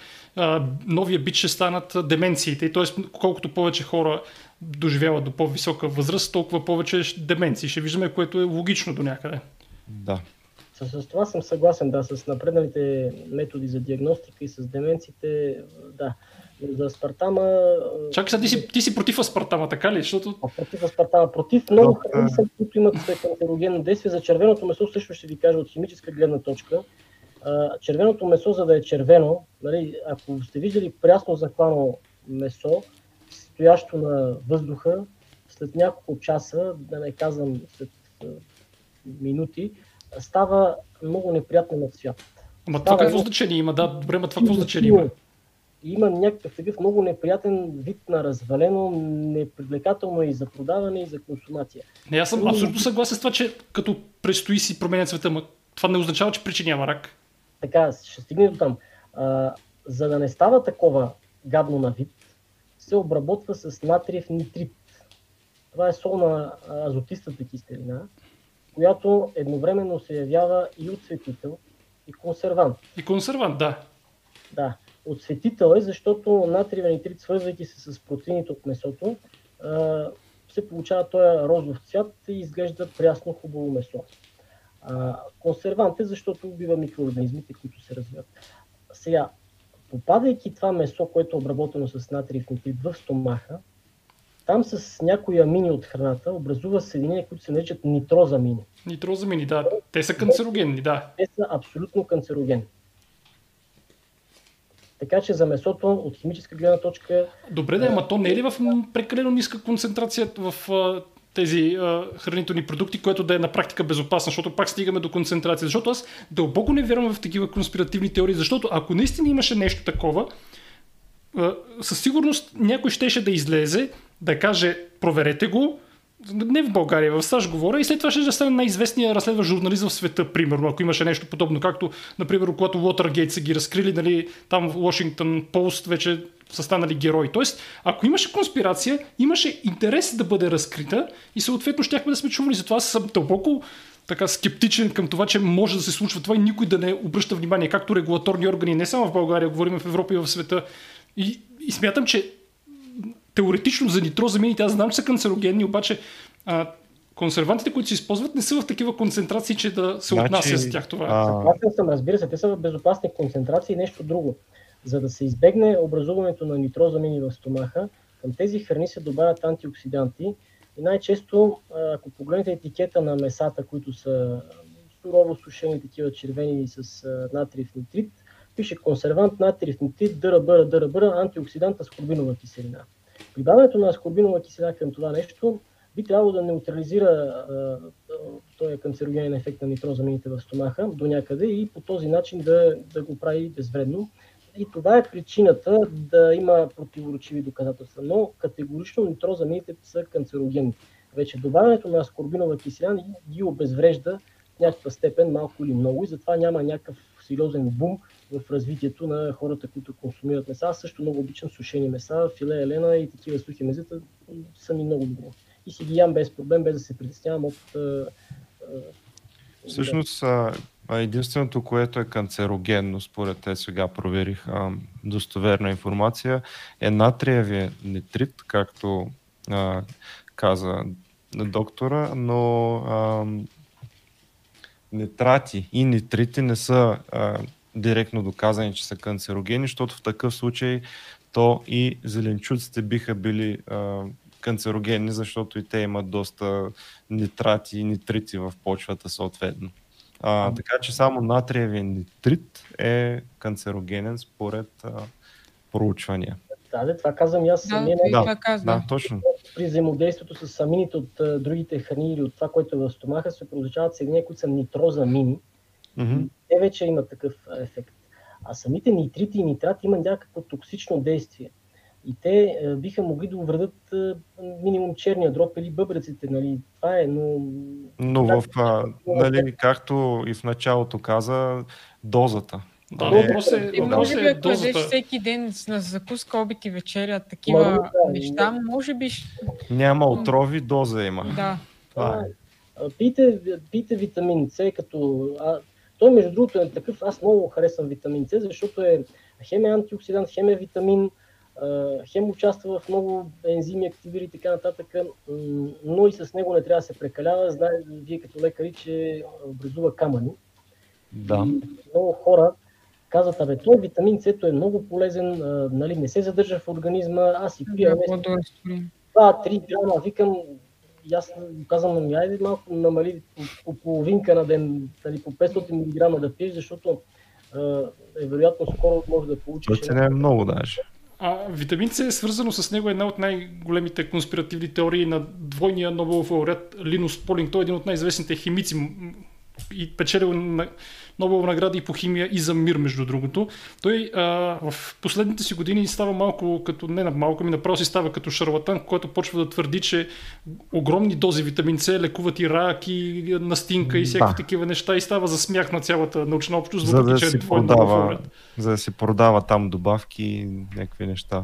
новия бит ще станат деменциите. Т.е. колкото повече хора доживяват до по-висока възраст, толкова повече деменции ще виждаме, което е логично до някъде. Да. С, с това съм съгласен, да, с напредналите методи за диагностика и с деменциите, да. За Аспартама... Чакай сега, ти си, ти си против Аспартама, така ли? Защото... А, против Аспартама. Против много храни са, които имат канцерогенно действие. За червеното месо също ще ви кажа от химическа гледна точка. А, червеното месо, за да е червено, нали, ако сте виждали прясно заклано месо, стоящо на въздуха, след няколко часа, да не казвам след минути, става много неприятно на цвят. Ама това какво значение има? Да, добре, ма това какво значение има? Има някакъв такъв много неприятен вид на развалено, непривлекателно и за продаване, и за консумация. Не, аз съм абсолютно съгласен с това, че като предстои си променя цвета, но това не означава, че причинява рак. Така, ще стигне до там. А, за да не става такова гадно на вид, се обработва с натриев нитрит. Това е солна азотистата киселина, която едновременно се явява и отсветител, и консервант. И консервант, да. Да. Отсветител е, защото натриевия нитрит, свързвайки се с протеините от месото, се получава този розов цвят и изглежда прясно хубаво месо. консервант е, защото убива микроорганизмите, които се развиват. Сега, попадайки това месо, което е обработено с натриев нитрит в стомаха, там с някои амини от храната образува съединения, които се наричат нитрозамини. Нитрозамини, да. Те са канцерогенни, да. Те са абсолютно канцерогенни. Така че за месото от химическа гледна точка... Добре, да, ама то не е ли в прекалено ниска концентрация в тези а, хранителни продукти, което да е на практика безопасно, защото пак стигаме до концентрация. Защото аз дълбоко не вярвам в такива конспиративни теории, защото ако наистина имаше нещо такова, а, със сигурност някой щеше да излезе, да каже проверете го, не в България, в САЩ говоря, и след това ще да стане най-известният разследващ журналист в света, примерно, ако имаше нещо подобно, както, например, когато Watergate са ги разкрили, нали, там в Washington Post вече са станали герои. Тоест, ако имаше конспирация, имаше интерес да бъде разкрита и съответно щяхме да сме чували. Затова съм дълбоко така скептичен към това, че може да се случва това и никой да не обръща внимание, както регулаторни органи, не само в България, говорим в Европа и в света. И, и смятам, че теоретично за нитрозамините, аз знам, че са канцерогенни, обаче а, консервантите, които се използват, не са в такива концентрации, че да се значи, отнася с тях това. А... съм, разбира се, те са в безопасни концентрации и нещо друго. За да се избегне образуването на нитрозамини в стомаха, към тези храни се добавят антиоксиданти и най-често, ако погледнете етикета на месата, които са сурово сушени, такива червени с натриев нитрит, пише консервант, натриев нитрит, дъра, бъра, дъра, бъра, антиоксидант, аскорбинова киселина. Прибавянето на аскорбинова киселина към това нещо би трябвало да неутрализира този канцерогенен ефект на нитрозамините в стомаха до някъде и по този начин да, да го прави безвредно. И това е причината да има противоречиви доказателства. Но категорично нитрозамините са канцерогенни. Вече добавянето на аскорбинова киселина ги обезврежда в някаква степен, малко или много, и затова няма някакъв сериозен бум в развитието на хората, които консумират меса. Аз също много обичам сушени меса, филе, елена и такива сухи мезета са ми много добри. И си ги ям без проблем, без да се притеснявам от... Всъщност, единственото, което е канцерогенно, според те сега проверих а, достоверна информация, е натриевия нитрит, както а, каза доктора, но а, нитрати и нитрити не са а, директно доказани, че са канцерогени, защото в такъв случай то и зеленчуците биха били а, канцерогенни, защото и те имат доста нитрати и нитрити в почвата съответно. А, така че само натриевия нитрит е канцерогенен според а, проучвания. Да, това казвам и аз. Да, да, да, да, точно. При взаимодействието с амините от а, другите храни или от това, което е в стомаха, се получават съединения, които са нитрозамини. Mm-hmm. Те вече имат такъв ефект. А самите нитрити и нитрати имат някакво токсично действие. И те е, биха могли да увредят е, минимум черния дроб или бъбреците. Нали? Това е, но... Но в, а, нали, както и в началото каза, дозата. Да, да, въпрос е, е, може би ако ядеш всеки ден на закуска, обики, вечеря, такива да, неща, да. може би... Няма отрови, доза има. Да. Това е. Пийте, пийте витамин С, като... А, той, между другото, е такъв. Аз много харесвам витамин С, защото е хем е антиоксидант, хем е витамин, хем участва в много ензими, активири и така нататък, но и с него не трябва да се прекалява. Знаете, вие като лекари, че образува камъни. Да. И много хора казват, абе, той витамин С е много полезен, нали, не се задържа в организма, аз си пия 2-3 грама, викам, и аз казвам, ми айде малко намали по, по половинка на ден, нали, по 500 мг да пиеш, защото е вероятно скоро може да получиш. Това не е много даже. А витамин С е свързано с него една от най-големите конспиративни теории на двойния Нобелов лауреат Линус Полинг. Той е един от най-известните химици и печелил Нобелова награда и по химия и за мир, между другото. Той а, в последните си години става малко като, не на малко, ми направо си става като шарлатан, който почва да твърди, че огромни дози витамин С лекуват и рак и настинка и всякакви да. такива неща и става за смях на цялата научна общност, за да, си продава, за да си продава там добавки и някакви неща.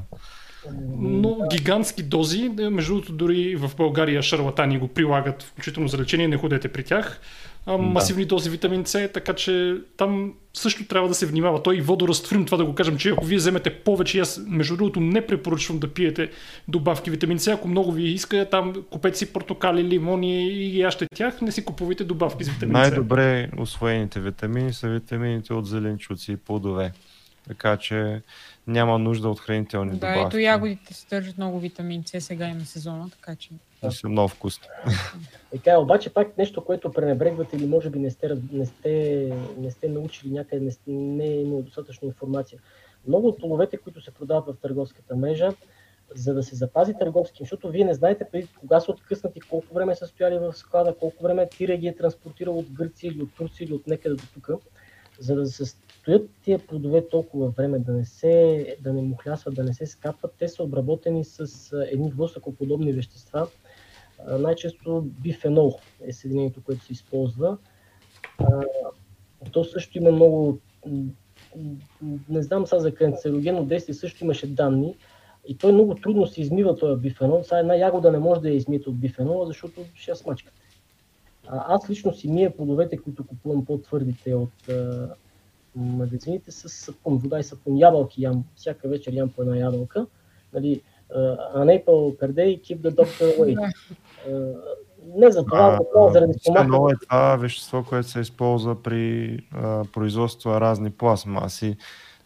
Но гигантски дози, между другото дори в България шарлатани го прилагат, включително за лечение, не ходете при тях а, масивни дози витамин С, така че там също трябва да се внимава. Той и водорастворим, това да го кажем, че ако вие вземете повече, аз между другото не препоръчвам да пиете добавки витамин С, ако много ви иска, там купете си портокали, лимони и яще тях, не си купувайте добавки с витамин С. Най-добре освоените витамини са витамините от зеленчуци и плодове. така че няма нужда от хранителни да, добавки. ето ягодите съдържат много витамин С, сега има сезона, така че... И са много вкусни. Така, обаче пак нещо, което пренебрегвате или може би не сте, не сте, не сте научили някъде, не, сте, не е имало достатъчно информация. Много от половете, които се продават в търговската мрежа, за да се запази търговски, защото вие не знаете преди кога са откъснати, колко време са стояли в склада, колко време тире ги е транспортирал от Гърция или от Турция или от некъде до тук, за да се стоят тия плодове толкова време, да не, се, да не мухлясват, да не се скапват, те са обработени с едни восъкоподобни вещества, най-често бифенол е съединението, което се използва. То също има много, не знам сега за канцерогенно действие, също имаше данни, и той много трудно се измива този бифенол. Сега една ягода не може да я измиете от бифенола, защото ще я смачкате. Аз лично си мия плодовете, които купувам по-твърдите от магазините с сапун, вода и сапун. Ябълки ям, всяка вечер ям по една ябълка. Нали, an apple per day, keep the doctor away. не за това, а, заради спомагане. е това вещество, което се използва при а, производство на разни пластмаси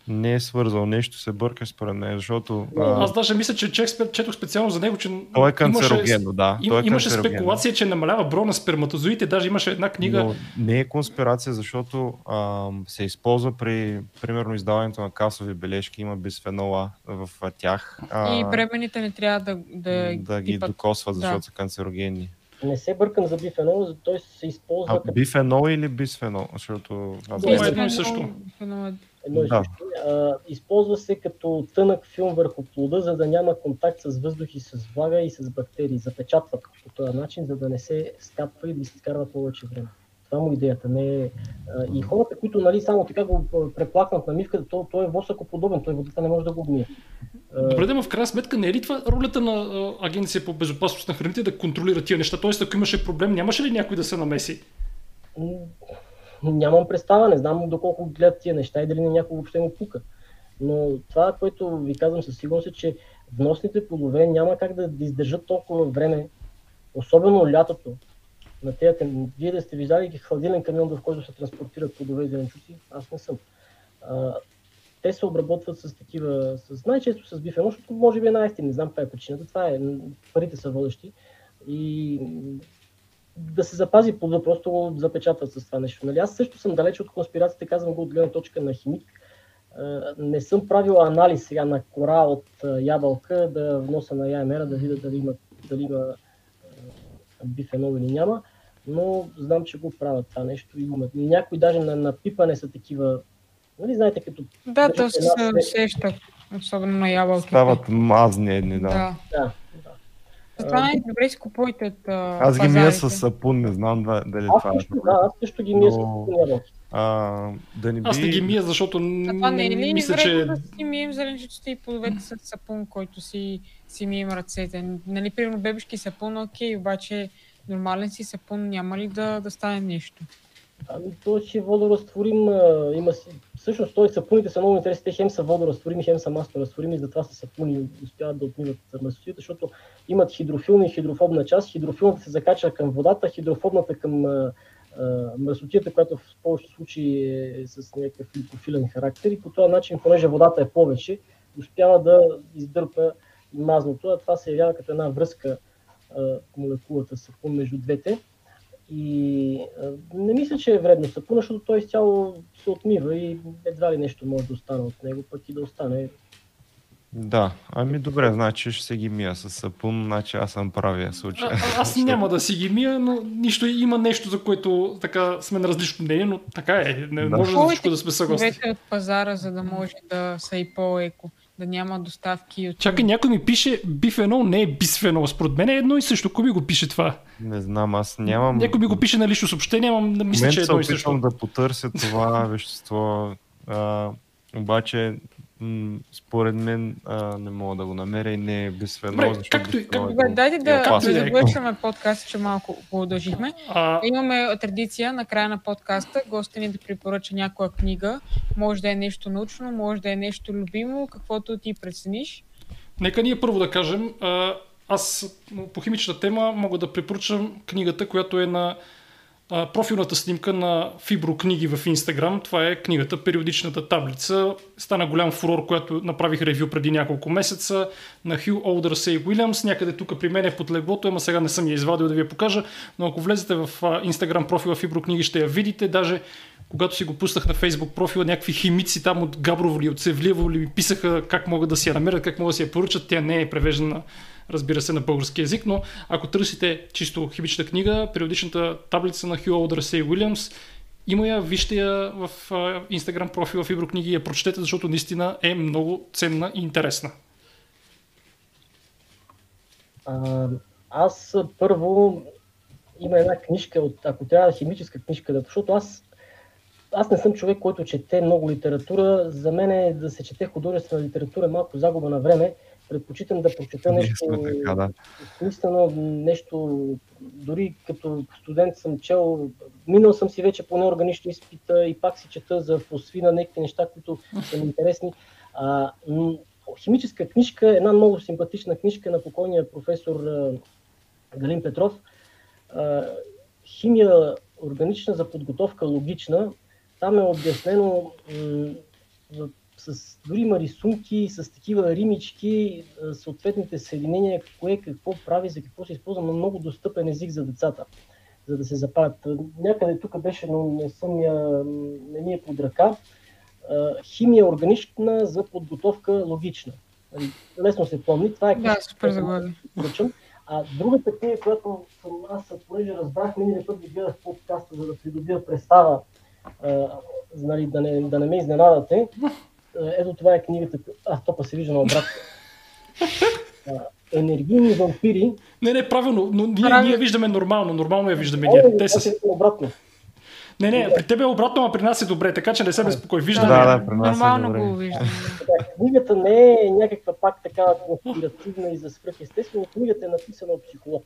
не е свързал. Нещо се бърка според мен, защото... А... Аз даже мисля, че чек, четох специално за него, че... Той е канцерогенно, да. Той е имаше спекулация, че намалява броя на сперматозоидите. Даже имаше една книга... Но не е конспирация, защото а, се използва при, примерно, издаването на касови бележки. Има бисфенола в тях. А, и бременните не трябва да... Да, да ги типът... докосват, защото да. са канцерогенни. Не се бъркам за бифенол, за той се използва... А, бифенол или бисфенол? Защото... Аз едно и също. Бифенол едно да. А, използва се като тънък филм върху плода, за да няма контакт с въздух и с влага и с бактерии. Запечатват по този начин, за да не се скапва и да се изкарва повече време. Това му идеята. Не е... И хората, които нали, само така го преплакнат на мивката, то, той е восъкоподобен, той водата не може да го обмие. Добре, да, в крайна сметка не е ли това ролята на Агенция по безопасност на храните да контролира тия неща? Тоест, ако имаше проблем, нямаше ли някой да се намеси? Нямам представа, не знам доколко гледат тия неща и дали на някого въобще му пука. Но това, което ви казвам със сигурност е, че вносните плодове няма как да, издържат толкова време, особено лятото. На тези, вие да сте виждали хладилен камион, в който се транспортират плодове и зеленчуци, аз не съм. А, те се обработват с такива, с, най-често с бифено, защото може би е най-ефтин, не знам каква е причината. Това е, парите са водещи. И да се запази плода, просто го запечатват с това нещо. Нали? Аз също съм далеч от конспирацията, казвам го от гледна точка на химик. Не съм правил анализ сега на кора от ябълка да вноса на ЯМР, да видя дали има, дали има бифенол или няма, но знам, че го правят това нещо. И някои даже на, на пипане са такива, нали знаете, като... Да, то се усеща, особено на ябълки. Стават мазни едни, да. да. да. Затова най-добре си купувайте от Аз ги мия с сапун, не знам дали това е. Да, аз също ги мия с сапун. А, да не би... Аз не ги мия, защото а това не е ли мисля, че... да си мием зеленчуците и плодовете с сапун, който си, си мием ръцете? Нали, примерно бебешки сапун, окей, обаче нормален си сапун няма ли да, да стане нещо? Ами то ще водорастворим, има си... Всъщност той сапуните са много интересни, те хем са водорастворими, хем са масторастворими, затова са сапуни успяват да отмиват мъсотите, защото имат хидрофилна и хидрофобна част. Хидрофилната се закача към водата, хидрофобната към мръсотията, която в повечето случаи е с някакъв липофилен характер и по този начин, понеже водата е повече, успява да издърпа мазното, а това се явява като една връзка по молекулата сапун между двете. И а, не мисля, че е вредно сапуна, защото той изцяло се отмива и едва ли нещо може да остане от него, пък и да остане. Да, ами добре, значи ще се ги мия с сапун, значи аз съм правия случай. А, аз няма да си ги мия, но нищо има нещо, за което така сме на различно мнение, но така е, не да. може за всичко да сме съгласни. от пазара, за да може да са и по-еко да няма доставки. От... Чакай, някой ми пише бифенол, не е бисфенол. Според мен е едно и също. Кой ми го пише това? Не знам, аз нямам... Някой ми го пише на лично съобщение, ама не мисля, че е едно и също. да потърся това вещество, а, обаче м- според мен а, не мога да го намеря и не е бисфенол. Добре, както, и, как, е, дайте да, да завършваме подкаст, че малко удължихме. А... Имаме традиция на края на подкаста гостя ни да препоръча някоя книга. Може да е нещо научно, може да е нещо любимо, каквото ти прецениш. Нека ние първо да кажем. Аз по химичната тема мога да препоръчам книгата, която е на профилната снимка на Фибро книги в Инстаграм. Това е книгата Периодичната таблица стана голям фурор, която направих ревю преди няколко месеца на Хю Олдър Сей Уилямс. Някъде тук при мен е под леглото, ама сега не съм я извадил да ви я покажа, но ако влезете в Instagram профила Фибро книги ще я видите. Даже когато си го пуснах на Facebook профила, някакви химици там от Габрово или от Севлиево ли ми писаха как могат да си я намерят, как могат да си я поръчат. Тя не е превеждана, разбира се, на български язик, но ако търсите чисто химична книга, периодичната таблица на Хю Олдър Сей Уилямс, има я, вижте я в Instagram профила в Иброкниги и я прочетете, защото наистина е много ценна и интересна. Аз първо има една книжка, от, ако трябва химическа книжка, защото аз, аз не съм човек, който чете много литература. За мен е да се чете художествена литература малко загуба на време предпочитам да прочета нещо така, да. смислено, нещо, дори като студент съм чел, минал съм си вече по неорганични изпита и пак си чета за фосфина, някакви неща, които са ми интересни. А, химическа книжка, една много симпатична книжка на покойния професор Галин Петров. Химия органична за подготовка логична. Там е обяснено с, дори има рисунки с такива римички, съответните съединения, кое какво прави, за какво се използва, но много достъпен език за децата, за да се запалят. Някъде тук беше, но не съм я, не ми е под ръка. Химия органична за подготовка логична. Нали, лесно се помни. Това е да, супер заглавие. А другата книга, която съм, аз, понеже разбрах, миналия път ви гледах подкаста, за да придобия представа, а, нали, да, не, да не ме изненадате. Ето това е книгата. А, топа се вижда на обратно. Енергийни вампири. Не, не, правилно, но ние, ние виждаме нормално, нормално я виждаме ние. Те са... обратно. Не, не, при тебе е обратно, а при нас е добре, така че не се безпокой. Виждаме. Да, да, при нас е Нормално е го виждаме. книгата не е някаква пак така конспиративна и за свръхестествено. Книгата е написана от психолог,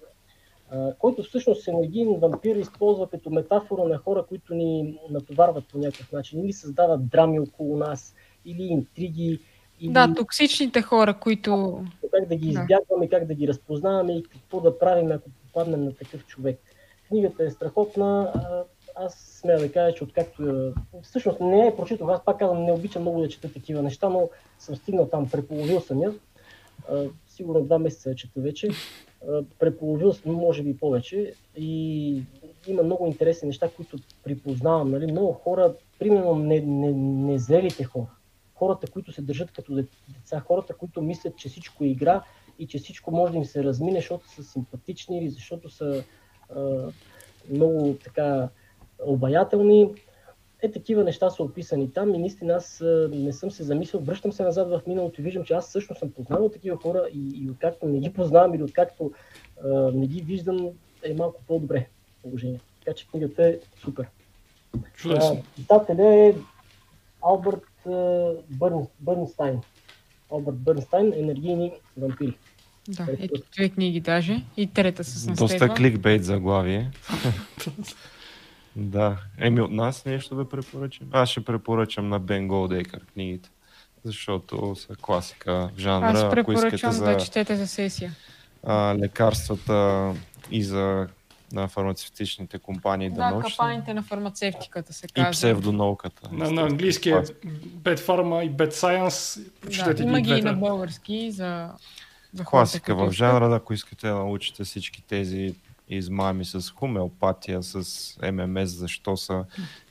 който всъщност енергиен вампир използва като метафора на хора, които ни натоварват по някакъв начин или създават драми около нас, или интриги. Или... Да, токсичните хора, които... Как да ги избягваме, да. как да ги разпознаваме и какво да правим, ако попаднем на такъв човек. Книгата е страхотна. Аз смея да кажа, че откакто... Всъщност не е прочитал. Аз пак казвам, не обичам много да чета такива неща, но съм стигнал там, преполовил съм я. Сигурно два месеца чета вече. Преполовил съм, може би повече. И има много интересни неща, които припознавам. Нали? Много хора, примерно незрелите не, не хора, хората, които се държат като деца, хората, които мислят, че всичко е игра и че всичко може да им се размине, защото са симпатични или защото са а, много така обаятелни. Е, такива неща са описани там и наистина аз не съм се замислил, връщам се назад в миналото и виждам, че аз също съм познавал такива хора и, и откакто не ги познавам или откакто а, не ги виждам, е малко по-добре положение. Така че книгата е супер. Чудесно. Писателя е Алберт Бърн, Бърнстайн. Алберт Бърнстайн, енергийни вампири. Да, ето две книги даже. И трета с наследва. Доста кликбейт заглавие. да. Еми от нас нещо да препоръчам. Аз ще препоръчам на Бен Голдейкър книгите. Защото са класика в жанра. Аз препоръчвам за... да четете за сесия. А, лекарствата и за на фармацевтичните компании да, да научни. капаните на фармацевтиката се казва. И псевдонауката. На, на английски е Bad Pharma и Bad Science. Да, има ги и на български за, за Класика в жанра, ако искате да научите всички тези измами с хомеопатия, с ММС, защо са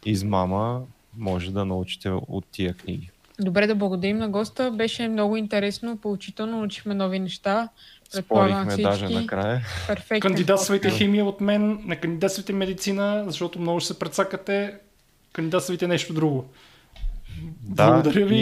измама, може да научите от тия книги. Добре, да благодарим на госта. Беше много интересно, поучително, научихме нови неща. Спорихме даже накрая. Перфектен Кандидатствайте химия от мен, не кандидатствайте медицина, защото много ще се прецакате. Кандидатствайте нещо друго. Да, Благодаря ви.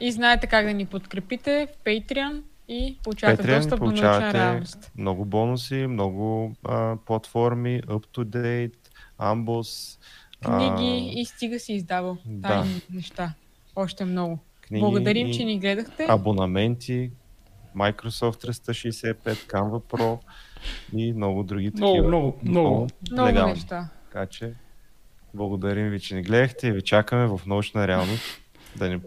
И... и знаете как да ни подкрепите в Patreon и получавате Patreon, достъп до научна реалност. Много бонуси, много а, платформи, up-to-date, Amboss. Книги а... и стига си издавал. Да. Тайни неща. Още много. Книги Благодарим, че ни гледахте. Абонаменти, Microsoft 365, Canva Pro и много други много, такива. Много, много, много. Много неща. Така че, благодарим ви, че ни гледахте и ви чакаме в научна реалност да ни